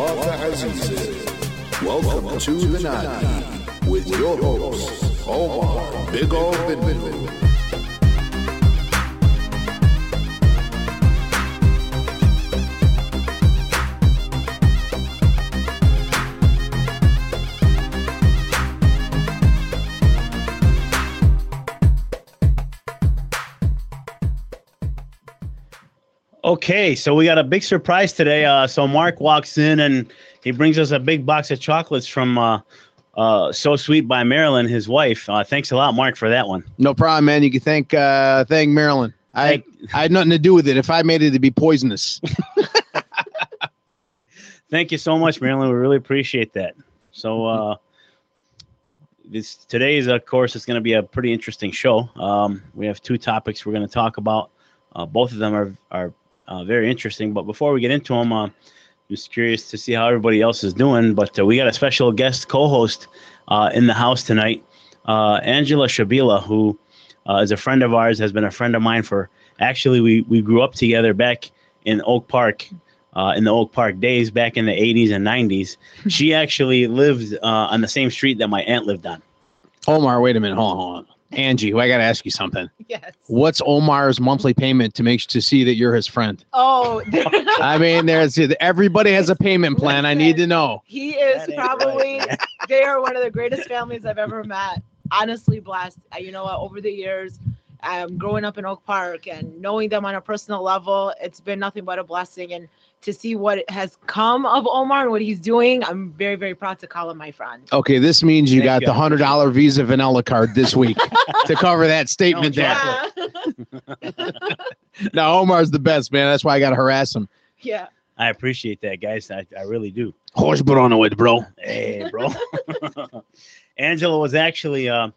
Wafa Aziz. Welcome to the Nadi with your host, Omar Big Ol' Bin Okay, so we got a big surprise today. Uh, so Mark walks in and he brings us a big box of chocolates from uh, uh, So Sweet by Marilyn, his wife. Uh, thanks a lot, Mark, for that one. No problem, man. You can thank uh, thank Marilyn. I Thank- I had nothing to do with it. If I made it, it'd be poisonous. Thank you so much, Marilyn. We really appreciate that. So uh, this today's, of course, is going to be a pretty interesting show. Um, we have two topics we're going to talk about. Uh, both of them are are uh, very interesting. But before we get into them, uh, just curious to see how everybody else is doing. But uh, we got a special guest co-host uh, in the house tonight, uh, Angela Shabila, who uh, is a friend of ours, has been a friend of mine for. Actually, we we grew up together back in Oak Park uh, in the Oak Park days back in the 80s and 90s. She actually lived uh, on the same street that my aunt lived on. Omar, wait a minute. Hold on, hold on. Angie, I got to ask you something. Yes. What's Omar's monthly payment to make to see that you're his friend? Oh, I mean, there's everybody has a payment plan. I need to know. he is That probably. right. They are one of the greatest families I've ever met. Honestly, blessed. Uh, You know what? Over the years, um, growing up in Oak Park and knowing them on a personal level, it's been nothing but a blessing. And to see what has come of Omar and what he's doing, I'm very, very proud to call him my friend. Okay, this means you Thank got you. the hundred dollar Visa Vanilla card this week to cover that statement there. Yeah. Now Omar's the best man. That's why I got to harass him. yeah. I appreciate that, guys. I, I really do. Horse put on the way, bro. Hey, bro. Angela was actually uh,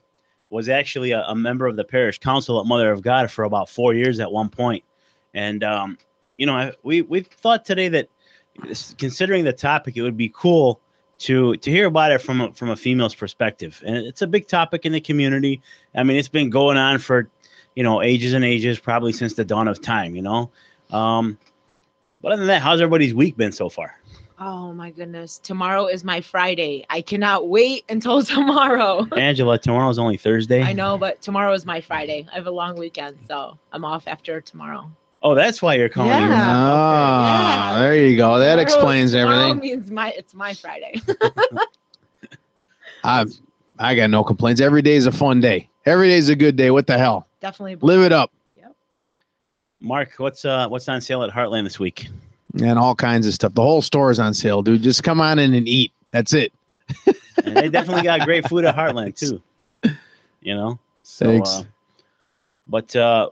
was actually a, a member of the parish council at Mother of God for about four years at one point, and um, you know, I, we we thought today that considering the topic, it would be cool to to hear about it from a, from a female's perspective, and it's a big topic in the community. I mean, it's been going on for you know ages and ages, probably since the dawn of time. You know, um, but other than that, how's everybody's week been so far? Oh my goodness. Tomorrow is my Friday. I cannot wait until tomorrow. Angela, tomorrow's only Thursday. I know, but tomorrow is my Friday. I have a long weekend, so I'm off after tomorrow. Oh, that's why you're calling. me. Yeah. Ah, Yeah. there you go. That Tomorrow- explains tomorrow everything. means my it's my Friday. I I got no complaints. Every day is a fun day. Every day is a good day. What the hell? Definitely. Live it up. Yep. Mark, what's uh what's on sale at Heartland this week? And all kinds of stuff. The whole store is on sale, dude. Just come on in and eat. That's it. And they definitely got great food at Heartland too. You know. So, Thanks. Uh, but uh,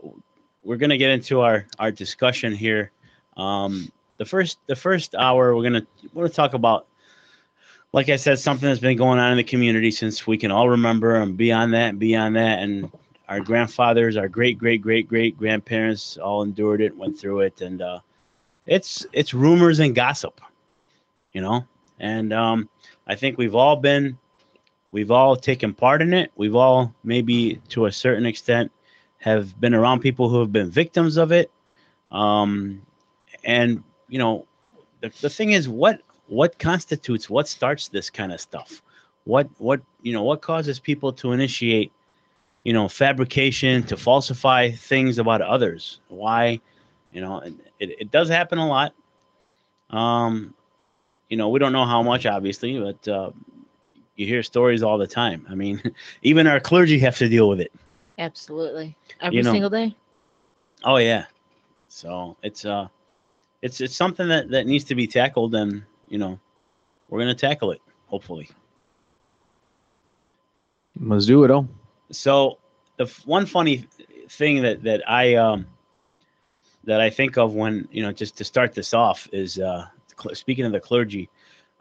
we're gonna get into our our discussion here. Um, the first the first hour we're gonna we're gonna talk about, like I said, something that's been going on in the community since we can all remember, and beyond that, and beyond that, and our grandfathers, our great great great great grandparents all endured it, went through it, and uh, it's it's rumors and gossip, you know. And um, I think we've all been, we've all taken part in it. We've all maybe to a certain extent have been around people who have been victims of it. Um, and you know, the, the thing is, what what constitutes what starts this kind of stuff? What what you know what causes people to initiate, you know, fabrication to falsify things about others? Why? You know, it, it does happen a lot. Um, you know, we don't know how much, obviously, but uh, you hear stories all the time. I mean, even our clergy have to deal with it. Absolutely. Every You know- single day. Oh yeah. So it's uh it's it's something that that needs to be tackled and you know we're gonna tackle it hopefully. Let's do it. all. So the f- one funny thing that that I um that I think of when you know just to start this off is uh cl- speaking of the clergy,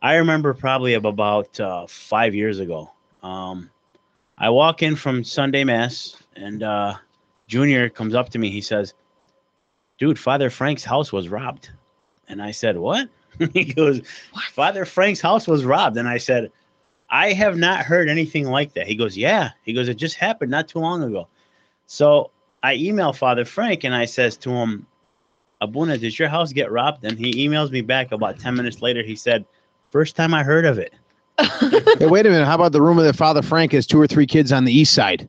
I remember probably of about uh, five years ago. Um, I walk in from Sunday mass and uh, Junior comes up to me. He says, "Dude, Father Frank's house was robbed," and I said, "What?" he goes, "Father Frank's house was robbed," and I said. I have not heard anything like that. He goes, Yeah. He goes, It just happened not too long ago. So I email Father Frank and I says to him, Abuna, did your house get robbed? And he emails me back about 10 minutes later. He said, First time I heard of it. Hey, wait a minute. How about the rumor that Father Frank has two or three kids on the east side?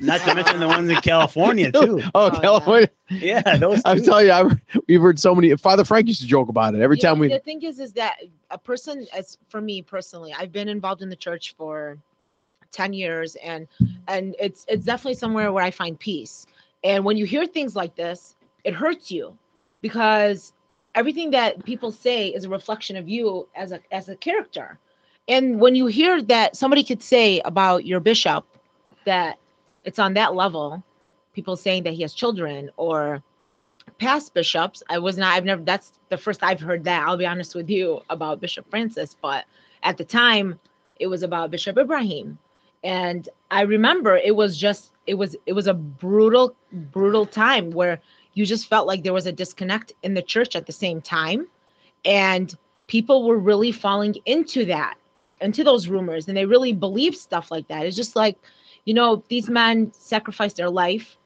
Not to mention the ones in California too. Oh, oh, yeah. California. Yeah, those. I'm telling you, I've, we've heard so many. Father Frank used to joke about it every Yeah, time we. The thing is, is that a person, as for me personally, I've been involved in the church for ten years, and and it's it's definitely somewhere where I find peace. And when you hear things like this, it hurts you because everything that people say is a reflection of you as a as a character. And when you hear that somebody could say about your bishop that it's on that level, people saying that he has children or past bishops, I was not, I've never, that's the first I've heard that. I'll be honest with you about Bishop Francis. But at the time, it was about Bishop Ibrahim. And I remember it was just, it was, it was a brutal, brutal time where you just felt like there was a disconnect in the church at the same time. And people were really falling into that, into those rumors. And they really believe stuff like that. It's just like, you know, these men sacrifice their life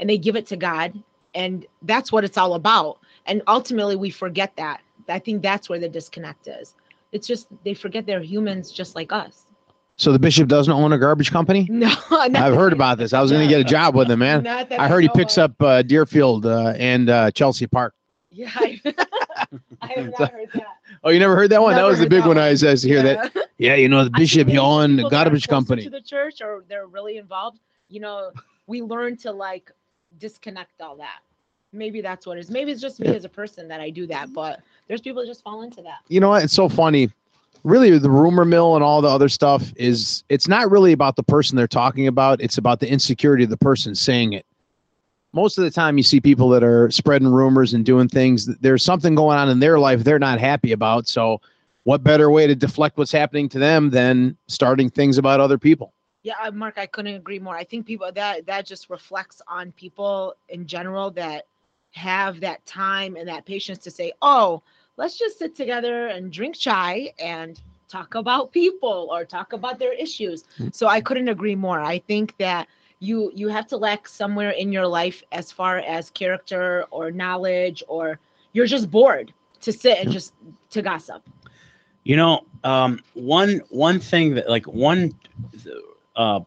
and they give it to God. And that's what it's all about. And ultimately, we forget that. I think that's where the disconnect is. It's just they forget they're humans just like us. So the bishop doesn't own a garbage company. No, I've heard about this. I was going to get a job with him, man. I heard he picks up uh, Deerfield uh, and uh, Chelsea Park. Yeah, I, I have not heard that. Oh, you never heard that one? that was the big that one. one. I says to hear that. Yeah. Yeah, you know the bishop he maybe owned a people that are garbage company. to the church or they're really involved. You know, we learn to like disconnect all that. Maybe that's what it is. Maybe it's just me Yeah. as a person that I do that, but there's people that just fall into that. you know what? It's so funny. Really, the rumor mill and all the other stuff is it's not really about the person they're talking about. It's about the insecurity of the person saying it. Most of the time, you see people that are spreading rumors and doing things. There's something going on in their life they're not happy about. So, what better way to deflect what's happening to them than starting things about other people? Yeah, uh, Mark, I couldn't agree more. I think people that that just reflects on people in general that have that time and that patience to say, "Oh, let's just sit together and drink chai and talk about people or talk about their issues." Mm. So I couldn't agree more. I think that you you have to lack somewhere in your life as far as character or knowledge or you're just bored to sit and just to gossip. You know, um, one one thing that like one uh,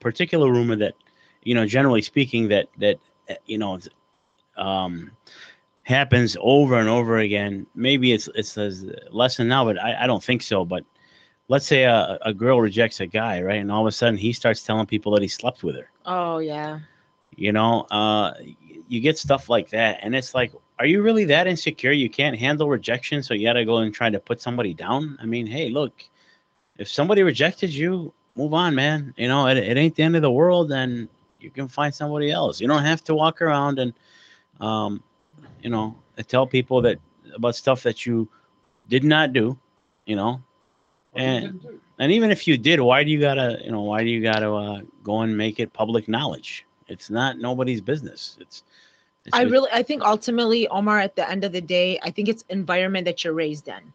particular rumor that you know, generally speaking, that that you know, um, happens over and over again. Maybe it's it's a lesson now, but I, I don't think so. But let's say a, a girl rejects a guy, right, and all of a sudden he starts telling people that he slept with her. Oh yeah. You know, uh, you get stuff like that, and it's like, are you really that insecure? You can't handle rejection, so you got to go and try to put somebody down. I mean, hey, look, if somebody rejected you, move on, man. You know, it, it ain't the end of the world, and you can find somebody else. You don't have to walk around and, um, you know, tell people that about stuff that you did not do. You know, and and even if you did, why do you gotta, you know, why do you gotta uh, go and make it public knowledge? It's not nobody's business. It's, it's I really, I think ultimately, Omar, at the end of the day, I think it's environment that you're raised in.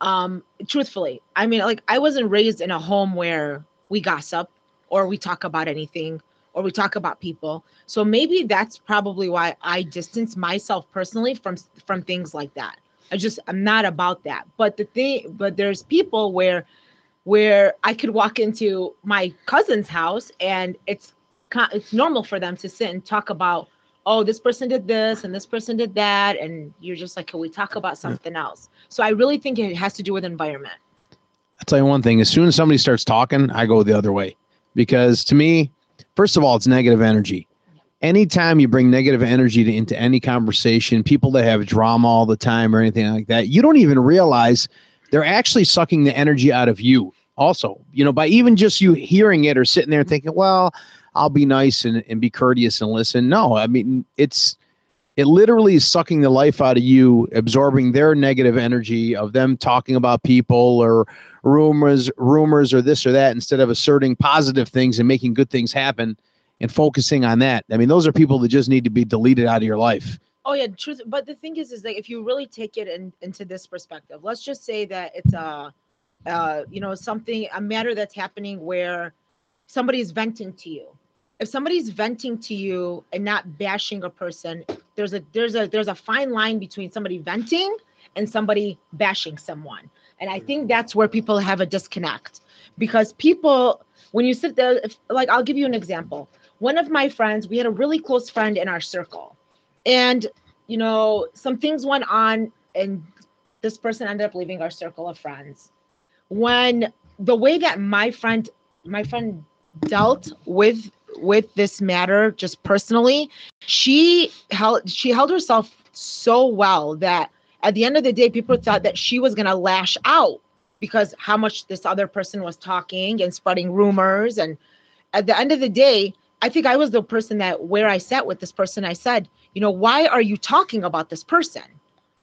Um, truthfully, I mean, like I wasn't raised in a home where we gossip or we talk about anything or we talk about people. So maybe that's probably why I distance myself personally from from things like that. I just I'm not about that. But the thing, but there's people where where I could walk into my cousin's house and it's it's normal for them to sit and talk about oh this person did this and this person did that and you're just like can we talk about something else so i really think it has to do with environment I'll tell you one thing. As soon as somebody starts talking, I go the other way because to me, first of all, it's negative energy. Anytime you bring negative energy to, into any conversation, people that have drama all the time or anything like that, you don't even realize they're actually sucking the energy out of you. Also, you know, by even just you hearing it or sitting there thinking, well, I'll be nice and, and be courteous and listen. No, I mean, it's, it literally is sucking the life out of you, absorbing their negative energy of them talking about people or rumors, rumors or this or that, instead of asserting positive things and making good things happen and focusing on that. I mean, those are people that just need to be deleted out of your life. oh yeah truth but the thing is is that if you really take it in, into this perspective let's just say that it's a uh you know something a matter that's happening where somebody's venting to you if somebody's venting to you and not bashing a person there's a there's a there's a fine line between somebody venting and somebody bashing someone And I think that's where people have a disconnect because people, when you sit there, if, like, I'll give you an example. One of my friends, we had a really close friend in our circle. And, you know, some things went on, and this person ended up leaving our circle of friends. When the way that my friend, my friend dealt with with this matter just personally she held she held herself so well that at the end of the day people thought that she was going to lash out because how much this other person was talking and spreading rumors and at the end of the day i think i was the person that where i sat with this person i said you know why are you talking about this person?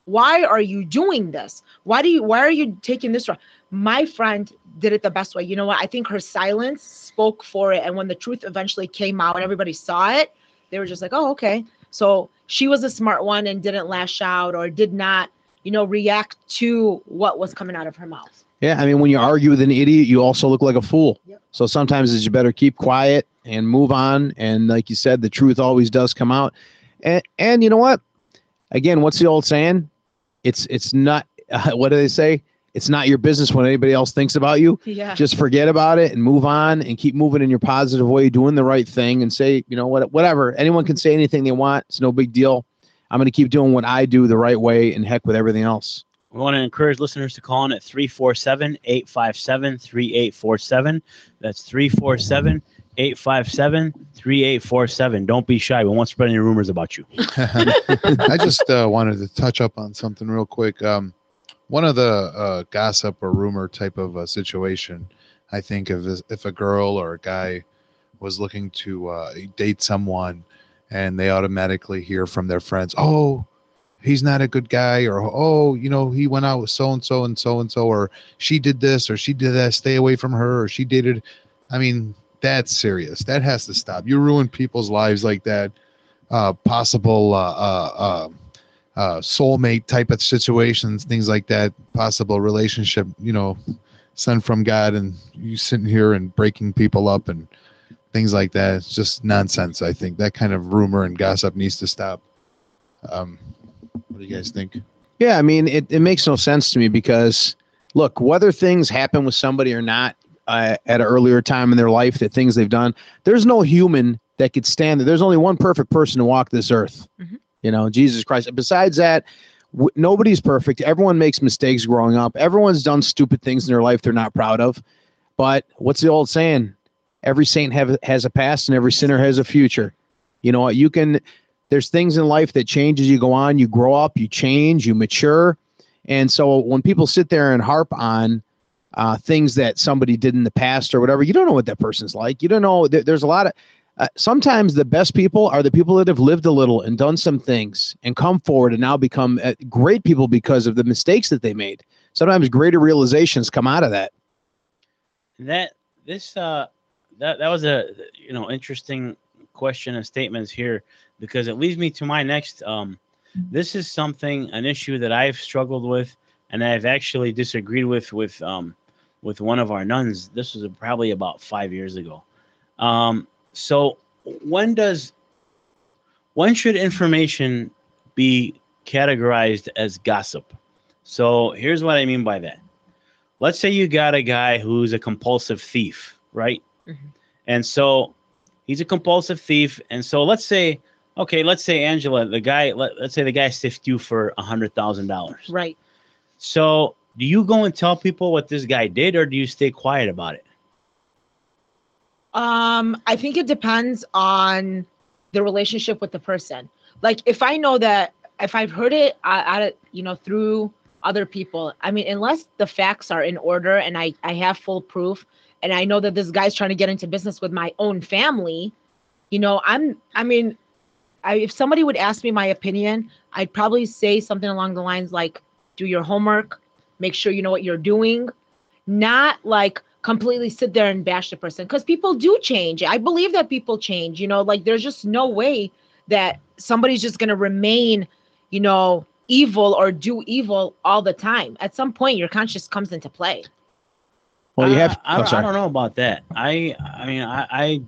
Why are you doing this? Why do you why are you taking this route my friend did it the best way. You know what? I think her silence spoke for it. And when the truth eventually came out and everybody saw it they were just like oh okay. So she was a smart one and didn't lash out or did not you know react to what was coming out of her mouth Yeah, I mean, when you argue with an idiot, you also look like a fool. Yep. So sometimes it's you better keep quiet and move on. And like you said, the truth always does come out. And and you know what? Again, what's the old saying? It's it's not. what do they say? It's not your business when anybody else thinks about you. yeah Just forget about it and move on and keep moving in your positive way, doing the right thing, and say, you know what, whatever. Anyone can say anything they want. It's no big deal. I'm going to keep doing what I do the right way, and heck with everything else. We want to encourage listeners to call in at 347 857 3847. That's 347 857 3847. Don't be shy. We won't spread any rumors about you. I just uh, wanted to touch up on something real quick. Um, one of the uh, gossip or rumor type of uh, situation, I think, if if a girl or a guy was looking to uh, date someone, and they automatically hear from their friends, "Oh, he's not a good guy," or "Oh, you know, he went out with so and so and so and so," or "She did this," or "She did that." Stay away from her, or "She dated." I mean, that's serious. That has to stop. You ruin people's lives like that. Uh, possible uh, uh, uh, uh, soulmate type of situations, things like that. Possible relationship, you know, sent from God, and you sitting here and breaking people up and things like that. It's just nonsense. I think that kind of rumor and gossip needs to stop. Um, what do you guys think? Yeah, I mean, it, it makes no sense to me because, look, whether things happen with somebody or not uh, at an earlier time in their life, that things they've done, there's no human that could stand there. There's only one perfect person to walk this earth, Mhm. you know, Jesus Christ. Besides that, w- nobody's perfect. Everyone makes mistakes growing up. Everyone's done stupid things in their life they're not proud of. But what's the old saying? Every saint have, has a past and every sinner has a future. You know what? You can there's things in life that change as you go on. You grow up, you change, you mature. And so when people sit there and harp on uh, things that somebody did in the past or whatever, you don't know what that person's like. You don't know. There, there's a lot of, uh, sometimes the best people are the people that have lived a little and done some things and come forward and now become uh, great people because of the mistakes that they made. Sometimes greater realizations come out of that. that this uh that that was a you know interesting question and statements here because it leads me to my next um this is something an issue that I've struggled with and I've actually disagreed with with um with one of our nuns this was probably about 5 years ago um so when does when should information be categorized as gossip so here's what I mean by that let's say you got a guy who's a compulsive thief, right? Mhm. And so he's a compulsive thief. And so let's say, okay, let's say Angela, the guy, let, let's say the guy stiffed you for a hundred thousand dollars. right So do you go and tell people what this guy did, or do you stay quiet about it? Um, I think it depends on the relationship with the person. Like if I know that if I've heard it uh, out of you know through other people, I mean, unless the facts are in order and I I have full proof and I know that this guy's trying to get into business with my own family, you know, I'm I mean, I, if somebody would ask me my opinion, I'd probably say something along the lines like, "Do your homework, make sure you know what you're doing," not like completely sit there and bash the person because people do change. I believe that people change. You know, like there's just no way that somebody's just gonna remain, you know, evil or do evil all the time. At some point, your conscience comes into play. Well, you I- have. I, oh, don't- I don't know about that. I I mean I, I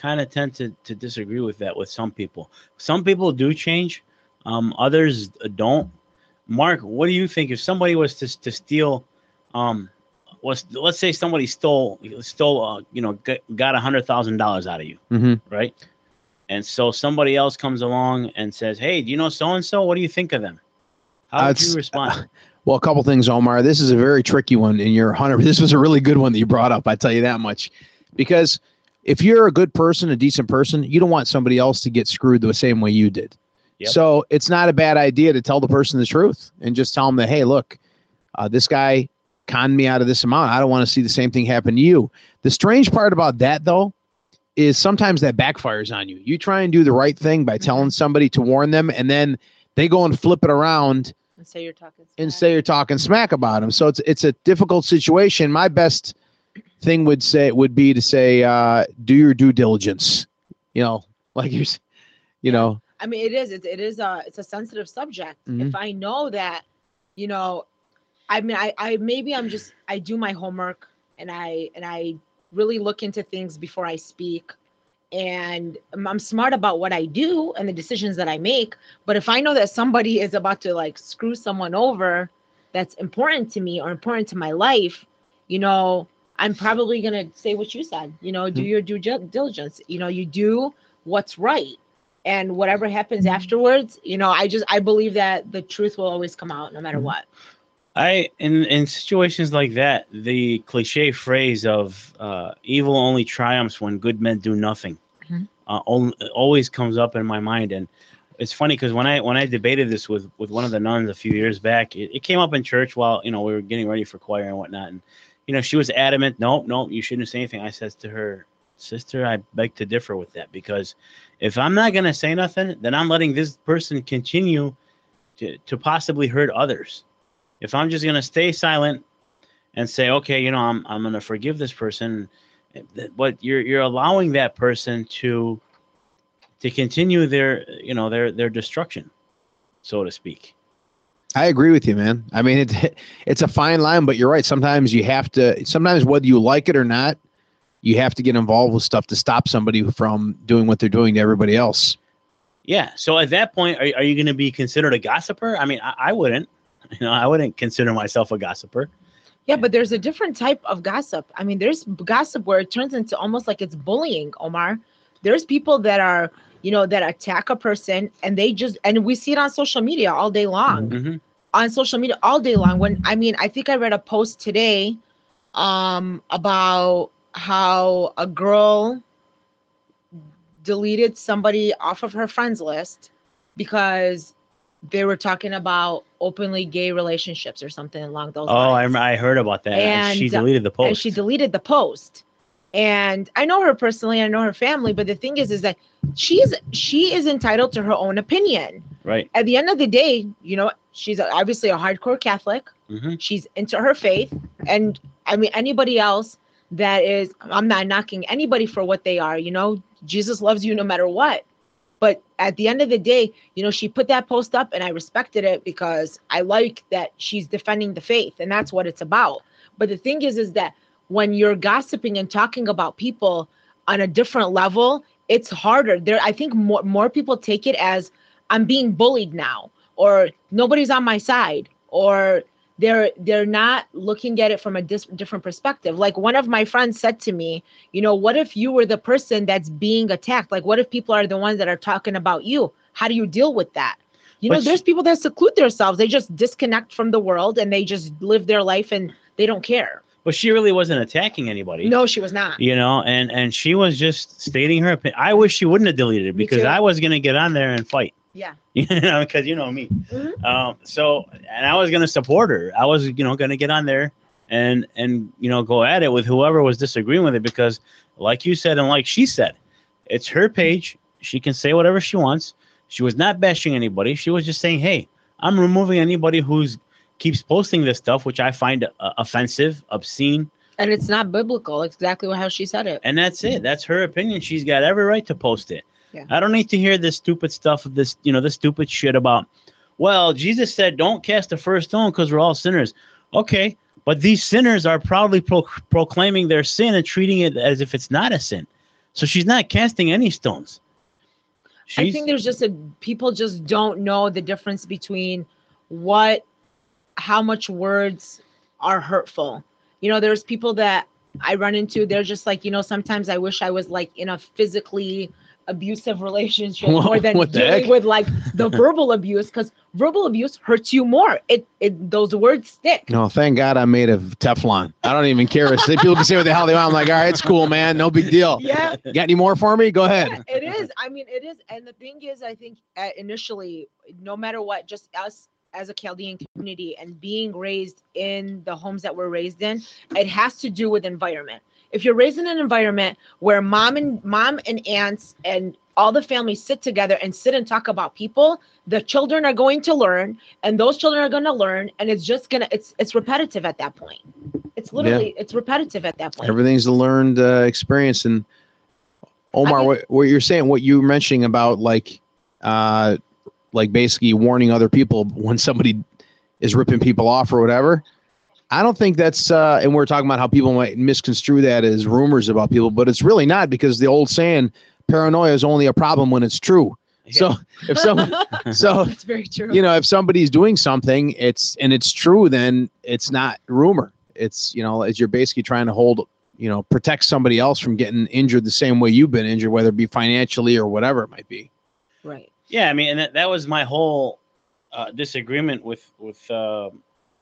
kind of tend to to disagree with that with some people. Some people do change, um, others don't. Mark, what do you think if somebody was to to steal um, was let's say somebody stole stole uh, you know got a hundred thousand dollars out of you, hmm right? And so somebody else comes along and says, "Hey, do you know so and so? What do you think of them?" How would That's- you respond? Well, a couple things, Omar. This is a very tricky one, and you're 100. This was a really good one that you brought up. I tell you that much, because if you're a good person, a decent person, you don't want somebody else to get screwed the same way you did. Yep. So it's not a bad idea to tell the person the truth and just tell them that, hey, look, uh, this guy conned me out of this amount. I don't want to see the same thing happen to you. The strange part about that, though, is sometimes that backfires on you. You try and do the right thing by telling somebody to warn them, and then they go and flip it around And say you're talking. and smack. say you're talking smack about them. So it's it's a difficult situation. My best thing would say would be to say, uh, do your due diligence. You know, like you're, you know, I mean, it is. It, it is a. It's a sensitive subject. Mhm. If I know that, you know, I mean, I, I maybe I'm just I do my homework and I and I really look into things before I speak, and I'm smart about what I do and the decisions that I make. But if I know that somebody is about to like screw someone over, that's important to me or important to my life, you know, I'm probably gonna say what you said. You know, do Mhm. your due diligence. You know, you do what's right and whatever happens afterwards you know i just i believe that the truth will always come out no matter Mhm. what I in in situations like that, the cliche phrase of uh, "evil only triumphs when good men do nothing" Mhm. uh, al- always comes up in my mind, and it's funny because when I when I debated this with with one of the nuns a few years back, it, it came up in church while you know we were getting ready for choir and whatnot, and you know she was adamant, "Nope, nope, you shouldn't say anything." I says to her, "Sister, I beg to differ with that because if I'm not gonna say nothing, then I'm letting this person continue to to possibly hurt others." if I'm just gonna stay silent and say, okay, you know, I'm I'm gonna forgive this person, but you're you're allowing that person to to continue their you know their their destruction, so to speak. I agree with you, man. I mean, it it's a fine line, but you're right. Sometimes you have to. Sometimes whether you like it or not, you have to get involved with stuff to stop somebody from doing what they're doing to everybody else. Yeah. So at that point, are, are you going to be considered a gossiper? I mean, I, I wouldn't. You know, I wouldn't consider myself a gossiper. yeah but there's a different type of gossip i mean there's gossip where it turns into almost like it's bullying omar there's people that are you know that attack a person and they just and we see it on social media all day long hmm on social media all day long when i mean i think i read a post today um about how a girl deleted somebody off of her friends list because they were talking about openly gay relationships or something along those Oh, I, lines. rem- I heard about that. And, she And, uh, deleted the post. and she deleted the post and i know her personally i know her family but the thing is is that she's she is entitled to her own opinion right. at the end of the day, you know, she's obviously a hardcore Catholic. hmm She's into her faith. And I mean, anybody else that is, I'm not knocking anybody for what they are, you know, Jesus loves you no matter what. But at the end of the day, you know, she put that post up and I respected it because I like that she's defending the faith and that's what it's about. But the thing is, is that when you're gossiping and talking about people on a different level, it's harder. There, I think more more people take it as I'm being bullied now, or nobody's on my side, or they're they're not looking at it from a dis- different perspective. Like one of my friends said to me, you know, what if you were the person that's being attacked? Like what if people are the ones that are talking about you? How do you deal with that? You know, there's people that seclude themselves. They just disconnect from the world and they just live their life and they don't care. But she really wasn't attacking anybody. No, she was not. you know and and she was just stating her opinion i wish she wouldn't have deleted it because i was going to get on there and fight Yeah. you know because you know me Mhm. um so and i was going to support her i was you know going to get on there and and you know go at it with whoever was disagreeing with it because like you said and like she said it's her page she can say whatever she wants she was not bashing anybody she was just saying hey i'm removing anybody who's keeps posting this stuff which i find uh, offensive obscene And it's not biblical. Exactly how she said it. and that's it. That's her opinion. She's got every right to post it. Yeah. I don't need to hear this stupid stuff, of this you know, this stupid shit about. Well, Jesus said, "Don't cast the first stone because we're all sinners." Okay, but these sinners are proudly pro- proclaiming their sin and treating it as if it's not a sin. So she's not casting any stones. I think there's just a people just don't know the difference between what how much words are hurtful. You know, there's people that I run into, they're just like, you know, sometimes I wish I was like in a physically abusive relationship Whoa, more than dealing heck? with like the verbal abuse because verbal abuse hurts you more. It it those words stick. No, thank God I'm made of Teflon. I don't even care. if people can say what the hell they want. I'm like, all right, it's cool, man. No big deal. Yeah. Got any more for me? Go ahead. Yeah, it is. I mean, it is. And the thing is, I think uh, initially, no matter what, just us as a Chaldean community and being raised in the homes that we're raised in, it has to do with environment. If you're raised in an environment where mom and mom and aunts and all the families sit together and sit and talk about people, the children are going to learn, and those children are going to learn, and it's just gonna it's it's repetitive at that point. It's literally it's repetitive at that point. Everything's a learned uh, experience. And Omar, mean- what, what you're saying, what you were mentioning about like, uh, like basically warning other people when somebody is ripping people off or whatever. I don't think that's, uh, and we're talking about how people might misconstrue that as rumors about people, but it's really not because the old saying, paranoia is only a problem when it's true. So if some, so it's very true. you know if somebody's doing something it's and it's true then it's not rumor it's you know as you're basically trying to hold you know protect somebody else from getting injured the same way you've been injured whether it be financially or whatever it might be right. Yeah, I mean, and that, that was my whole uh, disagreement with with uh,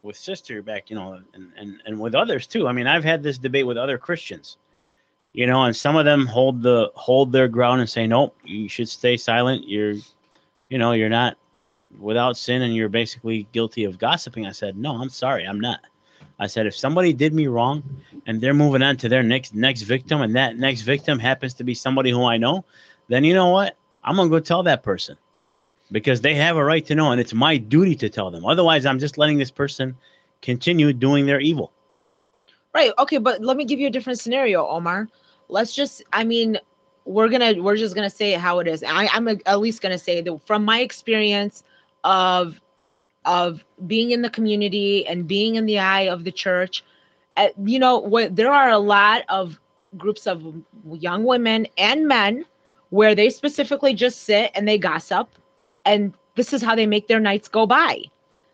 with sister back, you know, and, and and with others too. I mean, I've had this debate with other Christians, you know, and some of them hold the hold their ground and say, nope, you should stay silent. You're, you know, you're not without sin, and you're basically guilty of gossiping. I said, no, I'm sorry, I'm not. I said, if somebody did me wrong, and they're moving on to their next next victim, and that next victim happens to be somebody who I know, then you know what? I'm gonna go tell that person because they have a right to know, and it's my duty to tell them. Otherwise, I'm just letting this person continue doing their evil. Right. Okay, but let me give you a different scenario, Omar. Let's just I mean, we're gonna we're just gonna say it how it is. I, I'm a- at least gonna say that from my experience of of being in the community and being in the eye of the church, uh, you know, what there are a lot of groups of young women and men where they specifically just sit and they gossip, and this is how they make their nights go by.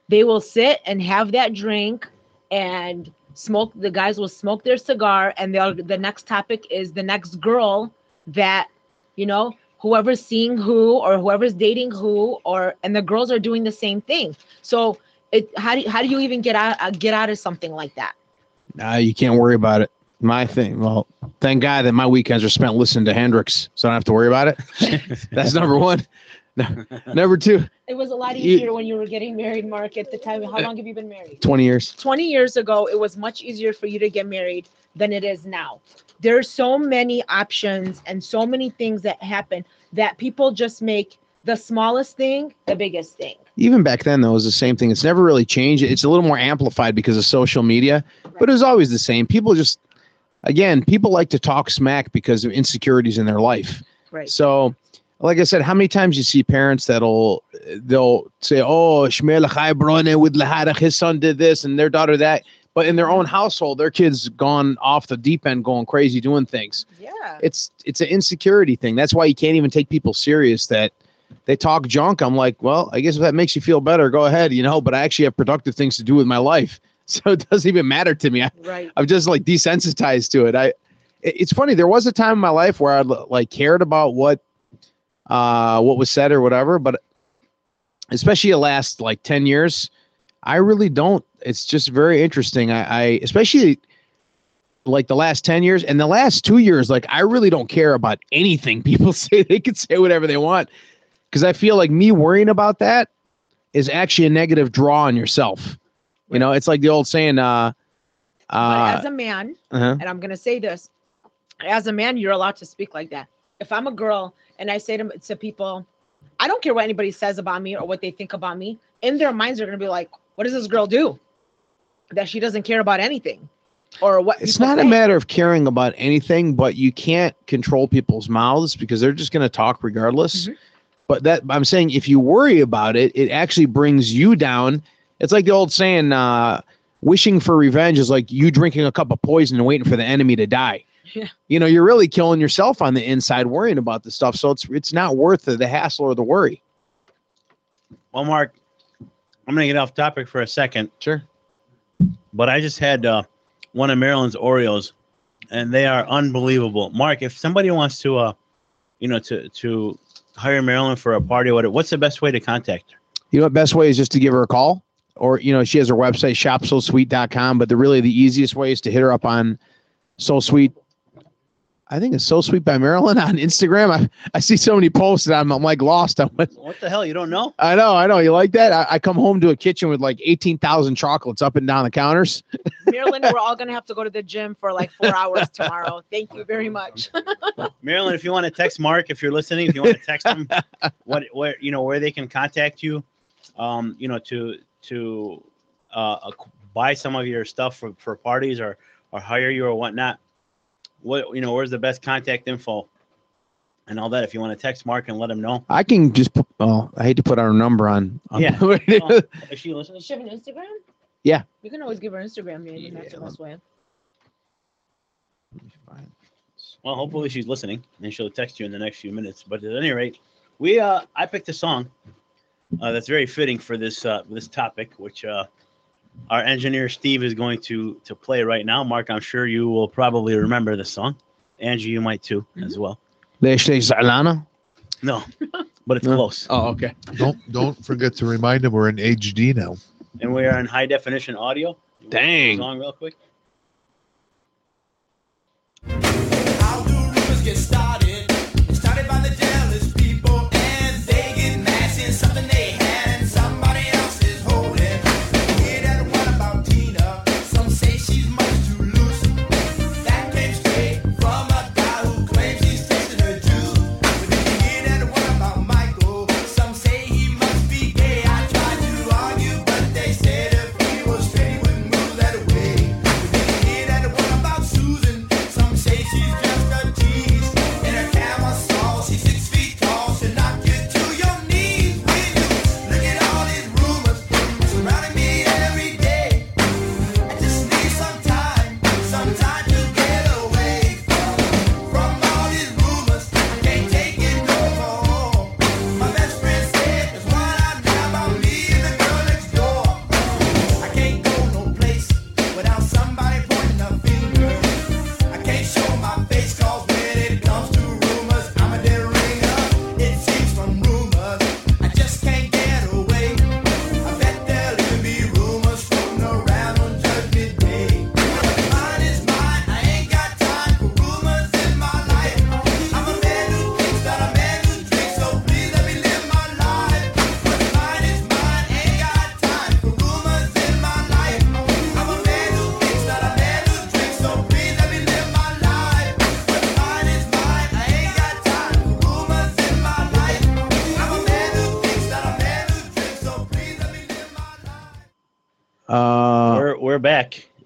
They will sit and have that drink and smoke the guys will smoke their cigar and they'll the next topic is the next girl that you know whoever's seeing who or whoever's dating who or and the girls are doing the same thing. So it how do how do you even get out uh, get out of something like that? Uh, you can't worry about it my thing. Well thank god that my weekends are spent listening to hendrix so i don't have to worry about it. That's number one. No- number two. It was a lot You- easier when you were getting married mark at the time. How long have you been married? 20 years. 20 years ago, it was much easier for you to get married than it is now. There's so many options and so many things that happen that people just make the smallest thing the biggest thing. even back then though it was the same thing. It's never really changed. It's a little more amplified because of social media but it was always the same. People just again people like to talk smack because of insecurities in their life Right. so like i said how many times you see parents that'll they'll say oh Shmuel Chai with Lahadach, his son did this and their daughter that but in their own household their kids gone off the deep end going crazy doing things Yeah. it's it's an insecurity thing. That's why you can't even take people serious that they talk junk. I'm like, well, I guess if that makes you feel better, go ahead, you know, but I actually have productive things to do with my life. So it doesn't even matter to me. I, Right. I'm just like desensitized to it. I it's funny, there was a time in my life where I like cared about what uh what was said or whatever, but especially the last like 10 years, I really don't. It's just very interesting. I, I especially like the last 10 years and the last two years, like I really don't care about anything people say. They can say whatever they want. Cause I feel like me worrying about that is actually a negative draw on yourself. You know, it's like the old saying, uh, uh, as a man, uh-huh. and I'm gonna say this, as a man, you're allowed to speak like that. If I'm a girl and I say to, to people, I don't care what anybody says about me or what they think about me, in their minds they're gonna be like, what does this girl do? That she doesn't care about anything. Or what it's not a matter of caring about anything, but you can't control people's mouths because they're just going to talk regardless. Mhm. But that I'm saying, if you worry about it, it actually brings you down. It's like the old saying, uh, wishing for revenge is like you drinking a cup of poison and waiting for the enemy to die. Yeah. You know, you're really killing yourself on the inside worrying about this stuff. So it's it's not worth the, the hassle or the worry. Well, Mark, I'm gonna get off topic for a second. Sure. but I just had uh, one of Marilyn's Oreos, and they are unbelievable. Mark, if somebody wants to, uh, you know, to to hire Maryland for a party, what what's the best way to contact her? You know, what best way is just to give her a call, or you know, she has her website shopsosweet.com. But the really the easiest way is to hit her up on So Sweet. I think it's So Sweet by Marilyn on Instagram. I, I see so many posts that I'm, I'm like lost. I'm like, What the hell? You don't know? I know, I know. You like that? I, I come home to a kitchen with like 18,000 chocolates up and down the counters. Marilyn, we're all gonna have to go to the gym for like four hours tomorrow. Thank you very much. Marilyn, if you want to text Mark, if you're listening, if you want to text him, what where you know where they can contact you, um, you know, to to uh, ac- buy some of your stuff for, for parties or or hire you or whatnot. What you know, where's the best contact info and all that? If you want to text Mark and let him know. I can just, put, oh, I hate to put our number on. on- Yeah. Oh, Is she listening? Does she have an Instagram? Yeah. You can always give her Instagram name. That's the Yeah. best way. Well, hopefully she's listening and she'll text you in the next few minutes. But at any rate, we uh I picked a song uh, that's very fitting for this uh this topic, which uh our engineer Steve is going to to play right now. Mark, I'm sure you will probably remember the song. Angie, you might too as well. Leis leis Alana? No, but it's No. close. Oh, okay. Don't don't forget to remind them we're in HD now. And we are in high definition audio. You wanna play the Dang. Song real quick. How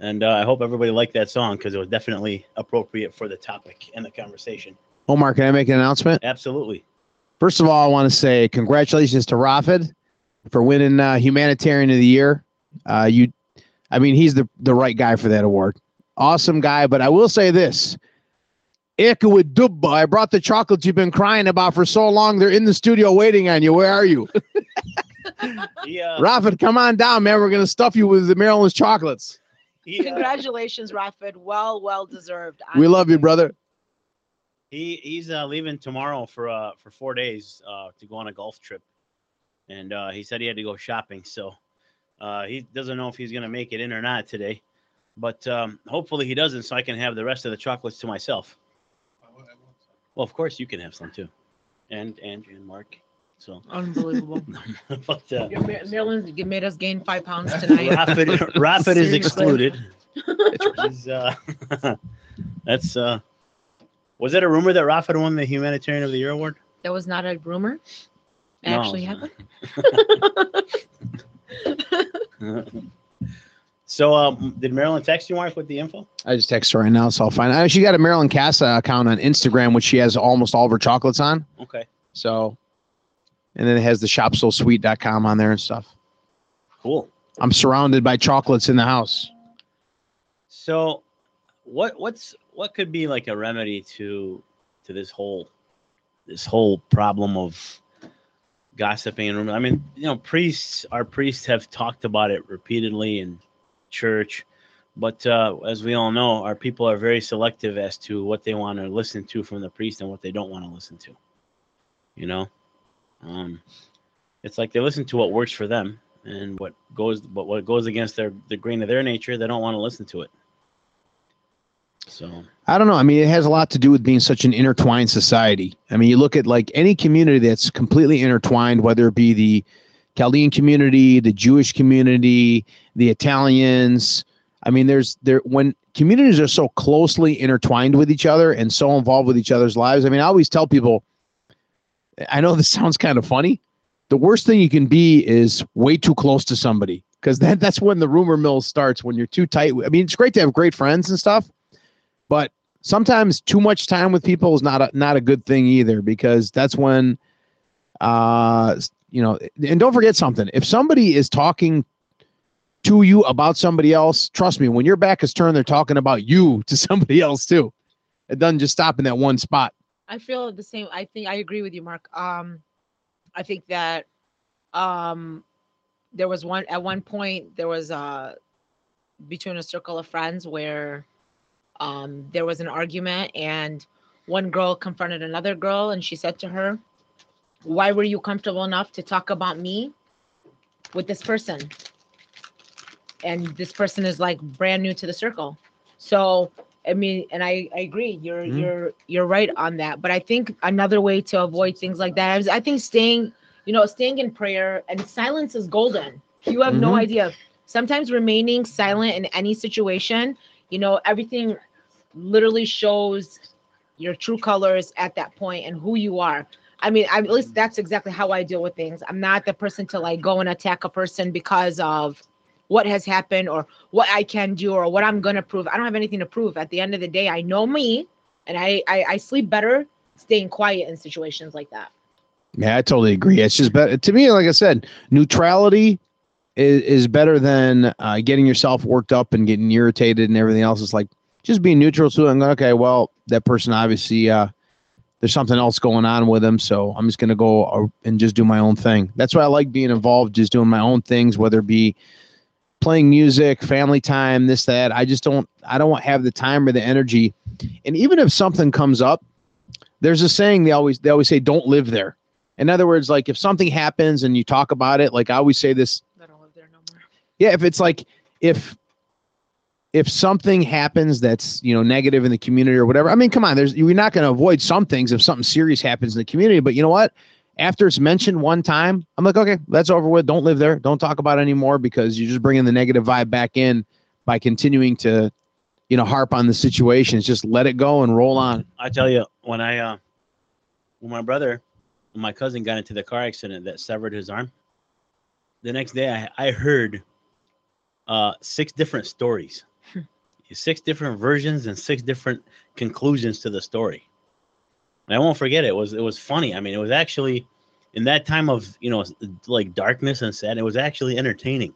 and uh, I hope everybody liked that song because it was definitely appropriate for the topic and the conversation. Omar, can I make an announcement? Absolutely. First of all, I want to say congratulations to Rafid for winning uh, Humanitarian of the Year. Uh, you, I mean, he's the, the right guy for that award. Awesome guy. But I will say this Dubba, I brought the chocolates you've been crying about for so long. They're in the studio waiting on you. Where are you? He, uh, Rafid, come on down, man. We're going to stuff you with the Marilyn's chocolates. He, uh, Congratulations, Rafid. Well, well deserved. We love you, brother. He he's uh, leaving tomorrow for uh for four days uh to go on a golf trip, and uh, he said he had to go shopping. So uh, he doesn't know if he's gonna make it in or not today, but um, hopefully he doesn't, so I can have the rest of the chocolates to myself. Well, of course you can have some too, and Andrew and Mark. So, Unbelievable. but uh, Marilyn made us gain five pounds tonight. Rafid Rafid is excluded. He's, uh, that's uh, was it a rumor that Rafid won the Humanitarian of the Year award? That was not a rumor. It No. actually happened. so, um, did Marilyn text you, Mark, with the info? I just text her right now, so I'll find out. She got a Marilyn Casa account on Instagram, which she has almost all of her chocolates on. Okay, So, and then it has the shopsosweet.com on there and stuff. cool. I'm surrounded by chocolates in the house. So, what what's what could be like a remedy to to this whole this whole problem of gossiping and rumor? I mean, you know, priests, our priests have talked about it repeatedly, in church. But uh, as we all know, our people are very selective as to what they want to listen to from the priest and what they don't want to listen to. You know, um, it's like they listen to what works for them, and what goes, but what goes against their the grain of their nature, they don't want to listen to it. So I don't know. I mean, it has a lot to do with being such an intertwined society. I mean, you look at like any community that's completely intertwined, whether it be the Chaldean community, the Jewish community, the Italians. I mean, there's there when communities are so closely intertwined with each other and so involved with each other's lives. I mean, I always tell people, I know this sounds kind of funny. The worst thing you can be is way too close to somebody because that that's when the rumor mill starts. When you're too tight. I mean, it's great to have great friends and stuff, but sometimes too much time with people is not a not a good thing either because that's when uh you know and don't forget something if somebody is talking to you about somebody else trust me when your back is turned they're talking about you to somebody else too it doesn't just stop in that one spot I feel the same. I think I agree with you, Mark. Um, I think that um, there was one at one point there was uh between a circle of friends where um there was an argument and one girl confronted another girl and she said to her, "Why were you comfortable enough to talk about me with this person?" And this person is like brand new to the circle. So I mean, and I, I agree. You're Mhm. you're you're right on that. But I think another way to avoid things like that is I think staying, you know, staying in prayer and silence is golden. You have no Mhm. idea. Sometimes remaining silent in any situation, you know, everything literally shows your true colors at that point and who you are. I mean, I, at least that's exactly how I deal with things. I'm not the person to like go and attack a person because of what has happened or what I can do or what I'm gonna prove. I don't have anything to prove. At the end of the day, I know me, and I I, I sleep better staying quiet in situations like that. yeah i totally agree it's just better to me like i said neutrality is, is better than uh, getting yourself worked up and getting irritated and everything else it's like just being neutral to it and go, okay well that person obviously uh there's something else going on with them so i'm just going to go uh, and just do my own thing that's why i like being involved just doing my own things whether it be playing music family time this that. I just don't i don't have the time or the energy. And even if something comes up there's a saying they always they always say don't live there. In other words like if something happens and you talk about it like i always say this. I don't live there no more. yeah if it's like if if something happens that's you know negative in the community or whatever i mean come on there's you're not going to avoid some things if something serious happens in the community but you know what after it's mentioned one time i'm like okay that's over with. Don't live there. Don't talk about it anymore because you're just bringing the negative vibe back in by continuing to you know harp on the situations just let it go and roll on. I tell you, when I uh, when my brother, when my cousin got into the car accident that severed his arm, the next day I, I heard uh, six different stories, six different versions and six different conclusions to the story. And I won't forget it. it was it was funny. I mean, it was actually in that time of you know like darkness and sad. It was actually entertaining,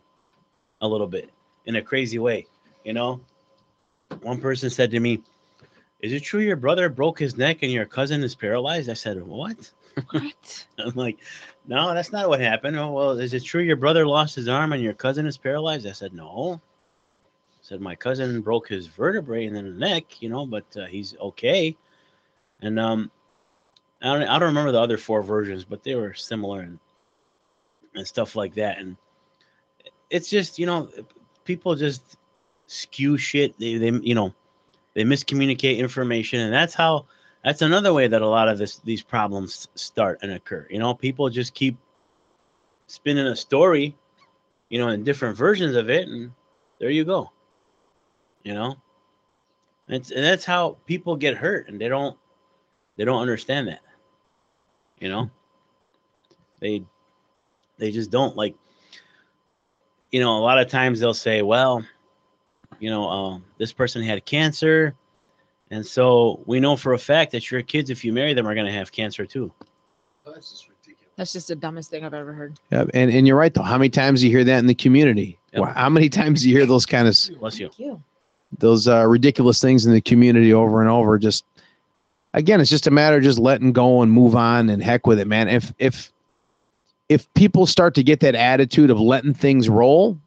a little bit in a crazy way. You know, one person said to me, is it true your brother broke his neck and your cousin is paralyzed? I said, what? What? I'm like, no, that's not what happened. Oh, well, is it true your brother lost his arm and your cousin is paralyzed? I said, no. I said, my cousin broke his vertebrae and then the neck, you know, but uh, he's okay. And um, I don't, I don't remember the other four versions, but they were similar and and stuff like that. And it's just, you know, people just skew shit. They, they, you know, they miscommunicate information, and that's how that's another way that a lot of this these problems start and occur. You know, people just keep spinning a story, you know, in different versions of it, and there you go. You know, and, it's, and that's how people get hurt, and they don't they don't understand that. You know, they they just don't like. You know, a lot of times they'll say, "Well, you know, um, this person had cancer, and so we know for a fact that your kids, if you marry them, are going to have cancer too." That's just ridiculous. That's just the dumbest thing I've ever heard. Yeah, and, and you're right though. How many times do you hear that in the community? Yep. Wow, How many times do you hear those kind of Bless you. those uh, ridiculous things in the community over and over? Just again, it's just a matter of just letting go and move on and heck with it, man. If if if people start to get that attitude of letting things roll,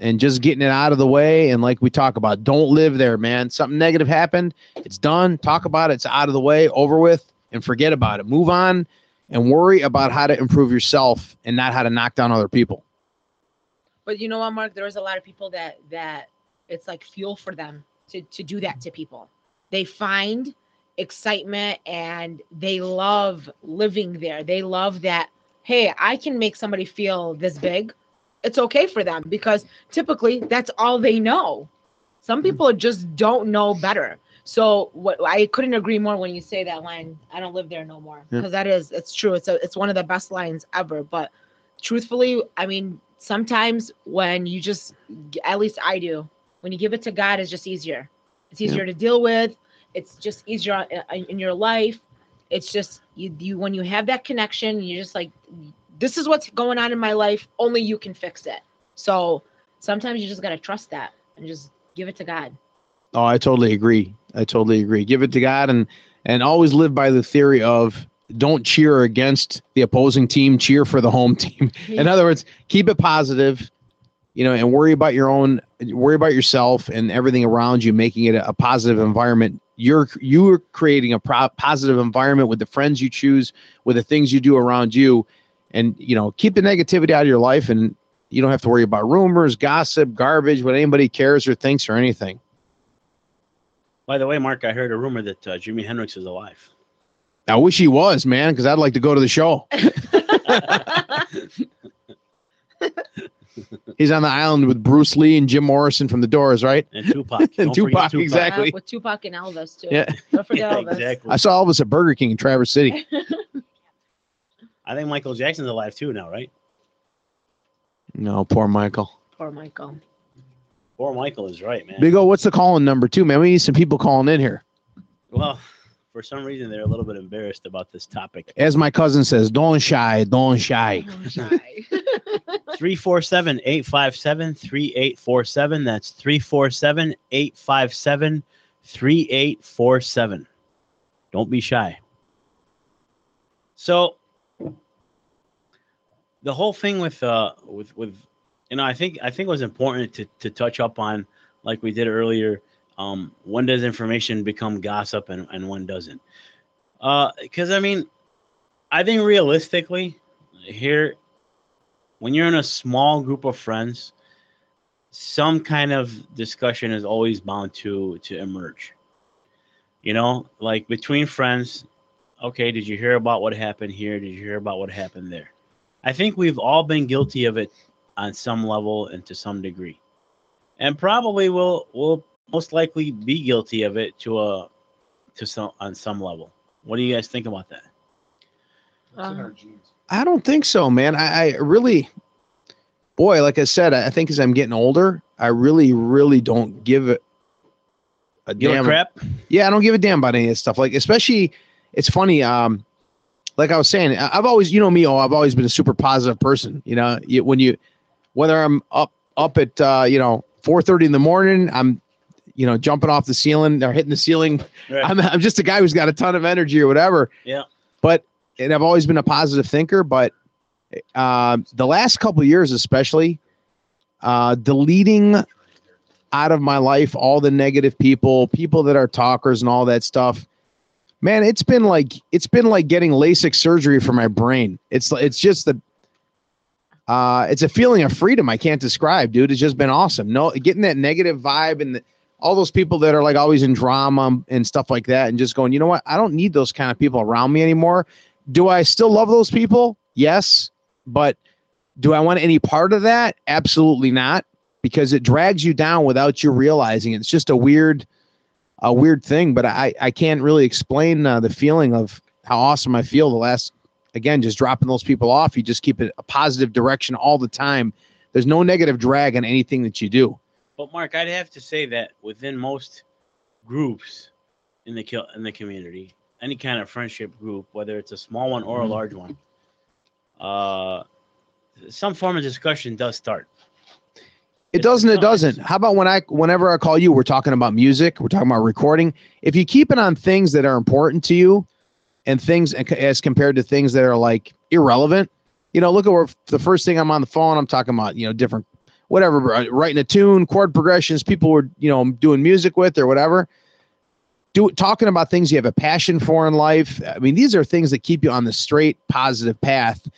and just getting it out of the way. And like we talk about, don't live there, man. Something negative happened. It's done. Talk about it. It's out of the way, over with, and forget about it. Move on and worry about how to improve yourself and not how to knock down other people. But you know what, Mark? There was a lot of people that that it's like fuel for them to to do that to people. They find excitement and they love living there. They love that. Hey, I can make somebody feel this big. It's okay for them because typically that's all they know. Some mm-hmm. people just don't know better. So what I couldn't agree more when you say that line. I don't live there no more Yeah. because that is it's true. It's a, it's one of the best lines ever. But truthfully, I mean, sometimes when you just at least I do when you give it to God, it's just easier. It's Yeah. easier to deal with. It's just easier uh, in, in your life. It's just you you when you have that connection, you're just like, this is what's going on in my life. Only you can fix it. So sometimes you just gotta trust that and just give it to God. Oh, I totally agree. I totally agree. Give it to God and and always live by the theory of don't cheer against the opposing team, cheer for the home team. In other words, keep it positive, you know, and worry about your own worry about yourself and everything around you, making it a, a positive environment. You're you're creating a pro- positive environment with the friends you choose, with the things you do around you, and you know, keep the negativity out of your life and you don't have to worry about rumors, gossip, garbage, what anybody cares or thinks or anything. By the way, Mark, I heard a rumor that uh, Jimi Hendrix is alive. I wish he was, man, because I'd like to go to the show. He's on the island with Bruce Lee and Jim Morrison from the Doors, right? And Tupac. Don't Tupac, forget exactly. Yeah, with Tupac and Elvis too. Yeah. Don't forget Yeah, Elvis. exactly. I saw Elvis at Burger King in Traverse City. I think Michael Jackson's alive too now, right? No, poor Michael. Poor Michael. Poor Michael is right, man. Big O, what's the calling number too, man? We need some people calling in here. Well, for some reason they're a little bit embarrassed about this topic. As my cousin says, don't shy, don't shy. Oh, shy. 347 857 3847. That's 347 857 3847. Don't be shy. So, the whole thing with, uh, with, with, you know, I think, I think it was important to, to touch up on, like we did earlier, um, when does information become gossip and, and when doesn't? Uh, because I mean, I think realistically, here when you're in a small group of friends, some kind of discussion is always bound to to emerge. You know, like between friends, okay, did you hear about what happened here? Did you hear about what happened there? I think we've all been guilty of it on some level and to some degree. And probably will will most likely be guilty of it to a to some on some level. What do you guys think about that? Uh, I don't think so, man. I, I really, boy, like I said, I I think as I'm getting older, I really, really don't give it a Give a crap? Yeah, I don't give a damn about any of this stuff. Like, especially, it's funny. Um, like I was saying, I- I've always, you know me, oh, I've always been a super positive person. You know, you, when you, whether I'm up up at uh, you know 4:30 in the morning, I'm, you know, jumping off the ceiling or hitting the ceiling. Right. I'm, I'm just a guy who's got a ton of energy or whatever. Yeah. But and I've always been a positive thinker, but uh, the last couple of years, especially, uh, deleting out of my life all the negative people, people that are talkers and all that stuff. Man, it's been like it's been like getting LASIK surgery for my brain. It's it's just the uh it's a feeling of freedom I can't describe, dude. It's just been awesome. No getting that negative vibe and the, all those people that are like always in drama and stuff like that and just going, "You know what? I don't need those kind of people around me anymore." Do I still love those people? Yes, but do I want any part of that? Absolutely not because it drags you down without you realizing it. It's just a weird, a weird thing. But I, I can't really explain uh, the feeling of how awesome I feel the last, again, just dropping those people off. You just keep it a positive direction all the time. There's no negative drag on anything that you do. But Mark, I'd have to say that within most groups in the ki- in the community, any kind of friendship group, whether it's a small one or a Mhm. large one, uh, some form of discussion does start. It doesn't. It doesn't. How about when I, whenever I call you, we're talking about music, we're talking about recording. If you keep it on things that are important to you, and things as compared to things that are like irrelevant, you know, look at where the first thing I'm on the phone, I'm talking about, you know, different whatever, writing a tune, chord progressions, people were, you know, doing music with or whatever. Do talking about things you have a passion for in life. I mean, these are things that keep you on the straight, positive path.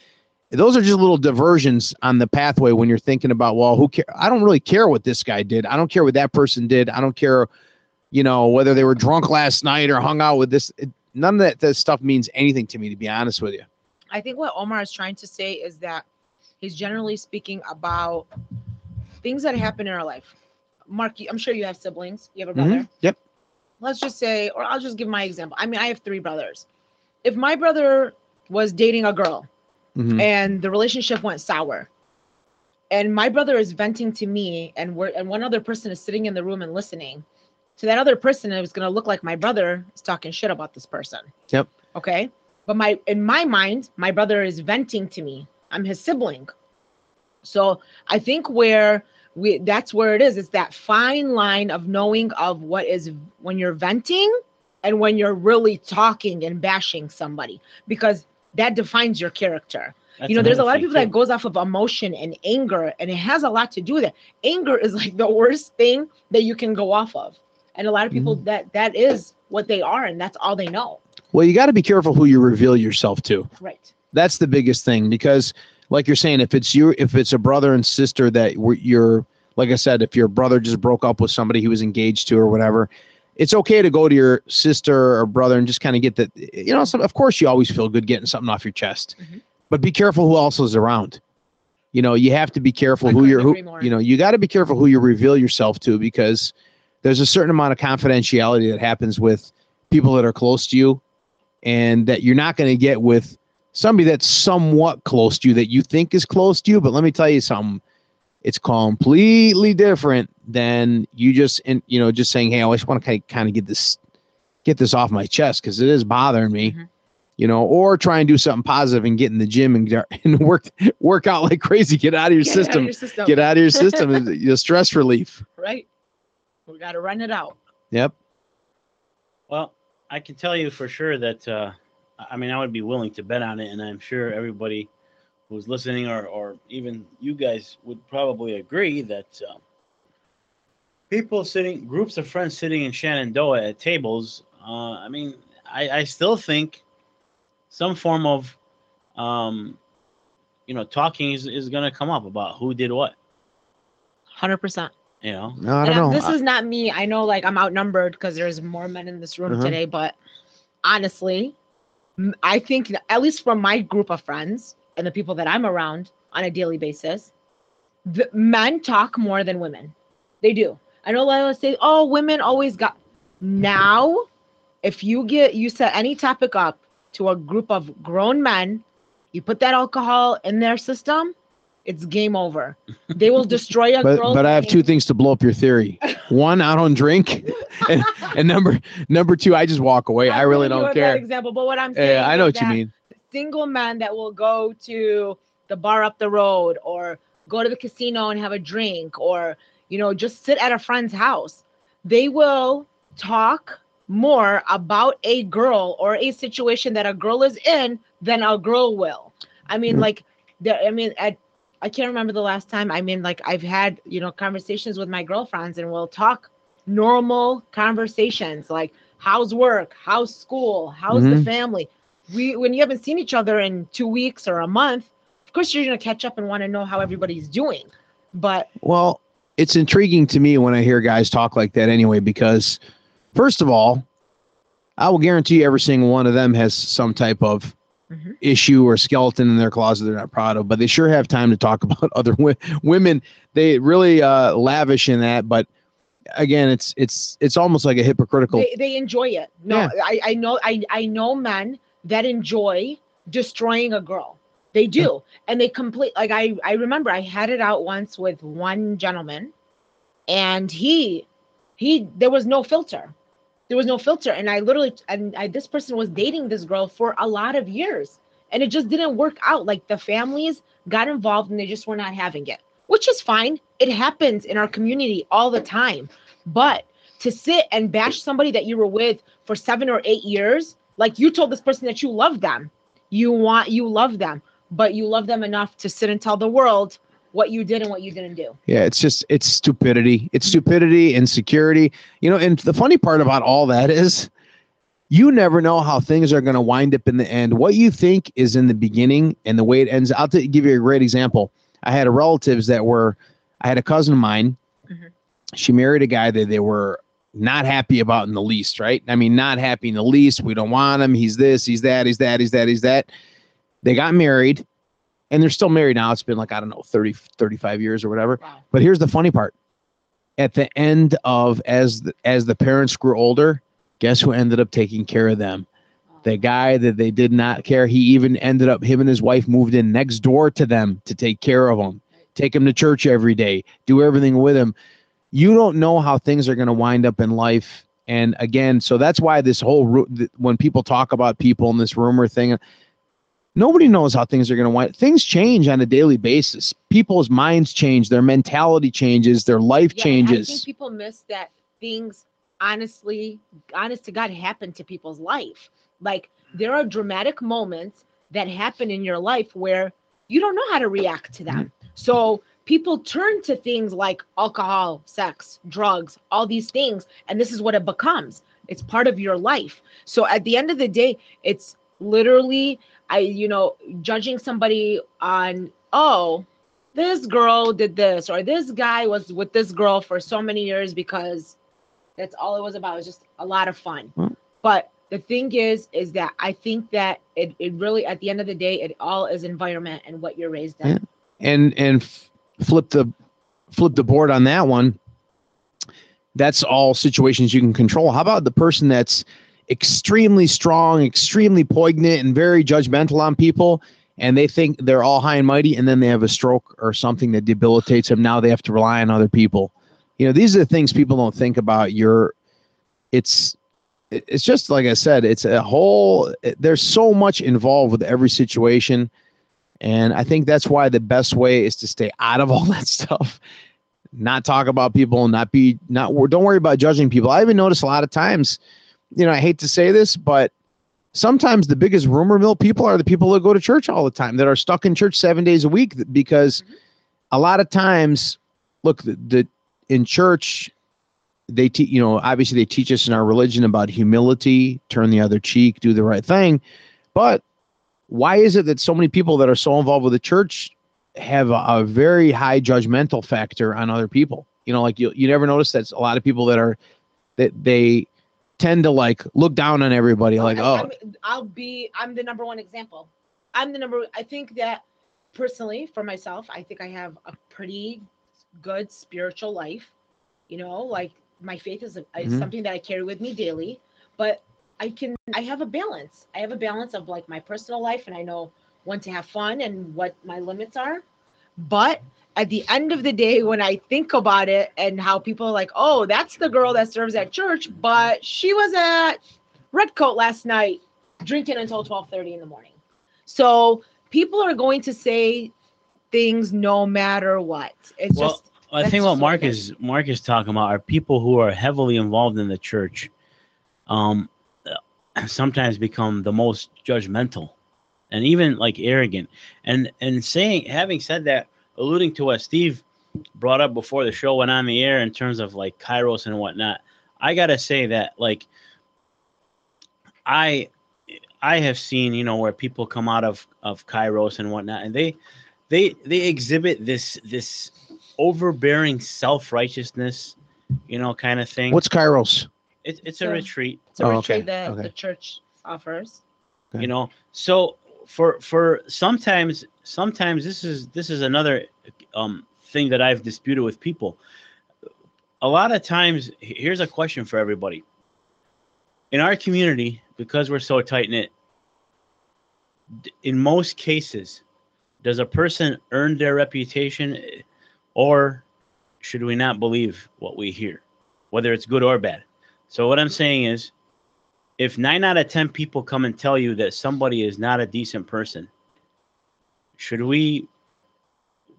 Those are just little diversions on the pathway when you're thinking about, well, who care? I don't really care what this guy did. I don't care what that person did. I don't care, you know, whether they were drunk last night or hung out with this. It, none of that, that stuff means anything to me, to be honest with you. I think what Omar is trying to say is that he's generally speaking about things that happen in our life. Mark, I'm sure you have siblings. You have a Mhm. brother. Yep. Let's just say, or I'll just give my example. I mean, I have three brothers. If my brother was dating a girl Mhm. and the relationship went sour, and my brother is venting to me, and we're and one other person is sitting in the room and listening, to that other person, it was gonna look like my brother is talking shit about this person. Yep. Okay. But my in my mind, my brother is venting to me. I'm his sibling. So I think where we that's where it is. It's that fine line of knowing of what is when you're venting and when you're really talking and bashing somebody because that defines your character. That's you know, there's a lot of thing, people that goes off of emotion and anger, and it has a lot to do with it. Anger is like the worst thing that you can go off of. And a lot of people mm-hmm. that that is what they are, and that's all they know. Well, you got to be careful who you reveal yourself to. Right. That's the biggest thing because, like you're saying, if it's you, if it's a brother and sister that were you're, like I said, if your brother just broke up with somebody he was engaged to or whatever, it's okay to go to your sister or brother and just kind of get that. You know, some, of course, you always feel good getting something off your chest, Mhm. but be careful who else is around. You know, you have to be careful I who you're, who, you know, you got to be careful who you reveal yourself to because there's a certain amount of confidentiality that happens with people that are close to you and that you're not going to get with somebody that's somewhat close to you that you think is close to you. But let me tell you something. It's completely different than you just, in, you know, just saying, Hey, I just want to kind of get this, get this off my chest. Cause it is bothering me, Mhm. you know, or try and do something positive and get in the gym and, and work, work out like crazy, get out of your Get it out of system, your system. get out of your system, and the stress relief. Right. We got to run it out. Yep. Well, I can tell you for sure that uh, I I mean I would be willing to bet on it, and I'm sure everybody who's listening, or or even you guys, would probably agree that uh, people sitting, groups of friends sitting in Shenandoah at tables. Uh, I mean, I, I still think some form of, um, you know, talking is, is going to come up about who did what. 100%. You know, No, I don't I'm- know. this is not me. I know like I'm outnumbered because there's more men in this room Uh-huh. today, but honestly, m- I think at least from my group of friends and the people that I'm around on a daily basis, the men talk more than women. They do. I know a lot of say, "Oh, women always got." Now, if you get you set any topic up to a group of grown men, you put that alcohol in their system, it's game over. They will destroy a but girl's but I have two things to blow up your theory. One, I don't drink, and, and number number two, I just walk away. I I'm really don't care. Example, but what I'm saying, Yeah, I know is what you mean. Single men that will go to the bar up the road, or go to the casino and have a drink, or you know, just sit at a friend's house. They will talk more about a girl or a situation that a girl is in than a girl will. I mean, Mm. like, the, I mean, I, I can't remember the last time. I mean, like, I've had you know conversations with my girlfriends, and we'll talk normal conversations like how's work, how's school, how's the Mhm. family. We when you haven't seen each other in two weeks or a month, of course you're gonna catch up and want to know how everybody's doing. But Well, it's intriguing to me when I hear guys talk like that anyway, because first of all, I will guarantee every single one of them has some type of Mhm. issue or skeleton in their closet they're not proud of, but they sure have time to talk about other wo- women. They really uh, lavish in that, but again, it's it's it's almost like a hypocritical. they, they enjoy it. No, Yeah. I, I know I, I know men that enjoy destroying a girl. They do. And they complete like I I remember I had it out once with one gentleman and he he there was no filter. There was no filter. And I literally and I, this person was dating this girl for a lot of years. And it just didn't work out. Like the families got involved and they just were not having it which is fine. It happens in our community all the time. But to sit and bash somebody that you were with for seven or eight years like you told this person that you love them. You want you love them but you love them enough to sit and tell the world what you did and what you didn't do. Yeah, it's just it's stupidity. It's stupidity, insecurity. You know, and the funny part about all that is you never know how things are going to wind up in the end. What you think is in the beginning and the way it ends. I'll t- give you a great example. I had a relatives that were I had a cousin of mine. Mhm. She married a guy that they were not happy about in the least, right? I mean, not happy in the least. We don't want him. He's this, he's that, he's that, he's that, he's that. They got married and they're still married now. It's been like, I don't know, 30, 35 years or whatever. Wow. But here's the funny part. At the end of as the, as the parents grew older, guess who ended up taking care of them? The guy that they did not care. He even ended up him and his wife moved in next door to them to take care of them, take him to church every day, do everything with him. You don't know how things are going to wind up in life. And again, so that's why this whole when people talk about people in this rumor thing, nobody knows how things are going to wind. Things change on a daily basis. People's minds change, their mentality changes, their life Yeah, and I think changes. people miss that things honestly, honest to God, happen to people's life. Like there are dramatic moments that happen in your life where you don't know how to react to them. So people turn to things like alcohol, sex, drugs, all these things, and this is what it becomes. It's part of your life. So at the end of the day, it's literally I, you know, judging somebody on, oh, this girl did this, or this guy was with this girl for so many years because that's all it was about. It was just a lot of fun. Well- But the thing is, is that I think that it, it really, at the end of the day, it all is environment and what you're raised in. Yeah. and and f- flip the flip the board on that one that's all situations you can control how about the person that's extremely strong extremely poignant and very judgmental on people and they think they're all high and mighty and then they have a stroke or something that debilitates them. Now they have to rely on other people. You know these are the things people don't think about. Your it's it's just like i said it's a whole there's so much involved with every situation and I think that's why the best way is to stay out of all that stuff, not talk about people, not be, not, don't worry about judging people. I even notice a lot of times, you know, I hate to say this, but sometimes the biggest rumor mill people are the people that go to church all the time, that are stuck in church seven days a week, because mm-hmm. a lot of times, look, the, the in church, they teach, you know, obviously they teach us in our religion about humility, turn the other cheek, do the right thing. But why is it that so many people that are so involved with the church have a, a very high judgmental factor on other people? You know, like you, you never notice that a lot of people that are that they tend to like look down on everybody, like, oh, I mean, I'll be, I'm the number one example. I'm the number, I think that personally for myself, I think I have a pretty good spiritual life. You know, like my faith is, a, is Mhm. something that I carry with me daily, but I can, I have a balance. I have a balance of like my personal life and I know when to have fun and what my limits are. But at the end of the day, when I think about it and how people are like, oh, that's the girl that serves at church, but she was at Redcoat last night drinking until 12:30 in the morning. So people are going to say things no matter what. It's Well, just I think what Mark is Mark is talking about are people who are heavily involved in the church. Um, sometimes become the most judgmental, and even like arrogant. And and saying, having said that, alluding to what Steve brought up before the show went on the air in terms of like Kairos and whatnot, I gotta say that like I I have seen you know where people come out of of Kairos and whatnot, and they they they exhibit this this overbearing self righteousness, you know, kind of thing. what's Kairos? it's it's a So- retreat, it's a Oh, okay, retreat that okay. the church offers. Okay. you know. So for for sometimes sometimes this is this is another um thing that I've disputed with people. A lot of times, here's a question for everybody. In our community, because we're so tight knit, in most cases, does a person earn their reputation, or should we not believe what we hear, whether it's good or bad? So what I'm saying is, if nine out of ten people come and tell you that somebody is not a decent person, should we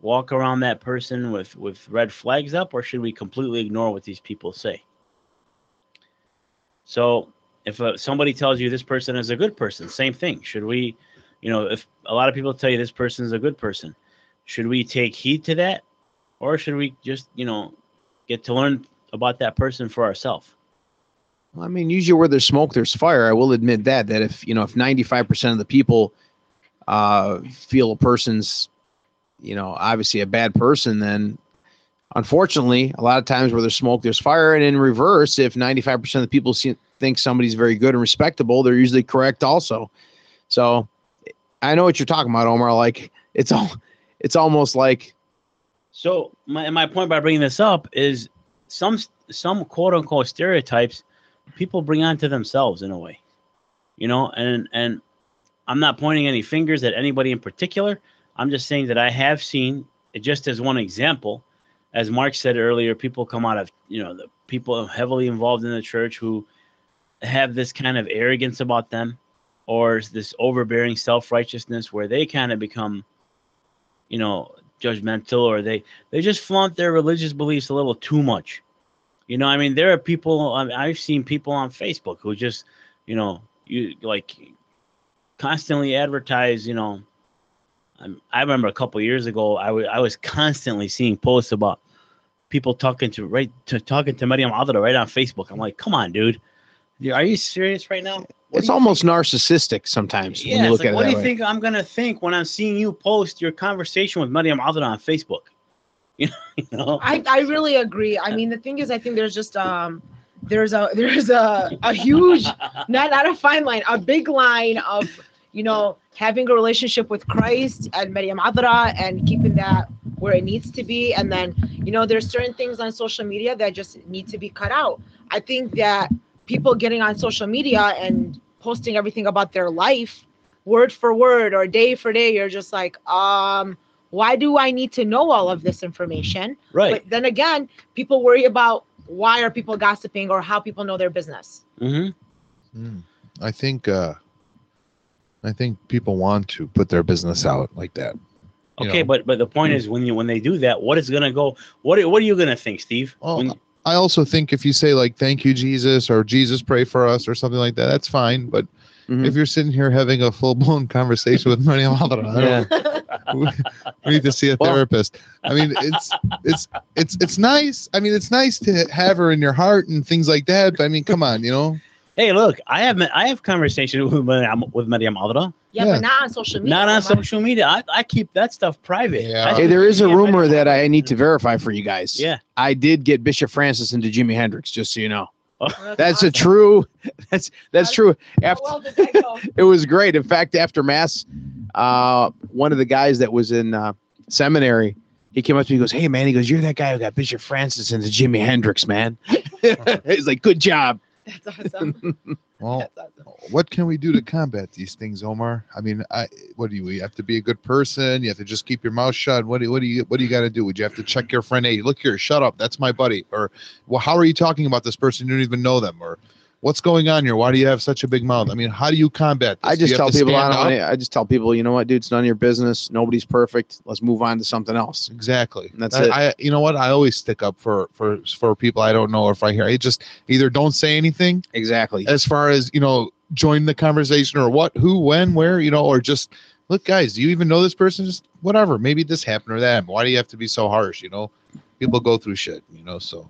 walk around that person with with red flags up, or should we completely ignore what these people say? So, if uh, somebody tells you this person is a good person, same thing. Should we, you know, if a lot of people tell you this person is a good person, should we take heed to that, or should we just you know get to learn about that person for ourselves? Well, I mean, usually where there's smoke, there's fire. I will admit that that if you know if 95% of the people uh, feel a person's, you know, obviously a bad person, then unfortunately, a lot of times where there's smoke, there's fire. And in reverse, if 95% of the people see, think somebody's very good and respectable, they're usually correct also. So I know what you're talking about, Omar. Like it's all, it's almost like So my my point by bringing this up is some some quote unquote stereotypes people bring onto themselves in a way, you know, and and I'm not pointing any fingers at anybody in particular. I'm just saying that I have seen just as one example, as Mark said earlier, people come out of you know the people heavily involved in the church who have this kind of arrogance about them or this overbearing self-righteousness where they kind of become you know judgmental or they they just flaunt their religious beliefs a little too much you know i mean there are people I mean, i've seen people on facebook who just you know you like constantly advertise you know I'm- i remember a couple years ago I wa- I was constantly seeing posts about people talking to right to talking to Mariam Adra right on facebook i'm like come on dude are you serious right now What it's you almost narcissistic sometimes when yeah, you look like, at it what do you way. think I'm gonna think when I'm seeing you post your conversation with Mariam Adra on Facebook? You know, you know? I, I really agree. I mean, the thing is, I think there's just um, there's a there's a a huge not not a fine line, a big line of you know having a relationship with Christ and Maryam Adra and keeping that where it needs to be, and then you know there's certain things on social media that just need to be cut out. I think that people getting on social media and posting everything about their life word for word or day for day you're just like um why do i need to know all of this information right. but then again, people worry about why are people gossiping or how people know their business. Mm-hmm. Mm. I think uh I think people want to put their business out like that. Okay, know. but but the point is when you when they do that, what is gonna go? What are- what are you gonna think, Steve? Well, When- I also think if you say like "Thank you, Jesus" or "Jesus pray for us" or something like that, that's fine. But Mhm. if you're sitting here having a full blown conversation with Mariam Adra, I don't- Yeah. we we need to see a Well- therapist. I mean, it's it's it's it's nice. I mean, it's nice to have her in your heart and things like that. But I mean, come on, you know. Hey, look, I have I have conversations with Mariam, with Mariam Adra, Yeah, Yeah. but not on social media. not on social media. I, I keep that stuff private. Yeah. Hey, there is a rumor that I need to verify for you guys. Yeah. I did get Bishop Francis into Jimi Hendrix, just so you know. Well, That's a awesome. true. That's that's true. After well did that go? it was great. In fact, after mass, uh, one of the guys that was in uh, seminary, he came up to me. He goes, "Hey man," he goes, "You're that guy who got Bishop Francis into Jimi Hendrix, man." He's like, "Good job." That's awesome. Well, That's awesome. what can we do to combat these things, Omar? I mean, I what do you? You have to be a good person. You have to just keep your mouth shut. What do what do you what do you got to do? Would you have to check your friend? Hey, look here, shut up. That's my buddy. Or well, how are you talking about this person? You don't even know them. Or what's going on here? Why do you have such a big mouth? I mean, how do you combat this? I just tell people, I. I just tell people, you know what, dude, it's none of your business. Nobody's perfect. Let's move on to something else. Exactly. That's I, it. I, you know what? I always stick up for for for people I don't know if I hear. I just either don't say anything Exactly. as far as you know, join the conversation or what, who, when, where, you know, or just look, guys. Do you even know this person? Just whatever. Maybe this happened or that. Why do you have to be so harsh? You know, people go through shit. You know, so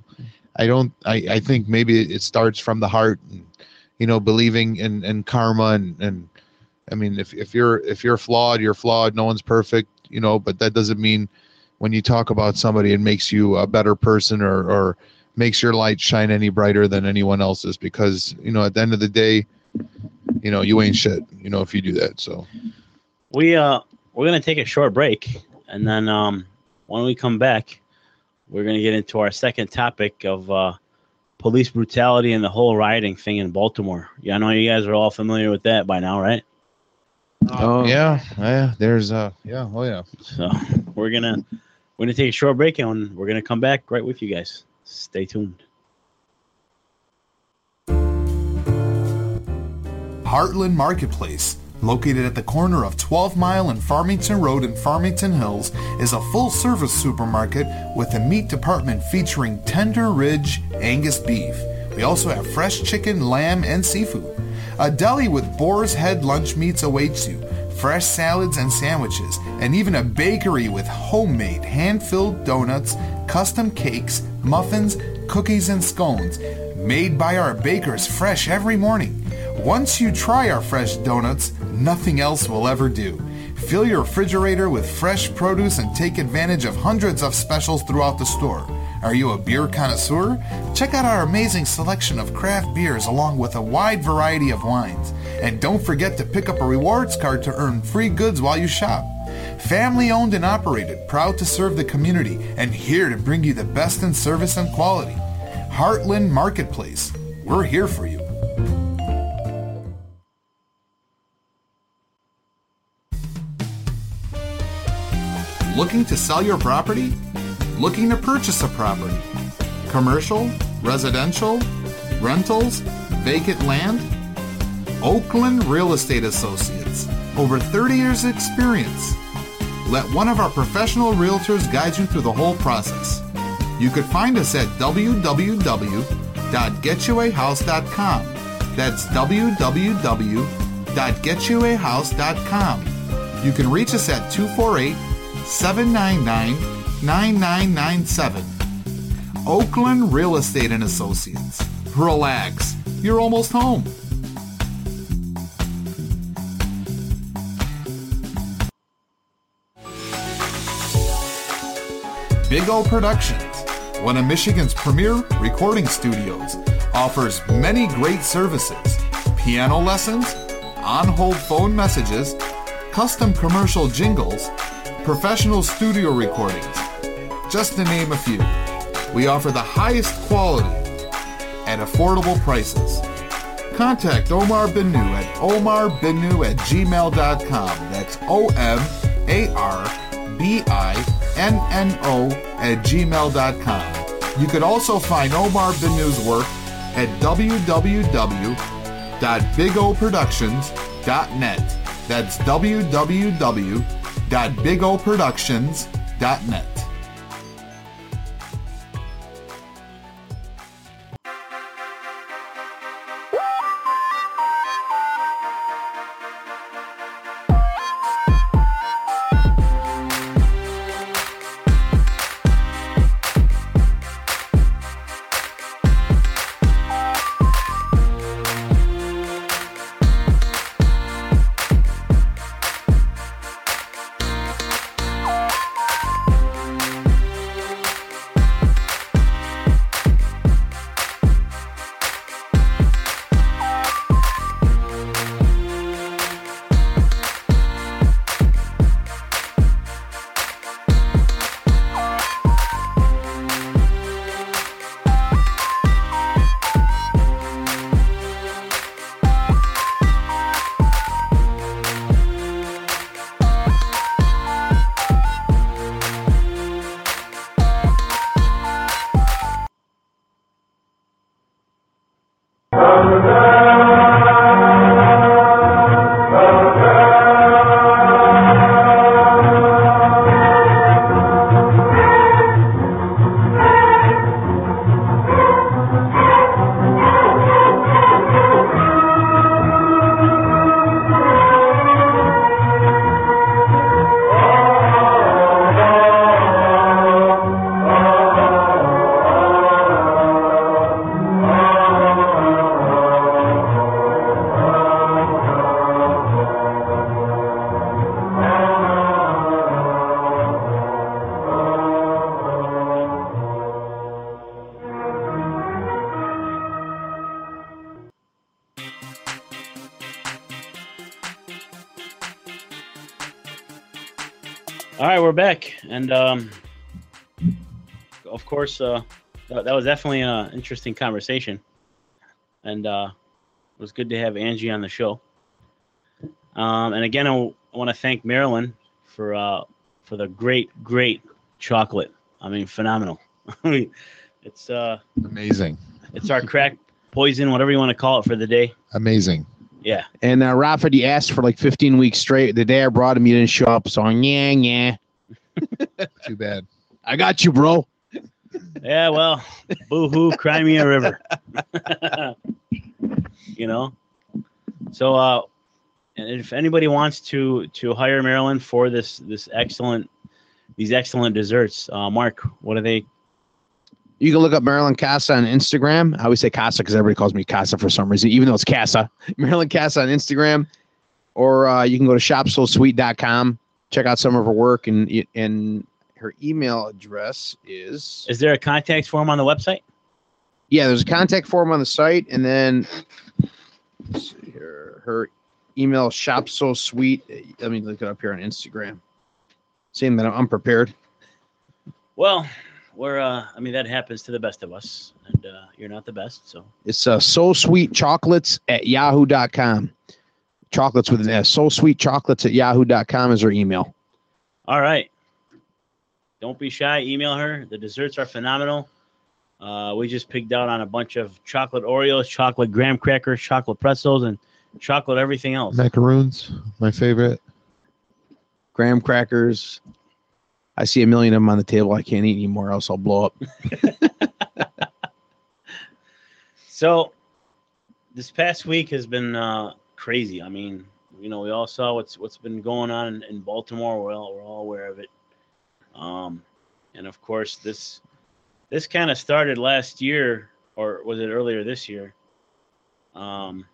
I don't. I I think maybe it starts from the heart and you know believing in in karma and and I mean if if you're if you're flawed, you're flawed. No one's perfect. You know, but that doesn't mean when you talk about somebody it makes you a better person or or makes your light shine any brighter than anyone else's because you know at the end of the day you know you ain't shit you know if you do that so we uh we're gonna take a short break and then um when we come back we're gonna get into our second topic of uh police brutality and the whole rioting thing in baltimore. Yeah i know you guys are all familiar with that by now right? Oh, yeah. yeah there's uh yeah oh yeah. So we're gonna we're gonna take a short break and we're gonna come back right with you guys. Stay tuned. Heartland Marketplace, located at the corner of 12 Mile and Farmington Road in Farmington Hills, is a full service supermarket with a meat department featuring tender ridge Angus beef. We also have fresh chicken, lamb, and seafood. A deli with boar's head lunch meats awaits you. fresh salads and sandwiches, and even a bakery with homemade, hand filled donuts, custom cakes, muffins, cookies, and scones, made by our bakers fresh every morning. Once you try our fresh donuts, nothing else will ever do. Fill your refrigerator with fresh produce and take advantage of hundreds of specials throughout the store. Are you a beer connoisseur? Check out our amazing selection of craft beers along with a wide variety of wines. And don't forget to pick up a rewards card to earn free goods while you shop. Family owned and operated, proud to serve the community, and here to bring you the best in service and quality. Heartland Marketplace. We're here for you. Looking to sell your property? Looking to purchase a property? Commercial, residential, rentals, vacant land? Oakland Real Estate Associates. Over 30 years experience. Let one of our professional realtors guide you through the whole process. You could find us at www.getyoahouse.com. That's www.getyoahouse.com. You can reach us at 248 799 9997. Oakland Real Estate and Associates. Relax, you're almost home. Big O Productions, one of Michigan's premier recording studios, offers many great services piano lessons, on hold phone messages, custom commercial jingles, professional studio recordings, just to name a few. We offer the highest quality at affordable prices. Contact Omar Binno at omarbinno at gmail.com. That's O M A R B I N N O at gmail.com. You can also find Omar Binno's work at www.bigoproductions.net. That's www.bigoproductions.net. and um, of course, uh, that, that was definitely an interesting conversation, and uh, it was good to have Angie on the show. Um, and again, I want to thank Marilyn for uh, for the great, great chocolate. I mean, phenomenal. it's uh, Amazing. it's our crack poison, whatever you want to call it for the day. Amazing. Yeah, And uh, Rafa, you asked for like 15 weeks straight. The day I brought him, you didn't show up. So yeah, yeah. Too bad. I got you, bro. yeah. Well, boo hoo, cry me a river. you know. So, uh, and if anybody wants to to hire Marilyn for this this excellent these excellent desserts, uh, Mark, what are they? You can look up Marilyn Casa on Instagram. I always say Casa because everybody calls me Casa for some reason, even though it's Casa. Marilyn Casa on Instagram. Or uh, you can go to shopsosweet.com, check out some of her work, and and her email address is Is there a contact form on the website? yeah, there's a contact form on the site, and then let's see here, her email shop so sweet. Let me look it up here on Instagram. Seeing that I'm unprepared. Well, we're uh, I mean that happens to the best of us, and uh, you're not the best, so It's uh, so sweet chocolates at yahoo.com. Chocolates with an S. So sweet chocolates at yahoo.com is her email. All right. Don't be shy. Email her. The desserts are phenomenal. Uh, we just picked out on a bunch of chocolate Oreos, chocolate graham crackers, chocolate pretzels, and chocolate everything else. Macaroons, my favorite. Graham crackers. I see a million of them on the table. I can't eat anymore, else I'll blow up. So, this past week has been uh, crazy. I mean, you know, we all saw what's what's been going on in, in Baltimore. We're all, we're all aware of it. Um, and of course, this this kind of started last year, or was it earlier this year? Um,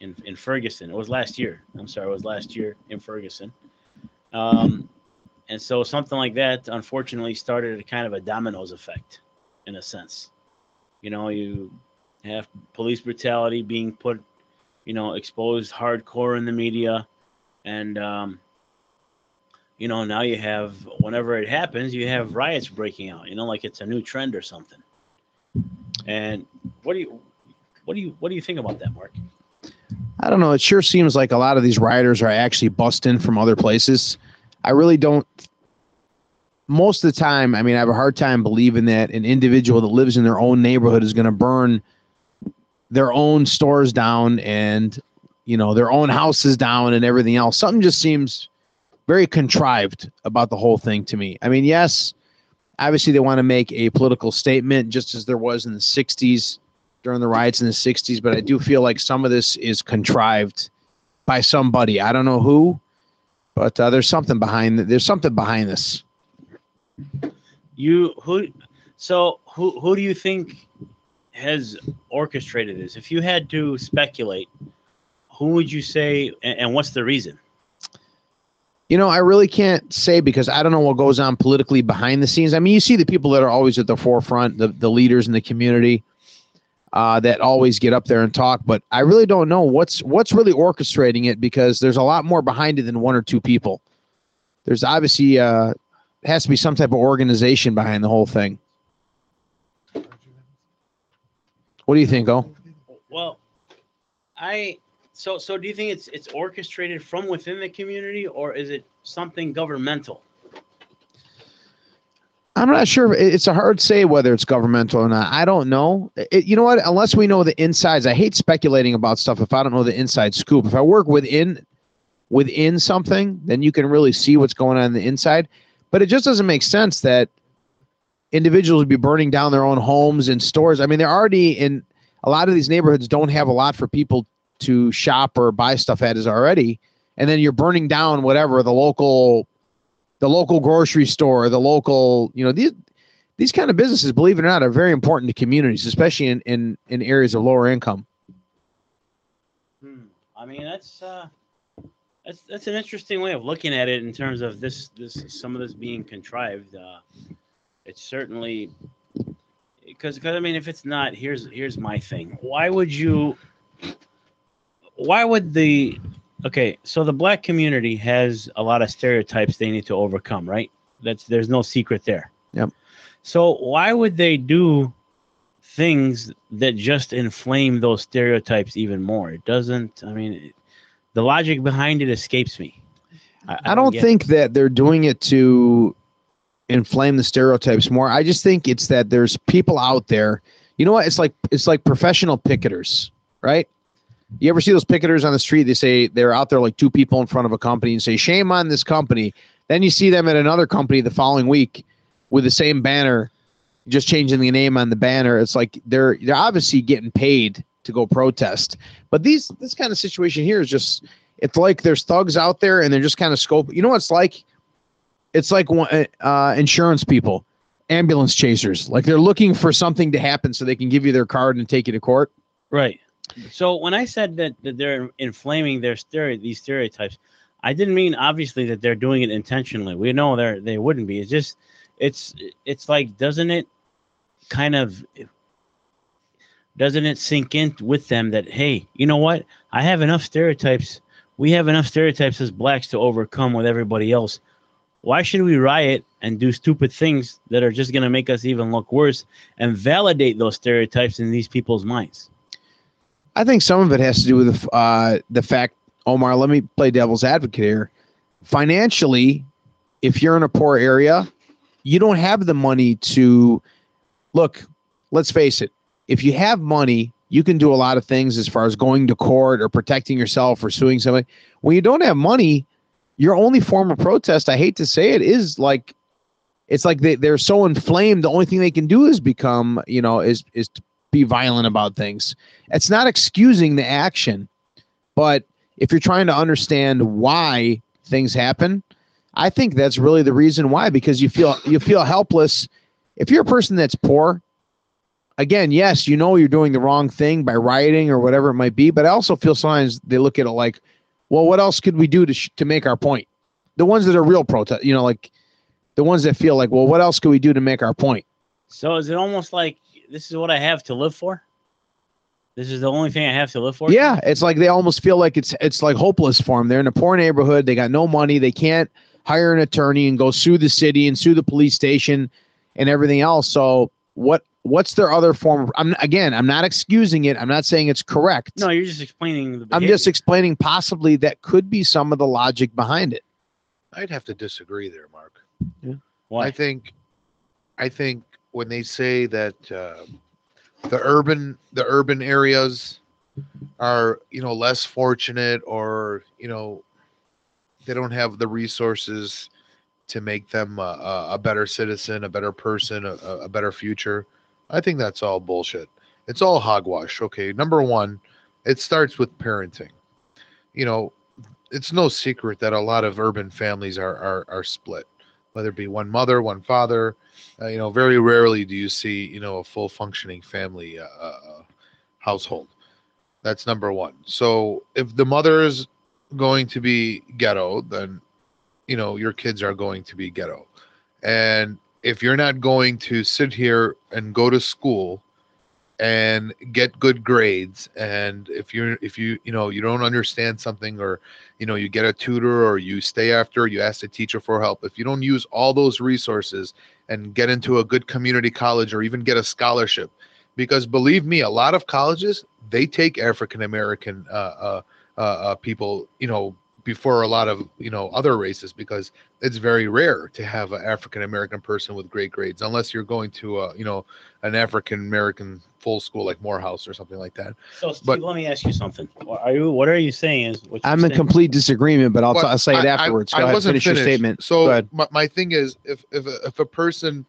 in in Ferguson, it was last year. I'm sorry, it was last year in Ferguson. Um, and so something like that, unfortunately, started a kind of a dominoes effect, in a sense. You know, you have police brutality being put, you know, exposed hardcore in the media, and um, you know now you have whenever it happens, you have riots breaking out. You know, like it's a new trend or something. And what do you, what do you, what do you think about that, Mark? I don't know. It sure seems like a lot of these rioters are actually busting from other places. I really don't. Most of the time, I mean, I have a hard time believing that an individual that lives in their own neighborhood is going to burn their own stores down and, you know, their own houses down and everything else. Something just seems very contrived about the whole thing to me. I mean, yes, obviously they want to make a political statement, just as there was in the 60s during the riots in the 60s, but I do feel like some of this is contrived by somebody. I don't know who, but uh, there's something behind there's something behind this. You who, so who who do you think has orchestrated this? If you had to speculate, who would you say, and, and what's the reason? You know, I really can't say because I don't know what goes on politically behind the scenes. I mean, you see the people that are always at the forefront, the, the leaders in the community uh, that always get up there and talk, but I really don't know what's what's really orchestrating it because there's a lot more behind it than one or two people. There's obviously uh, has to be some type of organization behind the whole thing. What do you think, Oh? Well, I so so do you think it's it's orchestrated from within the community or is it something governmental? I'm not sure. It's a hard say whether it's governmental or not. I don't know. It, you know what? Unless we know the insides, I hate speculating about stuff if I don't know the inside scoop. If I work within within something, then you can really see what's going on in the inside. But it just doesn't make sense that individuals would be burning down their own homes and stores. I mean, they're already in a lot of these neighborhoods don't have a lot for people to shop or buy stuff at is already, and then you're burning down whatever the local the local grocery store, the local, you know, these these kind of businesses, believe it or not, are very important to communities, especially in in, in areas of lower income. Hmm. I mean, that's uh, that's that's an interesting way of looking at it in terms of this this some of this being contrived. Uh, it's certainly because because I mean, if it's not, here's here's my thing. Why would you? Why would the? Okay, so the black community has a lot of stereotypes they need to overcome, right? That's there's no secret there. Yep. So why would they do things that just inflame those stereotypes even more? It doesn't. I mean, it- the logic behind it escapes me. I don't get- think that they're doing it to inflame the stereotypes more. I just think it's that there's people out there. You know what? It's like it's like professional picketers, right? You ever see those picketers on the street? They say they're out there like two people in front of a company and say, "Shame on this company." Then you see them at another company the following week with the same banner, just changing the name on the banner. It's like they're they're obviously getting paid to go protest. But these this kind of situation here is just it's like there's thugs out there and they're just kind of scope. You know what it's like? It's like uh, insurance people, ambulance chasers. Like they're looking for something to happen so they can give you their card and take you to court. Right. So when I said that, that they're inflaming their stereo these stereotypes, I didn't mean obviously that they're doing it intentionally. We know they're they wouldn't be. It's just it's it's like doesn't it kind of doesn't it sink in with them that hey, you know what? I have enough stereotypes. We have enough stereotypes as blacks to overcome with everybody else. Why should we riot and do stupid things that are just going to make us even look worse and validate those stereotypes in these people's minds? I think some of it has to do with the, uh, the fact, Omar, let me play devil's advocate here. Financially, if you're in a poor area, you don't have the money to look, let's face it, if you have money, you can do a lot of things as far as going to court or protecting yourself or suing somebody. When you don't have money, your only form of protest, I hate to say it, is like it's like they, they're so inflamed, the only thing they can do is become, you know, is is to be violent about things. It's not excusing the action but if you're trying to understand why things happen i think that's really the reason why because you feel you feel helpless. If you're a person that's poor again yes you know you're doing the wrong thing by rioting or whatever it might be but i also feel sometimes they look at it like well what else could we do to sh- to make our point the ones that are real protest you know like the ones that feel like well what else could we do to make our point So is it almost like this is what I have to live for? This is the only thing I have to live for? Yeah, it's like they almost feel like it's it's like hopeless for them. They're in a poor neighborhood. They got no money. They can't hire an attorney and go sue the city and sue the police station and everything else. So what what's their other form? Of, I'm again, I'm not excusing it. I'm not saying it's correct. No, you're just explaining the I'm just explaining possibly that could be some of the logic behind it. I'd have to disagree there, Mark. Why? I think, I think when they say that uh, the urban the urban areas are you know less fortunate or you know they don't have the resources to make them a, a, better citizen, a better person, a, a a better future. I think that's all bullshit. It's all hogwash. Okay, number one, it starts with parenting. You know, it's no secret that a lot of urban families are are, are split, whether it be one mother, one father. Uh, you know, very rarely do you see you know a full functioning family uh, uh, uh, household. That's number one. So if the mother is going to be ghetto, then you know your kids are going to be ghetto. And if you're not going to sit here and go to school and get good grades and if you're if you you know you don't understand something or you know you get a tutor or you stay after you ask the teacher for help if you don't use all those resources and get into a good community college or even get a scholarship because believe me a lot of colleges they take african american uh, uh, uh, uh, people you know before a lot of you know other races because it's very rare to have an african american person with great grades unless you're going to a you know an african american full school like morehouse or something like that so Steve, but- let me ask you something. Are you what are you saying is what I'm in saying- complete disagreement, but I'll, But I'll say it I- I- afterwards. I, Go ahead, wasn't finish your finished. statement. So my, my thing is, if if a, if a person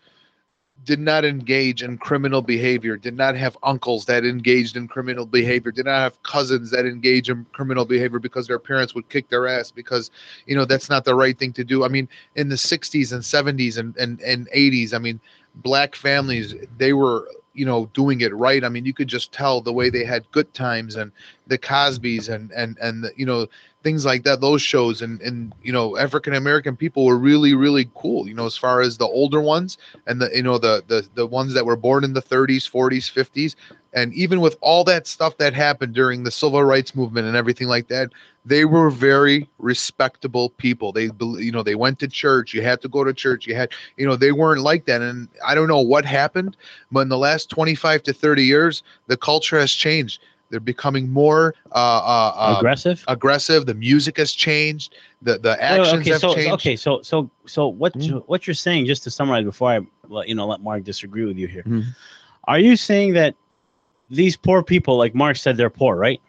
did not engage in criminal behavior, did not have uncles that engaged in criminal behavior, did not have cousins that engage in criminal behavior because their parents would kick their ass because you know that's not the right thing to do. I mean, in the 60s and 70s and and, and 80s, I mean, black families they were you know doing it right. I mean, you could just tell the way they had good times and the Cosbys and and and the, you know things like that those shows and and you know african american people were really really cool you know as far as the older ones and the you know the the the ones that were born in the 30s 40s 50s and even with all that stuff that happened during the civil rights movement and everything like that they were very respectable people. They you know they went to church. You had to go to church. You had you know they weren't like that. And i don't know what happened but in the last 25 to 30 years the culture has changed they're becoming more uh, uh, uh, aggressive? aggressive. The music has changed. The the actions okay, have so changed. okay, so so so what Mhm. what you're saying, just to summarize before I let you know let Mark disagree with you here. Mhm. Are you saying that these poor people, like Mark said, they're poor, right?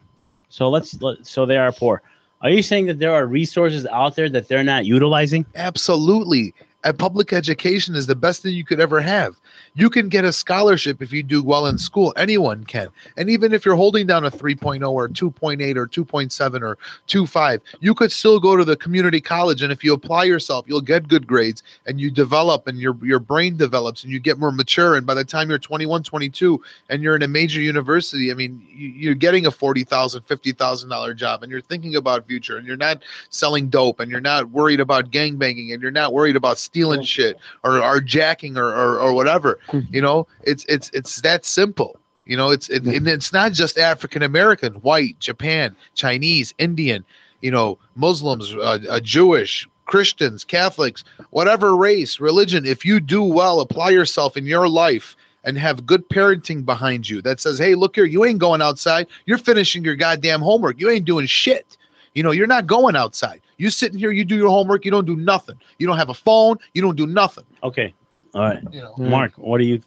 So let's let, so they are poor. Are you saying that there are resources out there that they're not utilizing? Absolutely. And public education is the best thing you could ever have. You can get a scholarship if you do well in school. Anyone can. And even if you're holding down a 3.0 or 2.8 or 2.7 or 2.5, you could still go to the community college. And if you apply yourself, you'll get good grades and you develop and your, your brain develops and you get more mature. And by the time you're 21, 22, and you're in a major university, I mean, you, you're getting a $40,000, $50,000 job and you're thinking about future and you're not selling dope and you're not worried about gang banging and you're not worried about stealing shit or, or jacking or, or, or whatever you know it's it's it's that simple. You know it's it, and it's not just african american white japan chinese indian you know muslims uh, uh, jewish christians catholics whatever race religion if you do well apply yourself in your life and have good parenting behind you that says hey look here you ain't going outside. You're finishing your goddamn homework. You ain't doing shit. You know you're not going outside. You sitting here you do your homework you don't do nothing. You don't have a phone you don't do nothing. Okay. All right. you know Mm. Mark, what do you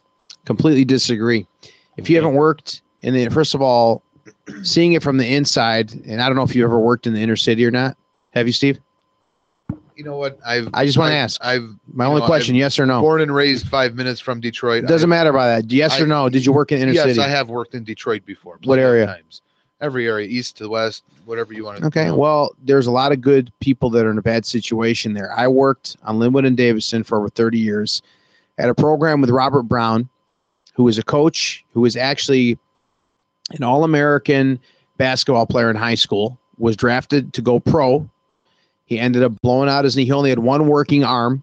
completely disagree. If you haven't worked in the first of all, seeing it from the inside, and I don't know if you ever worked in the inner city or not. Have you, Steve? you know what i've I just want to I've- ask. i've My only know, question: yes or no? born and raised five minutes from Detroit. It doesn't I, matter about that. Yes or I- no? Did you work in inner city? yes, city? I have worked in Detroit before. What plenty of area? Times. Every area, east to west, whatever you want to. Okay. know. Well, there's a lot of good people that are in a bad situation there. I worked on Linwood and Davison for over 30 years at a program with Robert Brown, who was a coach, who was actually an All American basketball player in high school, was drafted to go pro. He ended up blowing out his knee. He only had one working arm,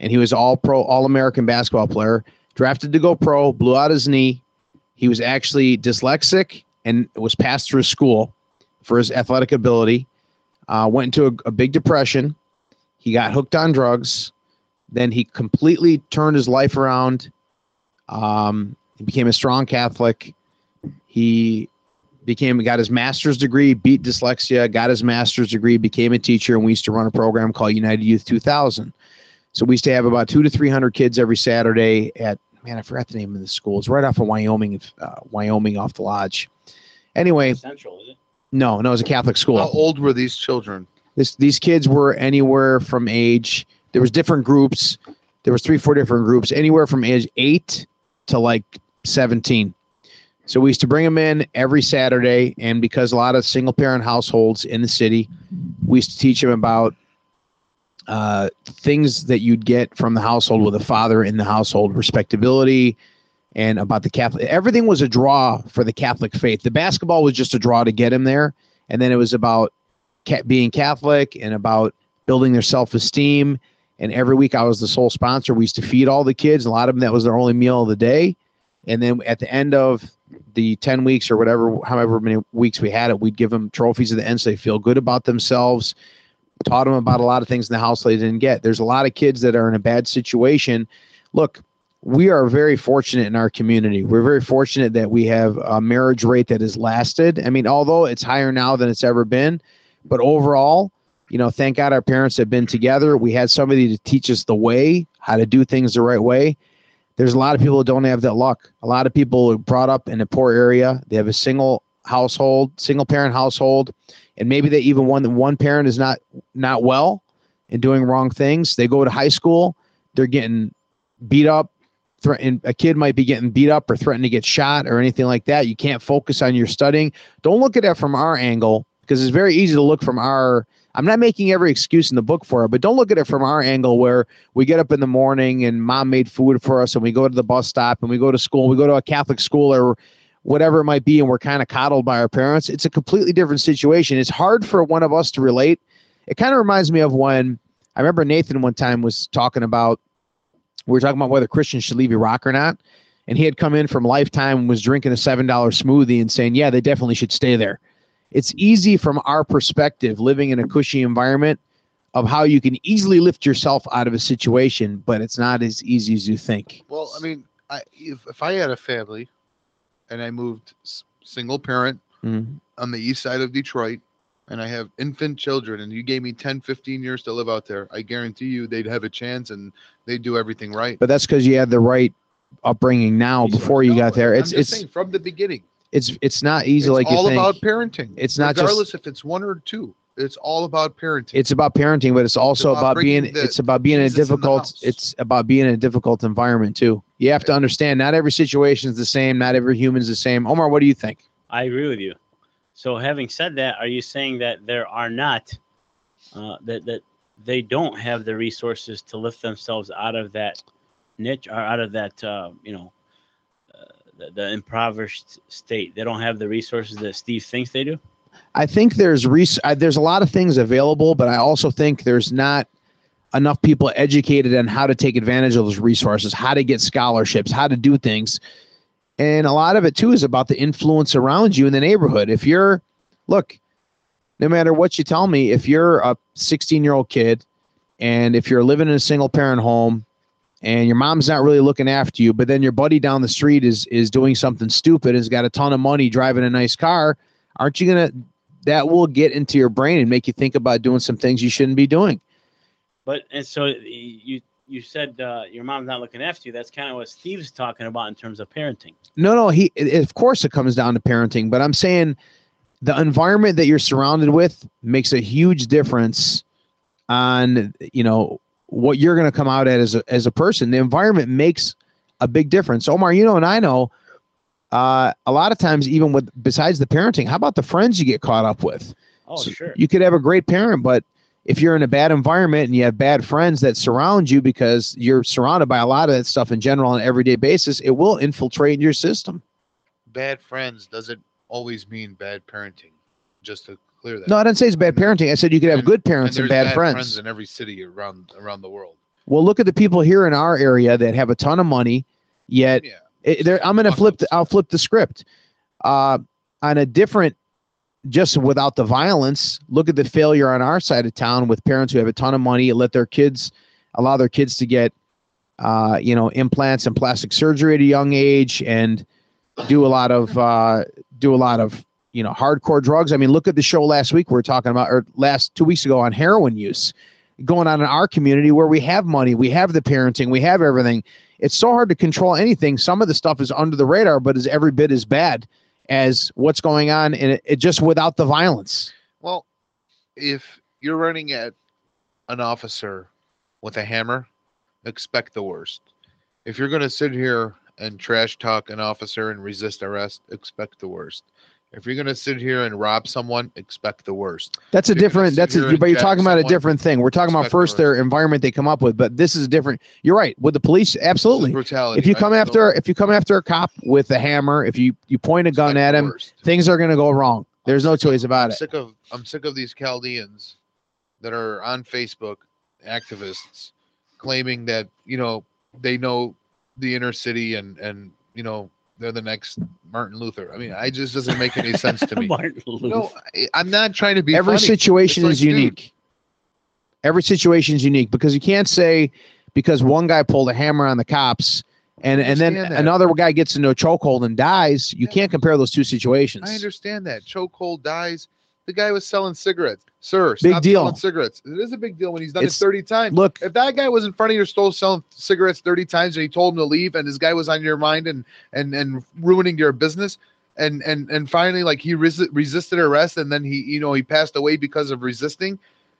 and he was all pro, All American basketball player. Drafted to go pro, blew out his knee. He was actually dyslexic and was passed through school for his athletic ability. Uh, went into a, a big depression. He got hooked on drugs. Then he completely turned his life around. Um, he became a strong Catholic. He became got his master's degree, beat dyslexia, got his master's degree, became a teacher, and we used to run a program called United Youth 2000. So we used to have about two to three hundred kids every Saturday at man, I forgot the name of the school. It's right off of Wyoming, uh, Wyoming, off the lodge. Anyway, Central, is it? no, no, it was a Catholic school. How old were these children? This these kids were anywhere from age. There was different groups. There was three, four different groups, anywhere from age eight to like seventeen. So we used to bring them in every Saturday, and because a lot of single parent households in the city, we used to teach them about uh, things that you'd get from the household with a father in the household, respectability, and about the Catholic. Everything was a draw for the Catholic faith. The basketball was just a draw to get him there, and then it was about ca- being Catholic and about building their self esteem. And every week I was the sole sponsor. We used to feed all the kids. A lot of them that was their only meal of the day. And then at the end of the 10 weeks or whatever, however many weeks we had it, we'd give them trophies at the end so they feel good about themselves. Taught them about a lot of things in the house they didn't get. There's a lot of kids that are in a bad situation. Look, we are very fortunate in our community. We're very fortunate that we have a marriage rate that has lasted. I mean, although it's higher now than it's ever been, but overall, you know, thank God our parents have been together. We had somebody to teach us the way, how to do things the right way. There's a lot of people that don't have that luck. A lot of people are brought up in a poor area. They have a single household, single parent household, and maybe they even one one parent is not not well and doing wrong things. They go to high school, they're getting beat up. Threaten a kid might be getting beat up or threatened to get shot or anything like that. You can't focus on your studying. Don't look at that from our angle because it's very easy to look from our I'm not making every excuse in the book for it, but don't look at it from our angle where we get up in the morning and mom made food for us and we go to the bus stop and we go to school, we go to a Catholic school or whatever it might be, and we're kind of coddled by our parents. It's a completely different situation. It's hard for one of us to relate. It kind of reminds me of when I remember Nathan one time was talking about we were talking about whether Christians should leave Iraq or not. And he had come in from Lifetime and was drinking a $7 smoothie and saying, yeah, they definitely should stay there it's easy from our perspective living in a cushy environment of how you can easily lift yourself out of a situation but it's not as easy as you think Well, I mean, I, if if I had a family, and I moved single parent Mhm. on the east side of Detroit, and I have infant children, and you gave me 10, 15 years to live out there, I guarantee you they'd have a chance and they'd do everything right. but that's because you had the right upbringing now before you No, got there I'm it's it's saying from the beginning. It's it's not easy It's like you all think about parenting. It's not just- regardless if it's one or two. It's all about parenting. it's about parenting, but it's also about about, being the it's about being in a Jesus in the difficult house. it's about being in a difficult environment too. You have to understand not every situation is the same, not every human is the same. Omar, what do you think? I agree with you. So, having said that, are you saying that there are not uh, that that they don't have the resources to lift themselves out of that niche or out of that uh, you know the, the impoverished state? They don't have the resources that Steve thinks they do. I think there's res- uh, there's a lot of things available, but I also think there's not enough people educated on how to take advantage of those resources, how to get scholarships, how to do things. And a lot of it too is about the influence around you in the neighborhood. If you're look, no matter what you tell me, if you're a 16 year old kid and if you're living in a single parent home and your mom's not really looking after you, but then your buddy down the street is is doing something stupid, has got a ton of money, driving a nice car, aren't you gonna that will get into your brain and make you think about doing some things you shouldn't be doing. But and so you you said uh, your mom's not looking after you. That's kind of what Steve's talking about in terms of parenting. No, no, he it- of course it comes down to parenting, but I'm saying the environment that you're surrounded with makes a huge difference on you know what you're going to come out at as a, as a person. The environment makes a big difference. Omar, you know, and I know uh, a lot of times, even with besides the parenting, how about the friends you get caught up with? Oh, So sure. You could have a great parent, but if you're in a bad environment and you have bad friends that surround you because you're surrounded by a lot of that stuff in general on an everyday basis, it will infiltrate your system. bad friends doesn't always mean bad parenting. Just to clear that. No, I didn't say it's bad parenting. I said you could have And- good parents and, there's bad, friends. in every city around around the world. Well, look at the people here in our area that have a ton of money, yet Yeah. it, I'm going to flip. The, I'll flip the script. Uh, on a different, just without the violence. Look at the failure on our side of town with parents who have a ton of money, let their kids, allow their kids to get, uh, you know, implants and plastic surgery at a young age, and do a lot of uh, do a lot of you know hardcore drugs. I mean, look at the show last week we were talking about, or last two weeks ago on heroin use going on in our community where we have money, we have the parenting, we have everything. It's so hard to control anything. Some of the stuff is under the radar, but is every bit as bad as what's going on and it, it just without the violence. Well, if you're running at an officer with a hammer, expect the worst. If you're going to sit here and trash talk an officer and resist arrest, expect the worst. If you're going to sit here and rob someone, expect the worst. That's a different. That's a, but you're talking about a different thing. We're talking about first the their environment they come up with, but this is different. You're right with the police. Absolutely. brutality. If you come feel after, if you come after a cop with a hammer, if you you point a gun at him, worst. things are going to go wrong. There's no choice about I'm it. Sick of I'm sick of these Chaldeans that are on Facebook, activists, claiming that you know they know the inner city and and you know they're the next Martin Luther. I mean, I just doesn't make any sense to me. Martin Luther. No, I, I'm not trying to be. every funny. situation It's is like, dude, unique. Every situation is unique because you can't say because one guy pulled a hammer on the cops and and then that. another guy gets into a chokehold and dies. You Yeah. can't compare those two situations. I understand that chokehold dies. The guy was selling cigarettes, sir. Big stop deal. Selling cigarettes. It is a big deal when he's done It's- it 30 times. Look, if that guy was in front of your store selling cigarettes 30 times and he told him to leave and this guy was on your mind and and and ruining your business and and and finally like he resi- resisted arrest and then he you know he passed away because of resisting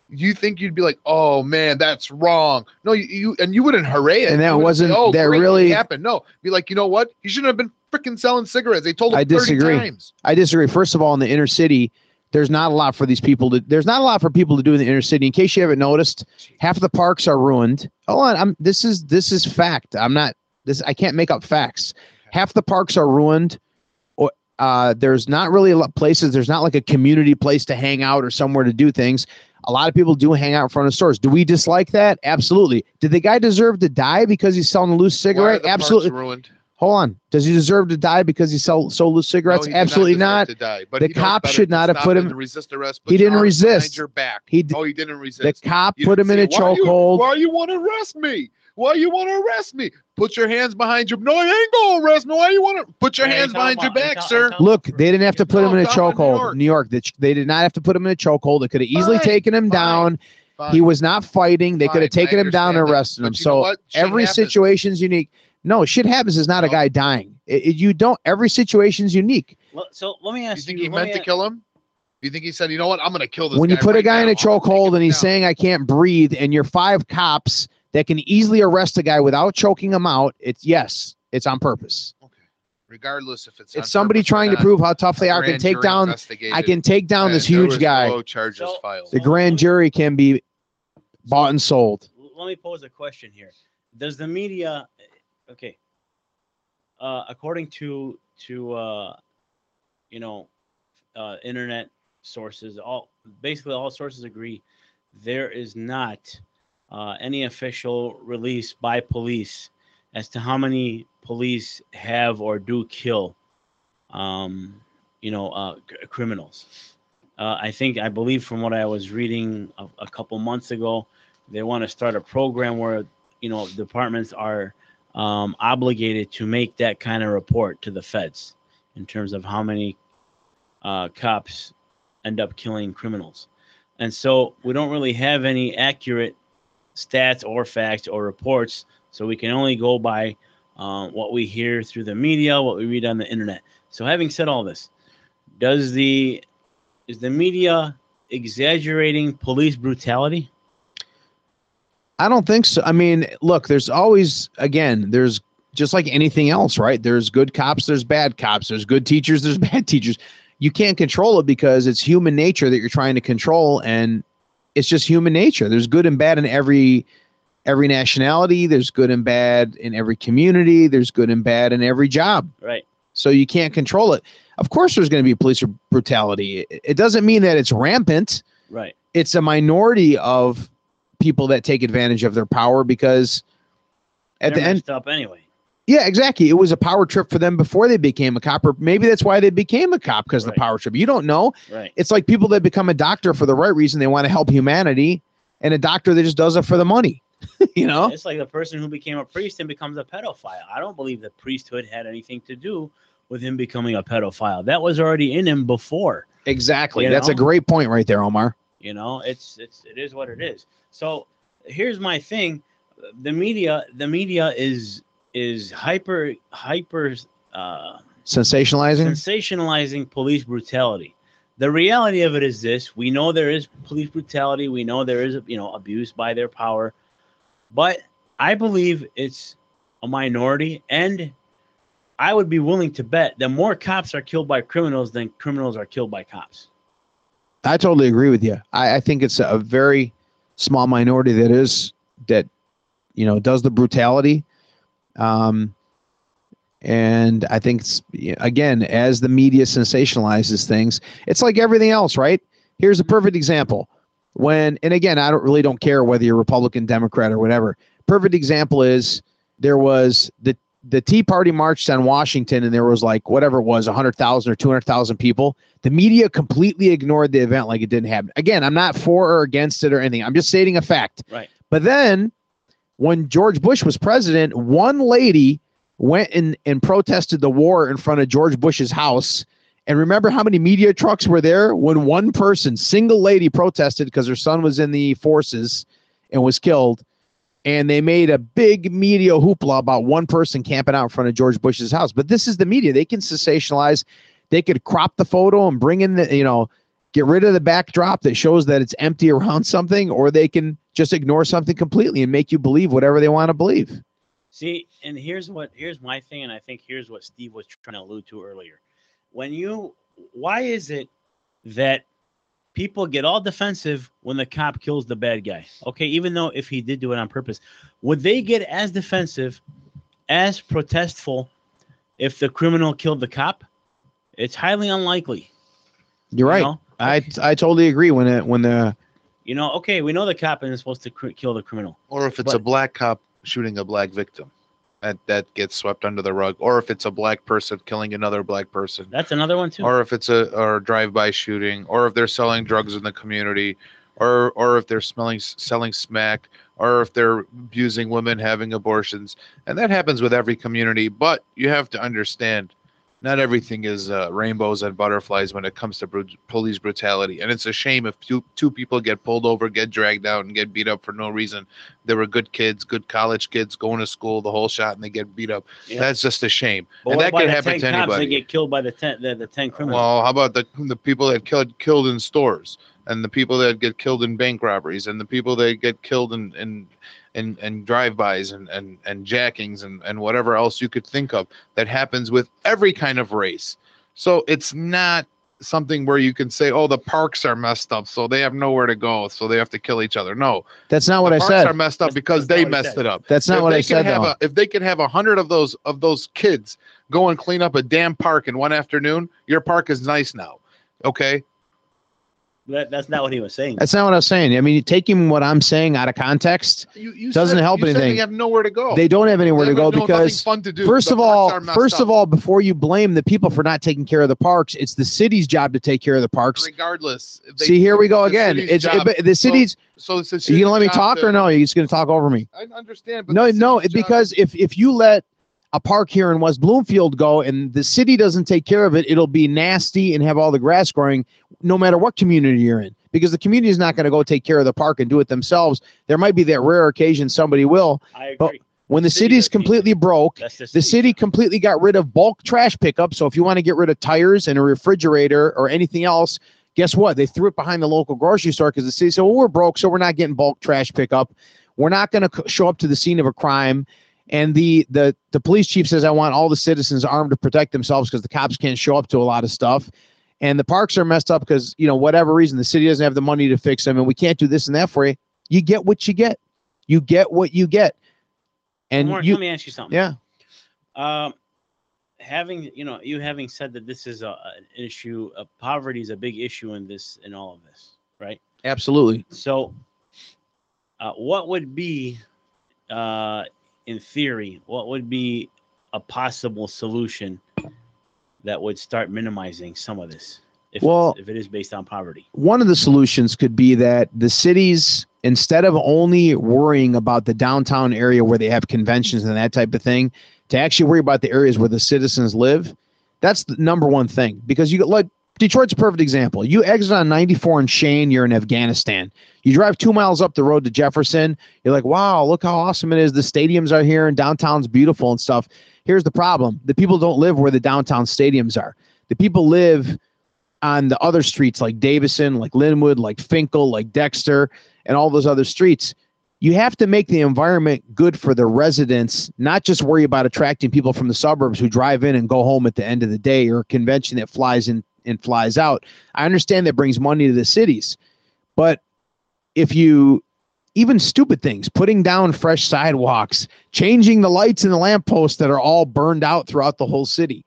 you think you'd be like oh man that's wrong no you, you and you wouldn't hooray it And that wouldn't say, wasn't- oh, that great, really- happened no be like you know what he shouldn't have been freaking selling cigarettes they told him I 30 disagree. I disagree. First of all, in the inner city, there's not a lot for these people to. There's not a lot for people to do in the inner city. In case you haven't noticed, half of the parks are ruined. Hold on, I'm. This is this is fact. I'm not. This I can't make up facts. Half the parks are ruined. Or uh, there's not really a lot places. There's not like a community place to hang out or somewhere to do things. A lot of people do hang out in front of stores. Do we dislike that? Absolutely. Did the guy deserve to die because he's selling a loose cigarette? Absolutely. ruined Hold on. Does he deserve to die because he sold sold loose No, cigarettes? he Absolutely deserve not. to die, but The cop should not have put him- to resist arrest. He didn't arms behind resist. Your back. He d- Oh, he didn't resist. the cop You put him in a say, "Why you- chokehold. Why you want to arrest me? Why you want to arrest me? Put your hands behind your. No, I ain't gonna arrest me. Why you want to put your Yeah, hands behind your back, talking- sir? Look, they didn't have to put him in a down in New chokehold. New York, they, they did not have to put him in a chokehold. They could have easily Fine, taken him fine, down. Fine. He was not fighting. They could have taken him down and arrested him. But you know So every happens. situation's unique. No, shit happens is not a oh. guy dying. It- it- you don't. Every situation's unique. Well, so let me ask You think you. Think he meant me to a- kill him? You think he said, you know what, I'm going to kill this when you guy put a guy in now. a I'm chokehold and he's down." saying I can't breathe, and you're five cops that can easily arrest a guy without choking him out, it's yes, it's on purpose. Okay. Regardless if it's on It's somebody purpose or trying to prove how tough they are. Can take down. I can take down this huge guy. No charges So- filed. The grand jury can be bought and sold. let me pose a question here. Does the media, okay, uh, according to to uh, you know, uh, internet sources, all basically all sources agree there is not uh, any official release by police as to how many police have or do kill, um, you know, uh, c- criminals. Uh, I think I believe from what I was reading a, a couple months ago, they want to start a program where you know departments are um, obligated to make that kind of report to the feds in terms of how many uh, cops end up killing criminals. And so we don't really have any accurate stats or facts or reports so we can only go by uh, what we hear through the media what we read on the internet. So having said all this does the is the media exaggerating police brutality I don't think so. I mean, look, there's always again, there's just like anything else, right? There's good cops, there's bad cops, there's good teachers, there's bad teachers. You can't control it because it's human nature that you're trying to control and it's just human nature. There's good and bad in every every nationality, there's good and bad in every community, there's good and bad in every job. right So you can't control it. Of course there's going to be police brutality. It- doesn't mean that it's rampant right it's a minority of people that take advantage of their power because at They're the end up anyway yeah exactly it was a power trip for them before they became a cop or maybe that's why they became a cop because Right. the power trip you don't know right it's like people that become a doctor for the right reason they want to help humanity and a doctor that just does it for the money you know It's like the person who became a priest and becomes a pedophile. I don't believe the priesthood had anything to do with him becoming a pedophile. That was already in him before. exactly You that's a great point right there omar You know, it's it's it is what it is. So here's my thing: the media, the media is is hyper hyper uh, sensationalizing sensationalizing police brutality. The reality of it is this: we know there is police brutality. We know there is you know abuse by their power, but I believe it's a minority, and I would be willing to bet that more cops are killed by criminals than criminals are killed by cops. I totally agree with you. I, I think it's a very small minority that is that you know does the brutality. Um, and I think again, as the media sensationalizes things, it's like everything else, right? Here's a perfect example. When and again, I don't really don't care whether you're Republican, Democrat, or whatever. Perfect example is there was the the Tea Party marched on Washington, and there was like whatever it was, hundred thousand or two hundred thousand people the media completely ignored the event like it didn't happen. Again, I'm not for or against it or anything. I'm just stating a fact. Right. But then when George Bush was president, one lady went and, and protested the war in front of George Bush's house. And remember how many media trucks were there when one person, single lady, protested because her son was in the forces and was killed. And they made a big media hoopla about one person camping out in front of George Bush's house. But this is the media. They can sensationalize they could crop the photo and bring in the you know get rid of the backdrop that shows that it's empty around something or they can just ignore something completely and make you believe whatever they want to believe See, and here's what here's my thing, and I think here's what Steve was trying to allude to earlier. When you, why is it that people get all defensive when the cop kills the bad guy? Okay, even though if he did do it on purpose, would they get as defensive, as protestful, if the criminal killed the cop? It's highly unlikely. you're you right know? i i totally agree when it when the You know, okay, we know the cop isn't supposed to cr- kill the criminal. Or if it's a black cop shooting a black victim, that that gets swept under the rug. Or if it's a black person killing another black person. That's another one too. Or if it's a or a drive-by shooting, or if they're selling drugs in the community, or or if they're smelling selling smack, or if they're abusing women having abortions, and that happens with every community. But you have to understand, not everything is uh, rainbows and butterflies when it comes to bru- police brutality. And it's a shame if two, two people get pulled over, get dragged out, and get beat up for no reason. They were good kids, good college kids, going to school, the whole shot, and they get beat up. Yeah. That's just a shame. But and that could happen 10 to anybody. get killed by the ten the, the ten criminals. Well, how about the the people that killed killed in stores, and the people that get killed in bank robberies, and the people that get killed in in in, in drive-bys and, and and jackings and and whatever else you could think of that happens with every kind of race. So it's not something where you can say, "Oh, the parks are messed up, so they have nowhere to go, so they have to kill each other." No, That's not what the I parks said. are messed up That's- because that's they not what he messed said. it up. That's not If what I said have a, if they could have a hundred of those of those kids go and clean up a damn park in one afternoon, your park is nice now. Okay, that, that's not what he was saying. That's not what I was saying. I mean, taking what I'm saying out of context, you, you Doesn't said- help you said anything. They have nowhere to go. they don't have anywhere They to go have no- because fun to do. First The of all, first up. of all, before you blame the people for not taking care of the parks, it's the city's job to take care of the parks. regardless. they- See, here we go again. city's It's job- but the city's. so it's the Are you gonna let me talk to- or no? You're you just gonna talk over me? I understand. But No, no, because if if you let a park here in West Bloomfield go and the city doesn't take care of it, it'll be nasty and have all the grass growing, no matter what community you're in. Because the community is not going to go take care of the park and do it themselves. There might be that rare occasion somebody will. I but agree. When the City city's does need completely broke, just the city completely got rid of bulk trash pickup. So if you want to get rid of tires and a refrigerator or anything else, guess what? They threw it behind the local grocery store because the city said, well, we're broke, so we're not getting bulk trash pickup. We're not going to show up to the scene of a crime. And the the the police chief says, I want all the citizens armed to protect themselves because the cops can't show up to a lot of stuff. And the parks are messed up because, you know, whatever reason, the city doesn't have the money to fix them and we can't do this and that for you. You get what you get. You get what you get. And Mark, you, let me ask you something. yeah. Um, having you know you having said that this is a, an issue of poverty is a big issue in this in all of this, right? Absolutely. So, uh, what would be, uh, in theory, what would be a possible solution that would start minimizing some of this? If, Well- if it is based on poverty, one of the solutions could be that the cities instead of only worrying about the downtown area where they have conventions and that type of thing to actually worry about the areas where the citizens live that's the number one thing because you like detroit's a perfect example. You exit on 94 in Chene you're in afghanistan. You drive two miles up the road to jefferson. You're like wow look how awesome it is. The stadiums are here and downtown's beautiful and stuff. Here's the problem. The people don't live where the downtown stadiums are. The people live on the other streets like Davison, like Linwood, like Fenkell, like Dexter, and all those other streets. You have to make the environment good for the residents, not just worry about attracting people from the suburbs who drive in and go home at the end of the day or a convention that flies in and flies out. I understand that brings money to the cities, but if you even stupid things, putting down fresh sidewalks, changing the lights in the lampposts that are all burned out throughout the whole city,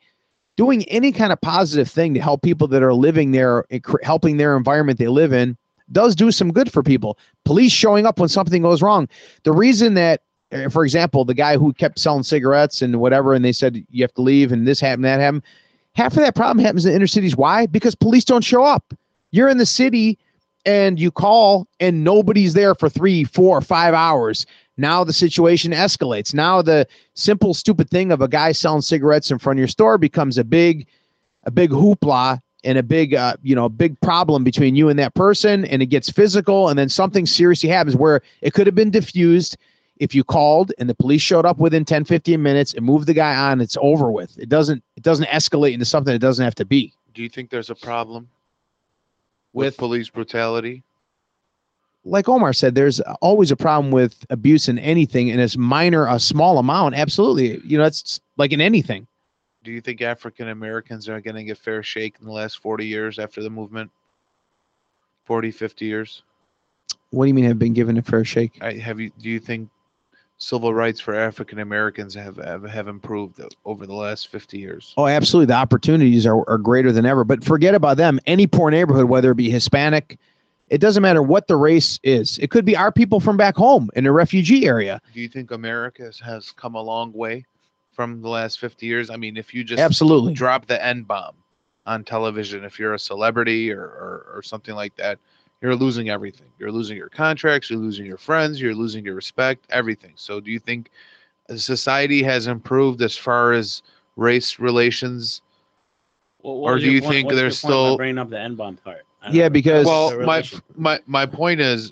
doing any kind of positive thing to help people that are living there, helping their environment they live in, does do some good for people. Police showing up when something goes wrong. The reason that, uh, for example, the guy who kept selling cigarettes and whatever, and they said you have to leave and this happened, that happened. Half of that problem happens in inner cities. Why? Because police don't show up. You're in the city and you call and nobody's there for three, four, five hours. Now the situation escalates. Now the simple, stupid thing of a guy selling cigarettes in front of your store becomes a big, a big hoopla and a big, uh, you know, big problem between you and that person, and it gets physical, and then something seriously happens where it could have been diffused if you called and the police showed up within 10 15 minutes and moved the guy on it's over with it doesn't it doesn't escalate into something it doesn't have to be Do you think there's a problem with, With- police brutality? like Omar said, there's always a problem with abuse in anything, and it's minor, a small amount. Absolutely, you know, it's like in anything. Do you think African Americans are getting a fair shake in the last 40 years after the movement? 40, 50 years? What do you mean have been given a fair shake? I, have you? Do you think civil rights for African Americans have, have have improved uh, over the last 50 years? Oh, absolutely. The opportunities are, are greater than ever. But forget about them. Any poor neighborhood, whether it be Hispanic, it doesn't matter what the race is. It could be our people from back home in a refugee area. Do you think America has- has come a long way from the last 50 years? I mean, if you just Absolutely. drop the N bomb on television, if you're a celebrity or, or, or something like that, you're losing everything. You're losing your contracts, you're losing your friends, you're losing your respect, everything. So, do you think society has improved as far as race relations What- what Or do your you point- think what's your there's point still- bringing up the N bomb part? Yeah, know. because- well my my my point is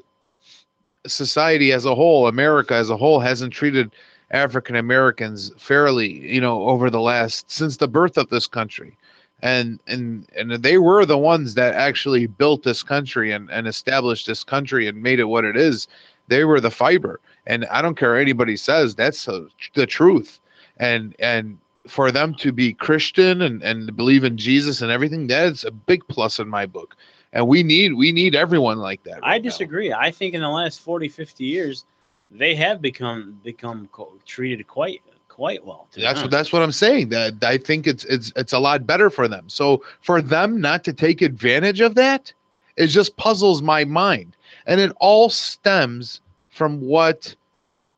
society as a whole america as a whole hasn't treated african americans fairly you know over the last since the birth of this country and and and they were the ones that actually built this country and and established this country and made it what it is they were the fiber and i don't care what anybody says that's uh the truth and and for them to be christian and and believe in jesus and everything that's a big plus in my book and we need we need everyone like that I right now. disagree. I think in the last 40, 50 years, they have become become co- treated quite quite well. to that's what that's what i'm saying that i think it's it's it's a lot better for them so for them not to take advantage of that it just puzzles my mind and it all stems from what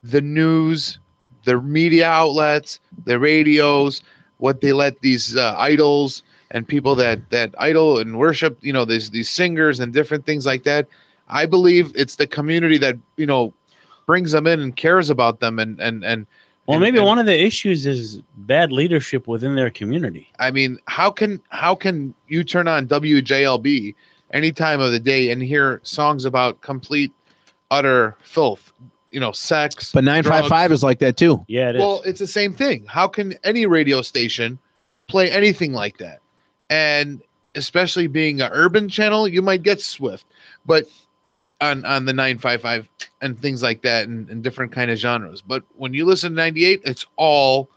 the news the media outlets the radios what they let these uh, idols and people that that idol and worship you know these these singers and different things like that i believe it's the community that you know brings them in and cares about them and and and Well, and- maybe and- one of the issues is bad leadership within their community. I mean, how can how can you turn on WJLB any time of the day and hear songs about complete utter filth, you know, sex? But 955 is like that too. Yeah, it is. well, it's the same thing. How can any radio station play anything like that? And especially being an urban channel, you might get Swift, but on on the 955 and things like that and, and different kind of genres. But when you listen to 98, it's all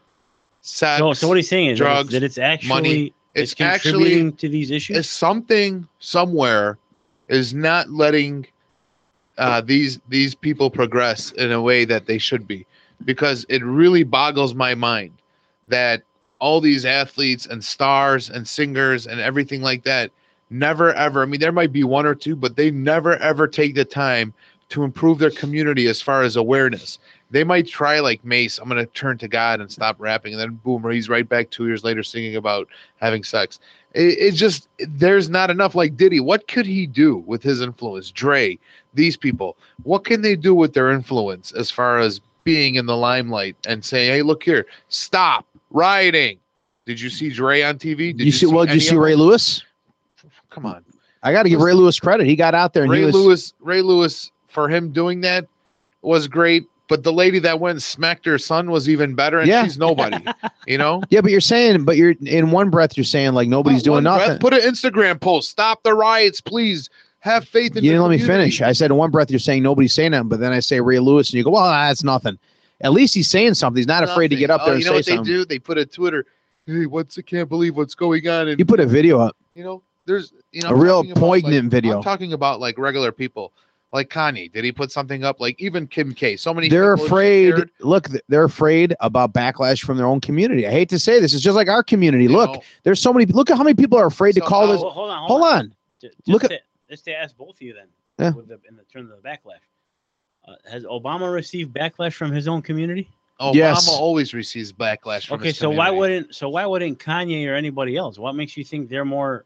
sex. so, so what he's saying is that it's- drugs, that it's actually money. it's, It's actually contributing to these issues. is something somewhere is not letting uh, these these people progress in a way that they should be because it really boggles my mind that all these athletes and stars and singers and everything like that never ever. I mean there might be one or two but they never ever take the time to improve their community as far as awareness. They might try like Mase i'm going to turn to god and stop rapping and then boom he's right back two years later singing about having sex. It, it just there's not enough. Like diddy what could he do with his influence? Dre these people what can they do with their influence as far as being in the limelight and saying hey look here stop rioting. Did you see dre on tv did you, see, well, did you see Ray? Lewis? Come on I got to give Ray Lewis credit. He got out there and ray was. lewis ray lewis for him doing that was great but the lady that went and smacked her son was even better and Yeah. she's nobody you know Yeah, but you're saying, but you're in one breath, you're saying like nobody's Put doing one breath- nothing. Put an Instagram post. Stop the riots, please. Have faith in you didn't let me finish. I said in one breath, you're saying nobody's saying nothing, but then I say Ray Lewis, and you go, well, that's nothing. At least he's saying something. He's not afraid to get up Oh, there you know what something. they do? They put a Twitter. Hey, what's I can't believe what's going on, and He put a video up. you know, there's you know A I'm real talking about, like- poignant video. I'm talking about like regular people, like Kanye. Did he put something up? Like even Kim K. So many. They're people afraid. Look, they're afraid about backlash from their own community. I hate to say this. It's just like our community. you Look, know. there's so many. Look at how many people are afraid to call how- this. Well, hold on, hold, Hold on. on. Just, Look at- to, just to ask both of you then, Yeah. with the, in the terms of the backlash, uh, has Obama received backlash from his own community? Obama Yes. always receives backlash. From Okay, his so why wouldn't so why wouldn't Kanye or anybody else? What makes you think they're more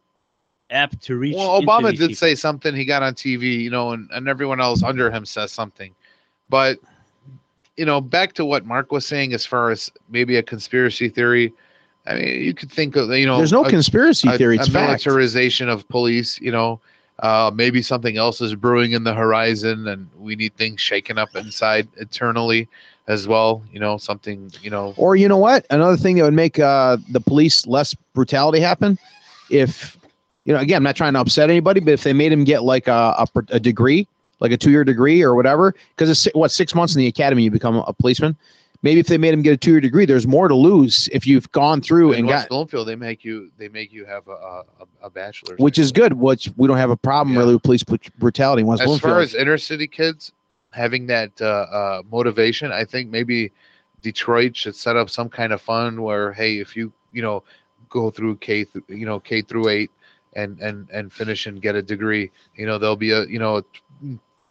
apt to reach? Well, Obama did people? say something. He got on TV, you know, and, and everyone else under him says something. But, you know, back to what Mark was saying as far as maybe a conspiracy theory. I mean, you could think of, you know, There's no a, conspiracy a- theory. a It's fact. militarization of police, you know, uh, maybe something else is brewing in the horizon and we need things shaken up inside eternally as well. You know, something, you know, Or you know what? Another thing that would make uh, the police less brutality happen, if you know, again, I'm not trying to upset anybody, but if they made him get like a, a, a degree, like a two year degree or whatever, because it's what six months in the academy you become a policeman. Maybe if they made him get a two year degree, there's more to lose if you've gone through in and West got, Bloomfield, they make you, they make you have a, a, a bachelor's. which is good. Which we don't have a problem Yeah. really with police brutality in West as Bloomfield. far as inner city kids having that uh, uh, motivation, I think maybe Detroit should set up some kind of fund where, hey, if you you know go through K, th- you know K through eight, and and and finish and get a degree, you know there'll be a you know a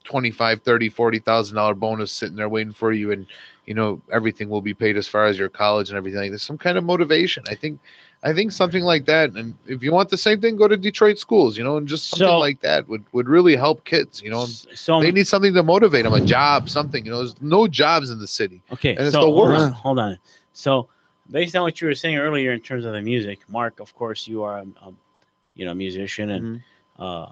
25 30 40 thousand dollar bonus sitting there waiting for you and you know everything will be paid as far as your college and everything there's some kind of motivation i think i think something like that and if you want the same thing go to detroit schools you know and just something So- like that would would really help kids you know so they need something to motivate them, a job, something. You know, there's no jobs in the city. okay, and it's so the hold worst. on, hold on. So based on what you were saying earlier in terms of the music, Mark, of course, you are a, a you know musician, and uh,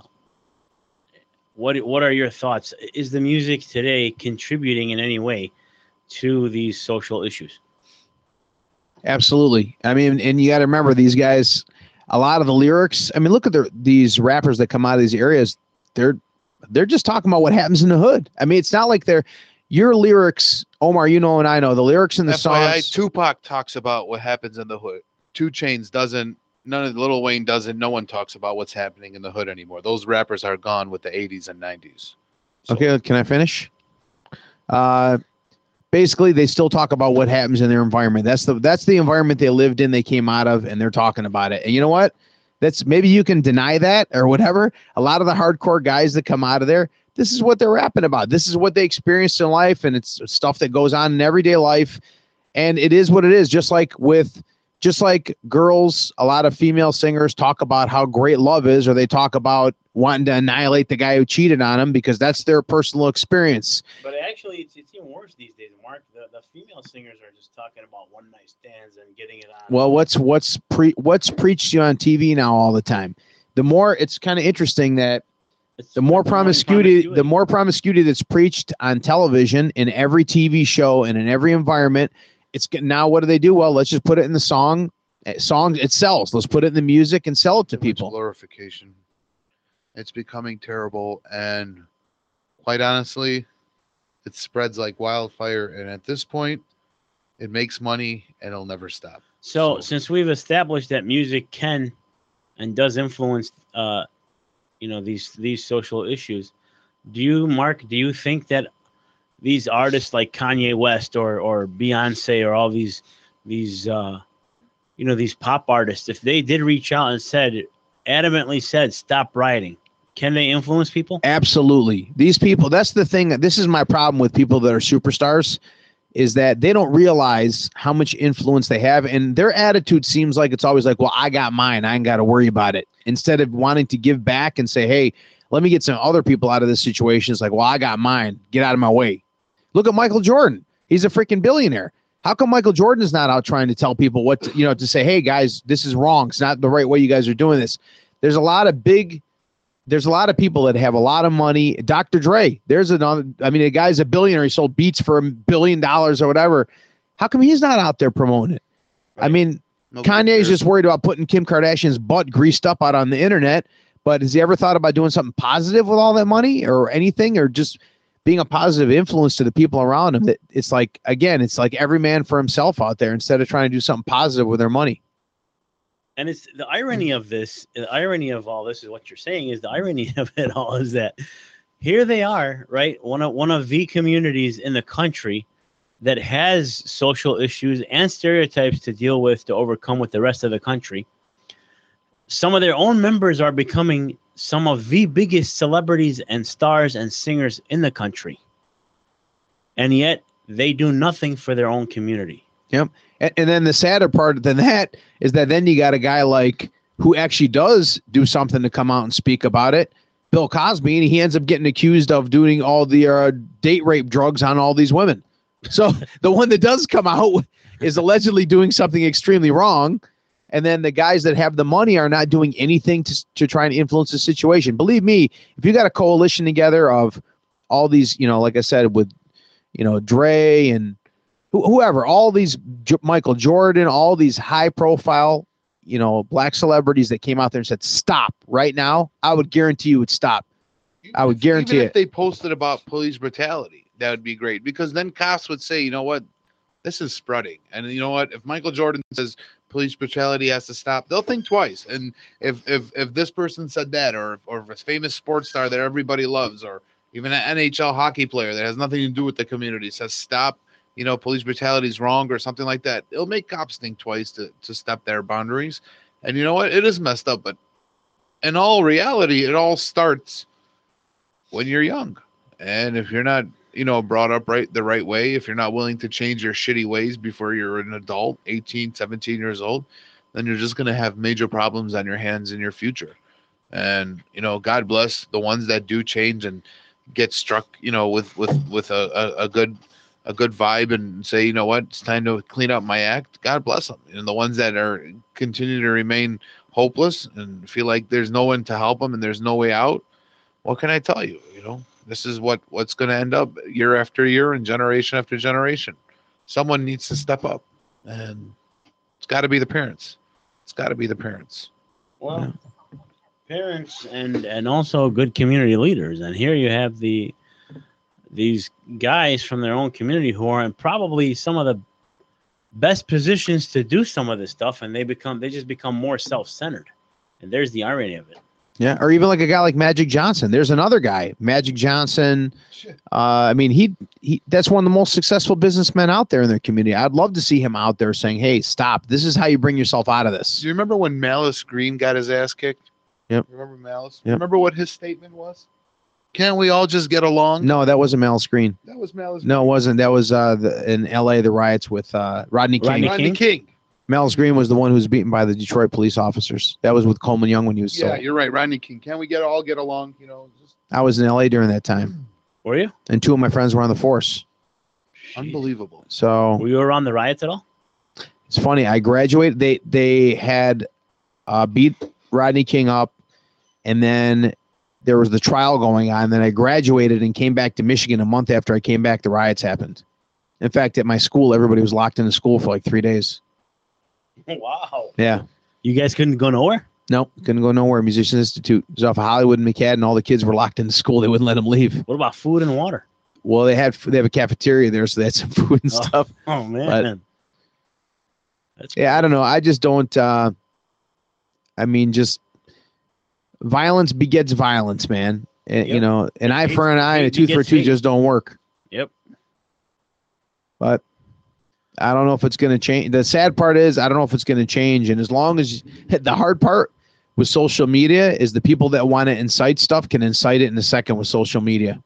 what what are your thoughts? Is the music today contributing in any way to these social issues? Absolutely. I mean, and you got to remember these guys. A lot of the lyrics. I mean, look at the, these rappers that come out of these areas. They're they're just talking about what happens in the hood. I mean, it's not like they're your lyrics, Omar. You know, and I know the lyrics in the FYI, songs. Tupac talks about what happens in the hood. 2 Chainz doesn't. None of the Lil Wayne doesn't. No one talks about what's happening in the hood anymore. Those rappers are gone with the 80s and 90s. So- Okay, can I finish? Uh, basically, they still talk about what happens in their environment. That's the that's the environment they lived in. They came out of, and they're talking about it. And you know what? That's maybe you can deny that or whatever. A lot of the hardcore guys that come out of there, this is what they're rapping about. This is what they experienced in life, and it's stuff that goes on in everyday life. And it is what it is. Just like with just like girls, a lot of female singers talk about how great love is, or they talk about wanting to annihilate the guy who cheated on them because that's their personal experience. But actually, it's, it's even worse these days, Mark. The, the female singers are just talking about one night stands and getting it on. Well, what's what's pre what's preached to you on TV now all the time? The more it's kind of interesting that It's the more promoting promiscuity, the more promiscuity that's preached on television in every TV show and in every environment. It's get- now what do they do? Well, let's just put it in the song. eh, Song it sells. Let's put it in the music and sell it to Too much people. glorification. It's becoming terrible, and quite honestly, it spreads like wildfire. And at this point, it makes money, and it'll never stop. So, So- since we've established that music can and does influence, uh, you know, these these social issues, do you, Mark? Do you think that these artists like Kanye West or or Beyonce or all these these uh, you know these pop artists, if they did reach out and said adamantly said stop writing, can they influence people? Absolutely. These people, that's the thing. This is my problem with people that are superstars is that they don't realize how much influence they have. And their attitude seems like it's always like, well, I got mine. I ain't got to worry about it. Instead of wanting to give back and say, hey, let me get some other people out of this situation. It's like, well, I got mine. Get out of my way. Look at Michael Jordan. He's a freaking billionaire. How come Michael Jordan is not out trying to tell people what, to, you know, to say, hey, guys, this is wrong. It's not the right way you guys are doing this. There's a lot of big there's a lot of people that have a lot of money. Dr. Dre, there's another. I mean, the guy's a billionaire. He sold beats for a billion dollars or whatever. How come he's not out there promoting it? I Right. mean, No Kanye's just worried about putting Kim Kardashian's butt greased up out on the internet. But has he ever thought about doing something positive with all that money or anything, or just being a positive influence to the people around him? That it's like again, it's like every man for himself out there instead of trying to do something positive with their money. and it's the irony of this the irony of all this is what you're saying is the irony of it all is that here they are right one of one of the communities in the country that has social issues and stereotypes to deal with to overcome with the rest of the country some of their own members are becoming some of the biggest celebrities and stars and singers in the country and yet they do nothing for their own community And, and then the sadder part than that is that then you got a guy like who actually does do something to come out and speak about it. Bill Cosby, and he ends up getting accused of doing all the uh, date rape drugs on all these women. So the one that does come out is allegedly doing something extremely wrong. And then the guys that have the money are not doing anything to, to try and influence the situation. Believe me, if you got a coalition together of all these, you know, like I said, with, you know, Dre and wh- whoever, all these J- Michael Jordan, all these high profile, you know, black celebrities that came out there and said, stop right now, I would guarantee you would stop. I would guarantee even it. if they posted about police brutality, that would be great because then cops would say, you know what, this is spreading, and you know what, if Michael Jordan says police brutality has to stop, they'll think twice. And if if if this person said that, or or if a famous sports star that everybody loves, or even an NHL hockey player that has nothing to do with the community says stop, you know, police brutality is wrong or something like that, it'll make cops think twice to to step their boundaries. And you know what, it is messed up, but in all reality, it all starts when you're young. And if you're not, you know, brought up right the right way, if you're not willing to change your shitty ways before you're an adult, 18, 17 years old, then you're just going to have major problems on your hands in your future. And, you know, God bless the ones that do change and get struck, you know, with with with a, a, a good a good vibe and say, you know what, it's time to clean up my act. God bless them. And the ones that are continue to remain hopeless and feel like there's no one to help them and there's no way out. What can I tell you? You know, this is what what's going to end up year after year and generation after generation. Someone needs to step up, and it's got to be the parents. It's got to be the parents. Well, parents and and also good community leaders. And here you have the these guys from their own community who are in probably some of the best positions to do some of this stuff, and they become they just become more self centered. And there's the irony of it. Yeah, or even like a guy like Magic Johnson. There's another guy, Magic Johnson. Uh, I mean, he he that's one of the most successful businessmen out there in their community. I'd love to see him out there saying, "Hey, stop! This is how you bring yourself out of this." Do you remember when Malice Green got his ass kicked? Yep. Remember Malice? Yep. Remember what his statement was? Can't we all just get along? No, that wasn't Malice Green. That was Malice. No, it wasn't. That was uh, the, in L.A. The riots with uh, Rodney King. Rodney Rodney King? King. Malice Green was the one who was beaten by the Detroit police officers. That was with Coleman Young when he was. Yeah, still. you're right. Rodney King. Can't we get all get along? You know, just I was in L.A. during that time, Were you? and two of my friends were on the force. unbelievable. So Were you around the riots at all? It's funny. I graduated. They they had uh, beat Rodney King up, and then there was the trial going on. Then I graduated and came back to Michigan a month after I came back. The riots happened. In fact, at my school, everybody was locked in the school for like three days. Wow. Yeah. You guys couldn't go nowhere? Nope. Couldn't go nowhere. Musician Institute. It was off of Hollywood and McCadden. All the kids were locked in the school. They wouldn't let them leave. What about food and water? Well, they had they have a cafeteria there, so they had some food and Oh. stuff. Oh man. That's yeah i don't know i just don't uh i mean just violence begets violence man and, you know an eye for an eye and a tooth for a tooth hate. just don't work Yep. but i don't know if it's going to change the sad part is i don't know if it's going to change and as long as the hard part with social media is the people that want to incite stuff can incite it in a second with social media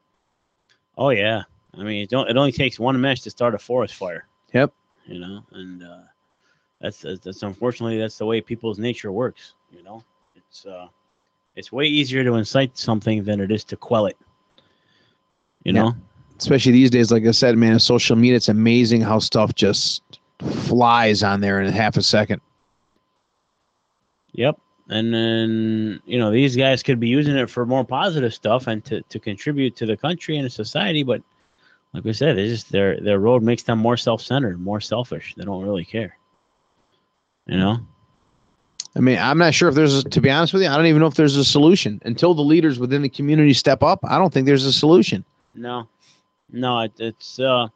Oh yeah. I mean, it don't. It only takes one mesh to start a forest fire. Yep. You know, and uh, that's, that's that's unfortunately that's the way people's nature works. You know, it's uh, it's way easier to incite something than it is to quell it. You Yeah. know. Especially these days like i said man social media it's amazing how stuff just flies on there in half a second Yep. And then you know these guys could be using it for more positive stuff and to, to contribute to the country and the society, but like I said, they just their their road makes them more self centered, more selfish. They don't really care. You know. I mean, I'm not sure if there's, a, to be honest with you, I don't even know if there's a solution until the leaders within the community step up. I don't think there's a solution. No, no, it, it's uh,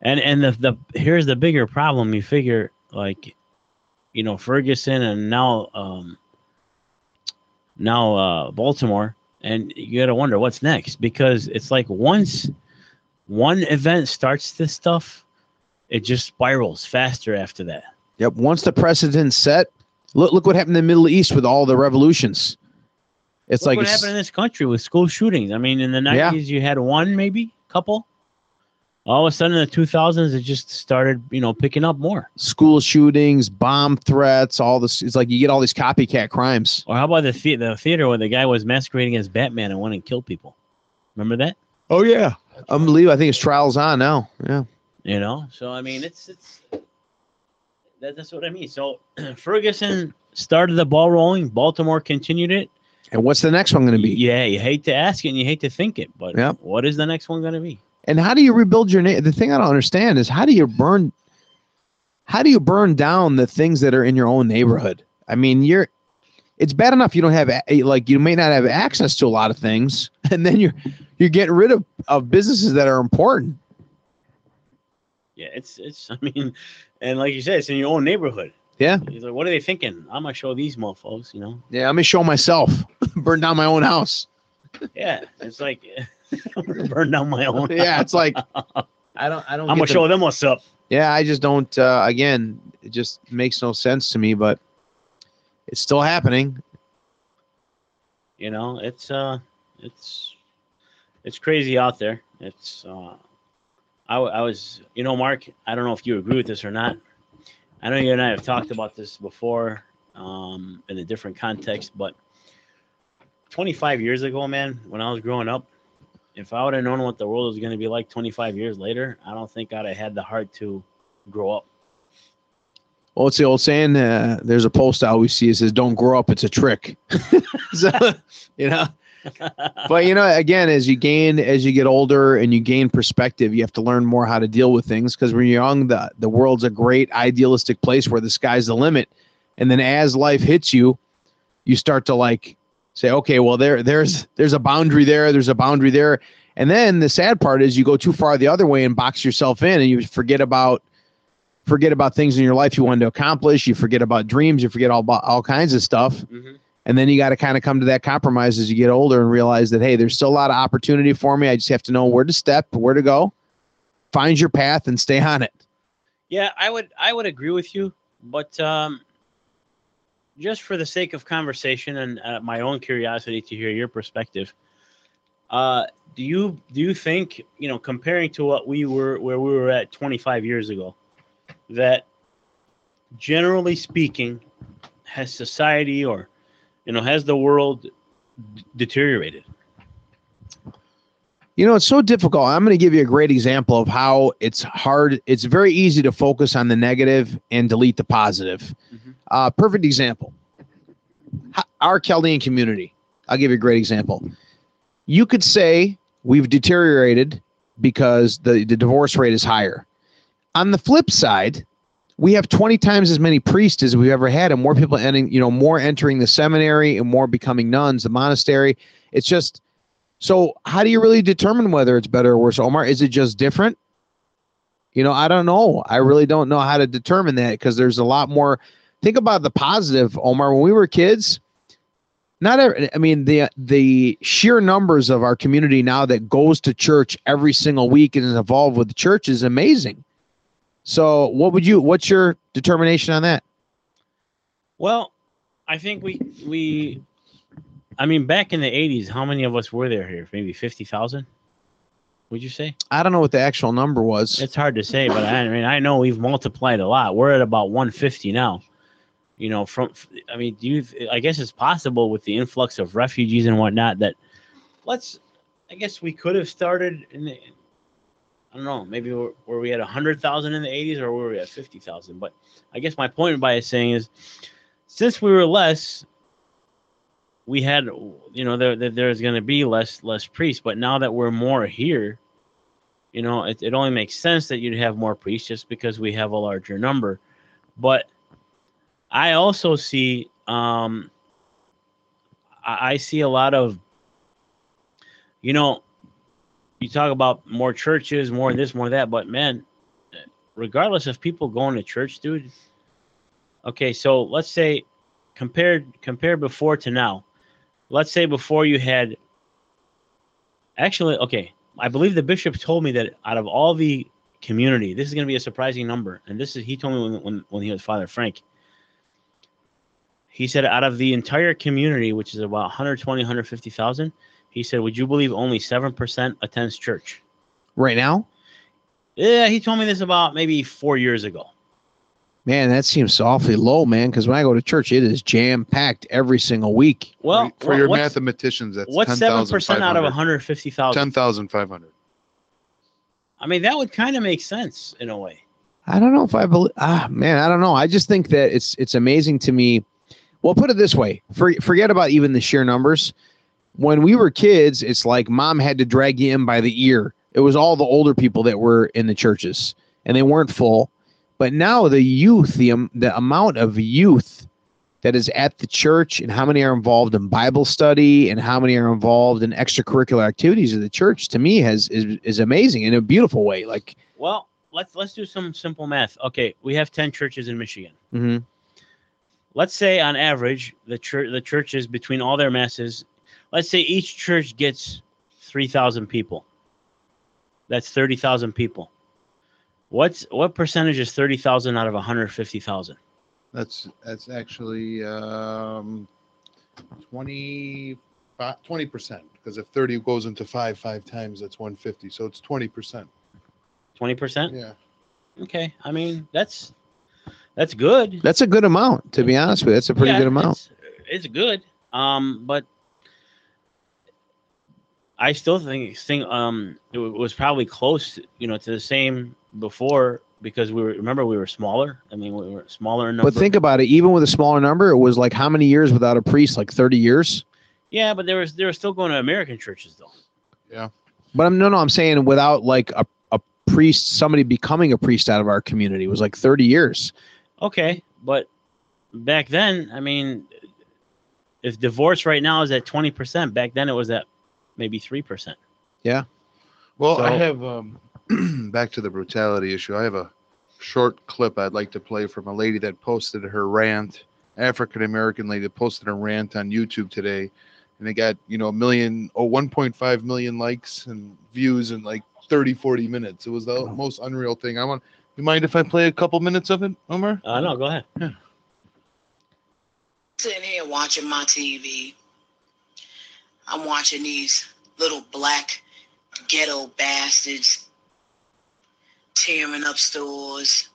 and and the the here's the bigger problem. You figure like, you know, Ferguson and now um, now uh, Baltimore, and you got to wonder what's next because it's like once one event starts this stuff, it just spirals faster after that. Yep. Once the precedent's set, look look what happened in the Middle East with all the revolutions. It's Look like what it's- happened in this country with school shootings. I mean, in the Yeah. nineties, you had one, maybe couple. All of a sudden, in the two thousands, it just started, you know, picking up more. school shootings, bomb threats, all this. It's like you get all these copycat crimes. Or how about the the- the theater where the guy was masquerading as Batman and went and killed people? Remember that? Oh yeah, unbelievable. I think his trial's on now. Yeah. You know, so I mean, it's it's that, that's what I mean. So Ferguson started the ball rolling. Baltimore continued it. And what's the next one going to be? Yeah, you hate to ask it and you hate to think it, but Yep. what is the next one going to be? And how do you rebuild your name? The thing I don't understand is how do you burn how do you burn down the things that are in your own neighborhood? I mean, you're it's bad enough you don't have like you may not have access to a lot of things and then you're you're getting rid of of businesses that are important. Yeah, it's it's. I mean, and like you said, it's in your own neighborhood. Yeah. He's like, what are they thinking? I'm gonna show these mofos, you know? Yeah, I'm gonna show myself. burn down my own house. Yeah, it's like burn down my own. Yeah, it's like I don't I don't I'm gonna the- show them what's up. Yeah, I just don't. Uh, again, it just makes no sense to me, but it's still happening. You know, it's uh, it's it's crazy out there. It's uh, I was, you know, Mark. I don't know if you agree with this or not. I know you and I have talked about this before, um, in a different context, but 25 years ago, man, when I was growing up, if I would have known what the world was going to be like 25 years later, I don't think I'd have had the heart to grow up. Well, it's the old saying. Uh, there's a post I always see. It says, "Don't grow up. It's a trick." so, you know. But you know, again, as you gain, as you get older and you gain perspective, you have to learn more how to deal with things. Because when you're young, the the world's a great idealistic place where the sky's the limit. And then as life hits you, you start to like say, okay, well there there's there's a boundary there, there's a boundary there. And then the sad part is you go too far the other way and box yourself in and you forget about forget about things in your life you wanted to accomplish, you forget about dreams, you forget all about all kinds of stuff. Mhm. And then you got to kind of come to that compromise as you get older and realize that hey, there's still a lot of opportunity for me. I just have to know where to step, where to go, find your path and stay on it. Yeah, I would I would agree with you, but um, just for the sake of conversation and uh, my own curiosity to hear your perspective, uh, do you do you think you know comparing to what we were where we were at 25 years ago, that generally speaking, has society or you know has the world d- deteriorated? You know, it's so difficult. I'm going to give you a great example of how it's hard. It's very easy to focus on the negative and delete the positive. Mhm. Uh, perfect example. Our Chaldean community. I'll give you a great example. You could say we've deteriorated because the, the divorce rate is higher. On the flip side, we have 20 times as many priests as we've ever had, and more people entering, you know, more entering the seminary and more becoming nuns, the monastery. It's just so how do you really determine whether it's better or worse, Omar? Is it just different? You know, I don't know. I really don't know how to determine that because there's a lot more. Think about the positive, Omar. When we were kids, not every, I mean the the sheer numbers of our community now that goes to church every single week and is involved with the church is amazing. So, what would you? What's your determination on that? Well, I think we we I mean back in the 80s, how many of us were there here? Maybe 50,000? Would you say? I don't know what the actual number was. It's hard to say, but I, I mean I know we've multiplied a lot. We're at about 150 now. You know, from I mean, do you I guess it's possible with the influx of refugees and whatnot that let's I guess we could have started in the don't know, maybe were, were we at 100,000 in the 80s or were we at 50,000? But I guess my point by saying is since we were less we had you know there, there there's going to be less less priests but now that we're more here you know it, it only makes sense that you'd have more priests just because we have a larger number but i also see um i, I see a lot of you know you talk about more churches more this more that but man regardless of people going to church dude okay so let's say compared compare before to now. Let's say before you had actually okay i believe the bishop told me that out of all the community this is going to be a surprising number and this is he told me when, when, when he was father frank. He said out of the entire community which is about 120 150000 he said would you believe only 7% attends church Right now, yeah he told me this about maybe four years ago man, that seems awfully low, man. Because when I go to church, it is jam packed every single week. well for your mathematicians, that's what's 7% out of 150000 10,500. i mean that would kind of make sense in a way I don't know if I believe. Ah, man, I don't know. I just think that it's it's amazing to me. Well, put it this way: for, forget about even the sheer numbers. When we were kids, it's like mom had to drag you in by the ear. It was all the older people that were in the churches, and they weren't full. But now the youth, the um, the amount of youth that is at the church, and how many are involved in Bible study, and how many are involved in extracurricular activities of the church, to me has is is amazing in a beautiful way. Like, Well, let's let's do some simple math. Okay, we have ten churches in Michigan. mhm. Let's say on average the church the churches between all their masses, let's say each church gets three thousand people. That's thirty thousand people. What's what percentage is thirty thousand out of one hundred fifty thousand? That's that's actually um, 20 percent because if 30 goes into five five times, that's 150. So it's 20 percent. Twenty percent. Yeah. Okay, I mean that's that's good. that's a good amount. To be honest with you, that's a pretty Yeah, good amount. It's, it's good. Um, but I still think think um it wa- was probably close, you know, to the same before because we were remember we were smaller. I mean, we were smaller in number. But think about it. Even with a smaller number, it was like how many years without a priest? Like thirty years. yeah, but there was they were still going to American churches though. Yeah. But I'm no, no. I'm saying without like a a priest, somebody becoming a priest out of our community was like thirty years. Okay, but back then, I mean, if divorce right now is at twenty percent, back then it was at maybe three percent. Yeah. Well, I have um, back to the brutality issue. I have a short clip I'd like to play from a lady that posted her rant, African American lady that posted a rant on YouTube today, and it got you know a million or 1.5 million likes and views in like 30, 40 minutes. It was the most unreal thing. I want. You mind if I play a couple minutes of it, Omar? Uh, no, go ahead. sitting here watching my TV. I'm watching these little black ghetto bastards tearing up stores,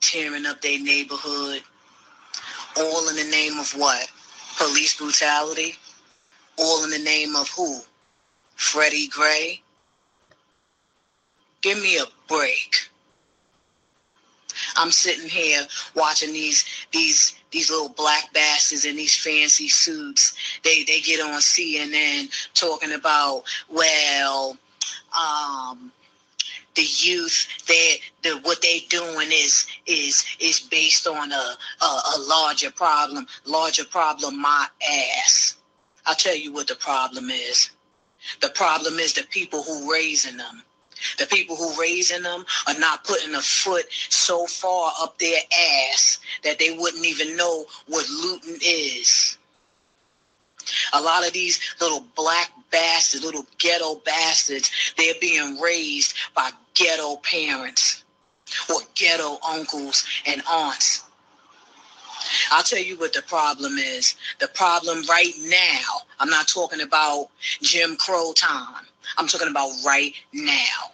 tearing up their neighborhood, all in the name of what? Police brutality? All in the name of who? Freddie Gray? Give me a break. I'm sitting here watching these these these little black bastards in these fancy suits. They they get on CNN talking about well, um, the youth that the what they doing is is is based on a, a a larger problem. Larger problem, my ass. I'll tell you what the problem is. The problem is the people who raising them. The people who raising them are not putting a foot so far up their ass that they wouldn't even know what looting is. A lot of these little black bastards, little ghetto bastards, they're being raised by ghetto parents or ghetto uncles and aunts. I'll tell you what the problem is. The problem right now, I'm not talking about Jim Crow time. I'm talking about right now.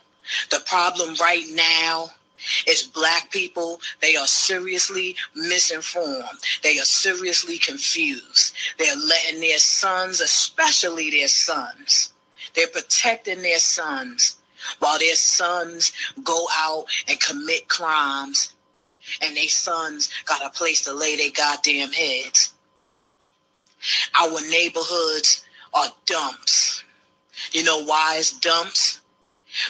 The problem right now is black people. They are seriously misinformed. They are seriously confused. They're letting their sons, especially their sons, they're protecting their sons while their sons go out and commit crimes and their sons got a place to lay their goddamn heads. Our neighborhoods are dumps. You know why it's dumps?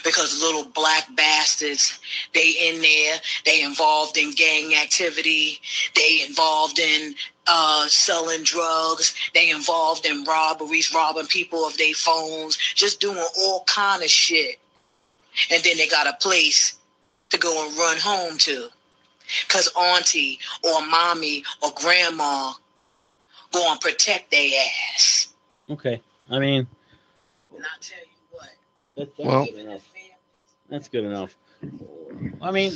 Because little black bastards, they in there, they involved in gang activity, they involved in uh, selling drugs, they involved in robberies, robbing people of their phones, just doing all kind of shit. And then they got a place to go and run home to. Cause auntie or mommy or grandma go and protect their ass. Okay, I mean, And I tell you what, that, that's Well- good enough. That's good enough. I mean,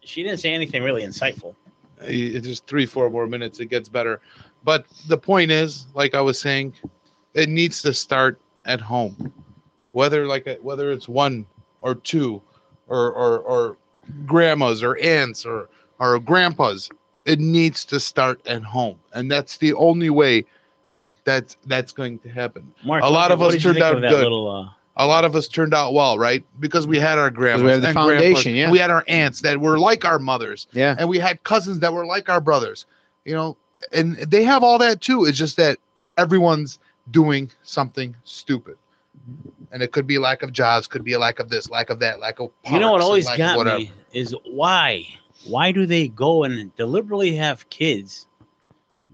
she didn't say anything really insightful. it's just three four more minutes it gets better but the point is like i was saying it needs to start at home whether like a, whether it's one or two or or or grandmas or aunts or or grandpas it needs to start at home and that's the only way that that's going to happen Mark, A lot of us turned out good. Little, uh, a lot of us turned out well right because we had our grandmas have the and grandpas. foundation, yeah. we had our aunts that were like our mothers Yeah. and we had cousins that were like our brothers you know and they have all that too it's just that everyone's doing something stupid and it could be lack of jobs could be a lack of this lack of that lack of you know what always got whatever. me is why? Why do they go and deliberately have kids,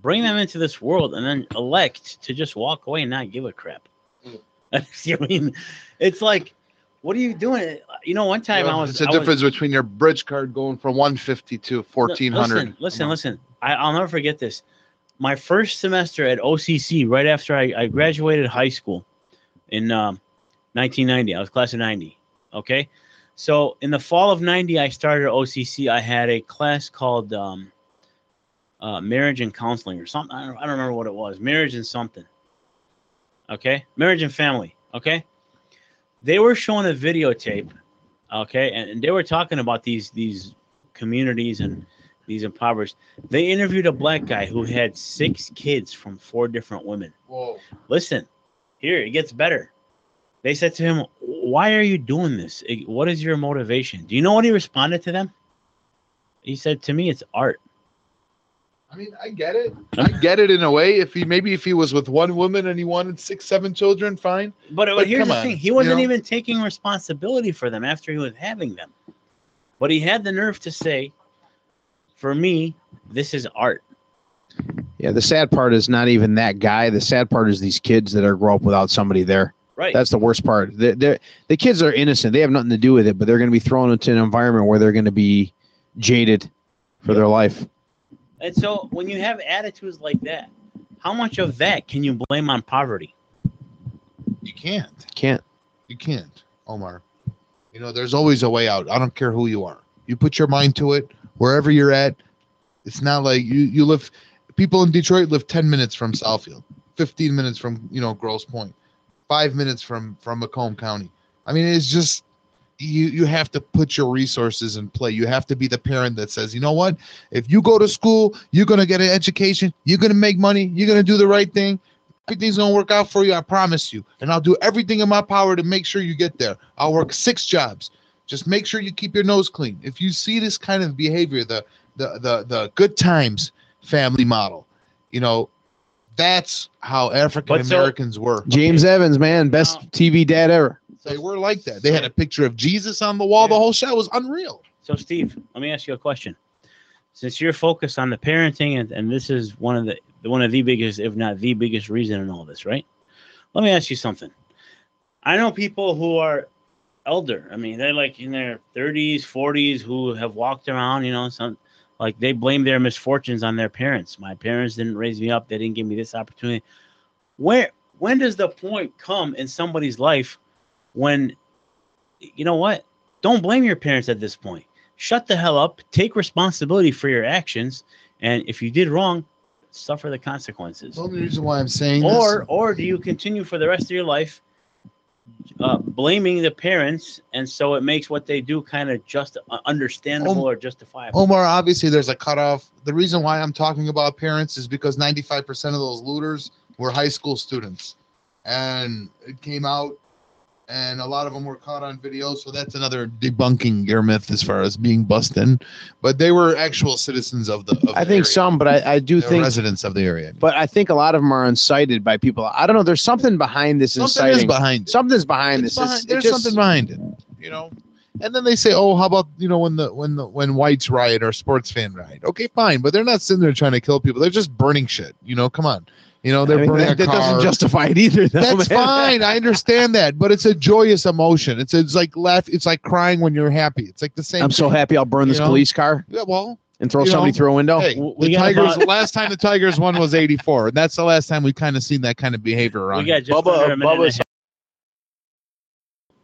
bring them into this world, and then elect to just walk away and not give a crap? I mean, it's like, what are you doing? You know, one time You know, I was. it's a I was- difference between your bridge card going from 150 to 1400 Listen, listen, listen. I, I'll never forget this. My first semester at OCC, right after I, I graduated high school in um, 1990, I was class of 90. Okay. So in the fall of 90, I started OCC. I had a class called um, uh, marriage and counseling or something. I don't, I don't remember what it was. Marriage and something. Okay. Marriage and family. Okay. They were showing a videotape. Okay. And, and they were talking about these, these communities and these impoverished. They interviewed a black guy who had six kids from four different women. Whoa. Listen, here it gets better. They said to him, "Why are you doing this? What is your motivation?" Do you know what he responded to them? He said, "To me, it's art." I mean, I get it. I get it in a way. If he maybe if he was with one woman and he wanted six, seven children, fine. But, but But here's the on, thing: he wasn't know? even taking responsibility for them after he was having them. But he had the nerve to say, "For me, this is art." Yeah, the sad part is not even that guy. The sad part is these kids that are grow up without somebody there. Right. That's the worst part. They're, they're, the kids are innocent. They have nothing to do with it, but they're going to be thrown into an environment where they're going to be jaded for their life. And so when you have attitudes like that, how much of that can you blame on poverty? You can't. Can't. You can't, Omar. You know, there's always a way out. I don't care who you are. You put your mind to it, wherever you're at. It's not like you you live. People in Detroit live 10 minutes from Southfield, 15 minutes from you know Grosse Pointe, five minutes from from Macomb County. I mean, it's just you you have to put your resources in play. You have to be the parent that says, you know what, if you go to school, you're gonna get an education, you're gonna make money, you're gonna do the right thing. Everything's gonna work out for you, I promise you. And I'll do everything in my power to make sure you get there. I'll work six jobs. Just make sure you keep your nose clean. If you see this kind of behavior, the the the the good times family model, you know, that's how African Americans were. James Evans, man, best Now- TV dad ever. They were like that. They had a picture of Jesus on the wall. The whole show was unreal. So, Steve, let me ask you a question. Since you're focused on the parenting, and, and this is one of the one of the biggest, if not the biggest reason in all this, right? Let me ask you something. I know people who are elder. I mean, they're like in their 30s, 40s, who have walked around. You know, some like they blame their misfortunes on their parents. My parents didn't raise me up. They didn't give me this opportunity. Where when does the point come in somebody's life when you know what? Don't blame your parents at this point. Shut the hell up. Take responsibility for your actions, and if you did wrong, suffer the consequences. The only reason why I'm saying Or, or do you continue for the rest of your life uh, blaming the parents, and so it makes what they do kind of just understandable or justifiable? Omar, obviously there's a cutoff. The reason why I'm talking about parents is because 95% of those looters were high school students. And it came out and a lot of them were caught on video. So that's another debunking your myth as far as being busted. But they were actual citizens of the. Of I the think area. some, but I, I do They think, residents of the area. but I think a lot of them are incited by people. I don't know. There's something behind this Something inciting. is behind it. Something's behind It's this. behind- It's, it there's just- something behind it, you know. And then they say, "Oh, how about you know when the when the when whites riot or sports fan riot?" Okay, fine, but they're not sitting there trying to kill people. They're just burning shit. You know, come on. You know, they're I mean, burning that, a that doesn't justify it either. Though, That's man. fine. I understand that, but it's a joyous emotion. It's it's like laugh. It's like crying when you're happy. It's like the same. I'm so happy I'll burn You this know? police car Yeah, well, and throw you somebody know, through a window. hey, the Tigers. about- last time the Tigers won was '84, and that's the last time we kind of seen that kind of behavior around. We got just Bubba- under a minute and a Bubba's- half.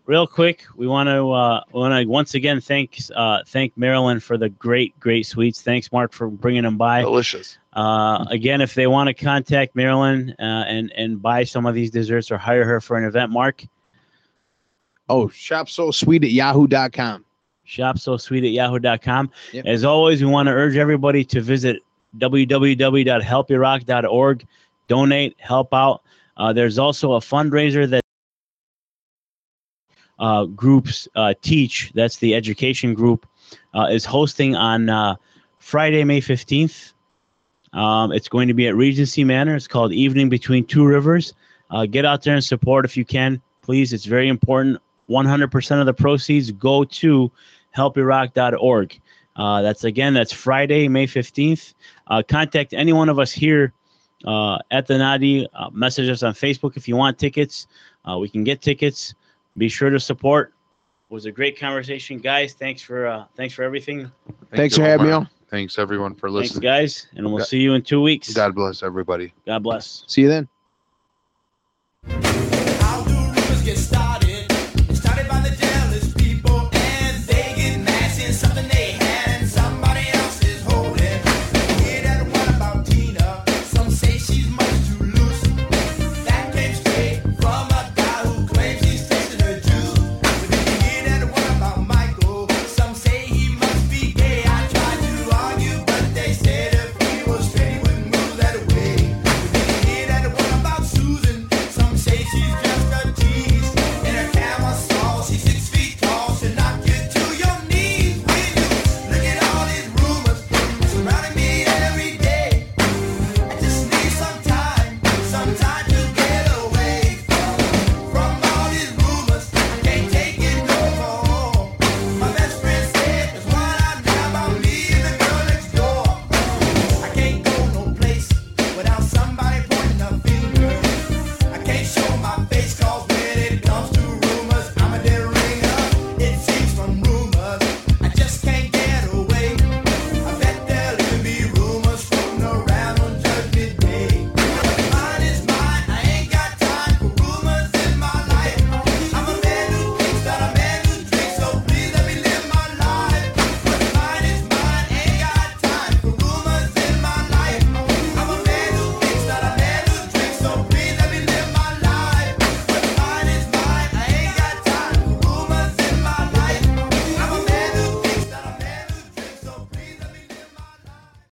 Real quick, we want to uh, want to once again thank uh, thank Marilyn for the great great sweets. Thanks, Mark, for bringing them by. delicious. Uh, again, if they want to contact Marilyn uh, and and buy some of these desserts or hire her for an event, Mark, Oh, shop so sweet at yahoo.com. shop so sweet at yahoo.com. Yep. As always, we want to urge everybody to visit www.helpyrock.org, donate, help out. Uh, there's also a fundraiser that uh, groups uh, teach. That's the education group uh, is hosting on uh, Friday, May 15th. Um, it's going to be at Regency Manor. It's called Evening Between Two Rivers. Uh, get out there and support if you can, please. It's very important. 100% of the proceeds go to helpyrock.org. Uh, that's again, that's Friday, May 15th. Uh, contact any one of us here uh, at the Nadi. Message us on Facebook if you want tickets. Uh, we can get tickets. Be sure to support. It was a great conversation, guys. Thanks for uh, thanks for everything. Thanks for having me on. Thanks everyone for Thanks, listening. guys, and we'll God- see you in two weeks. God bless everybody. God bless. See you then. How do rumors get started?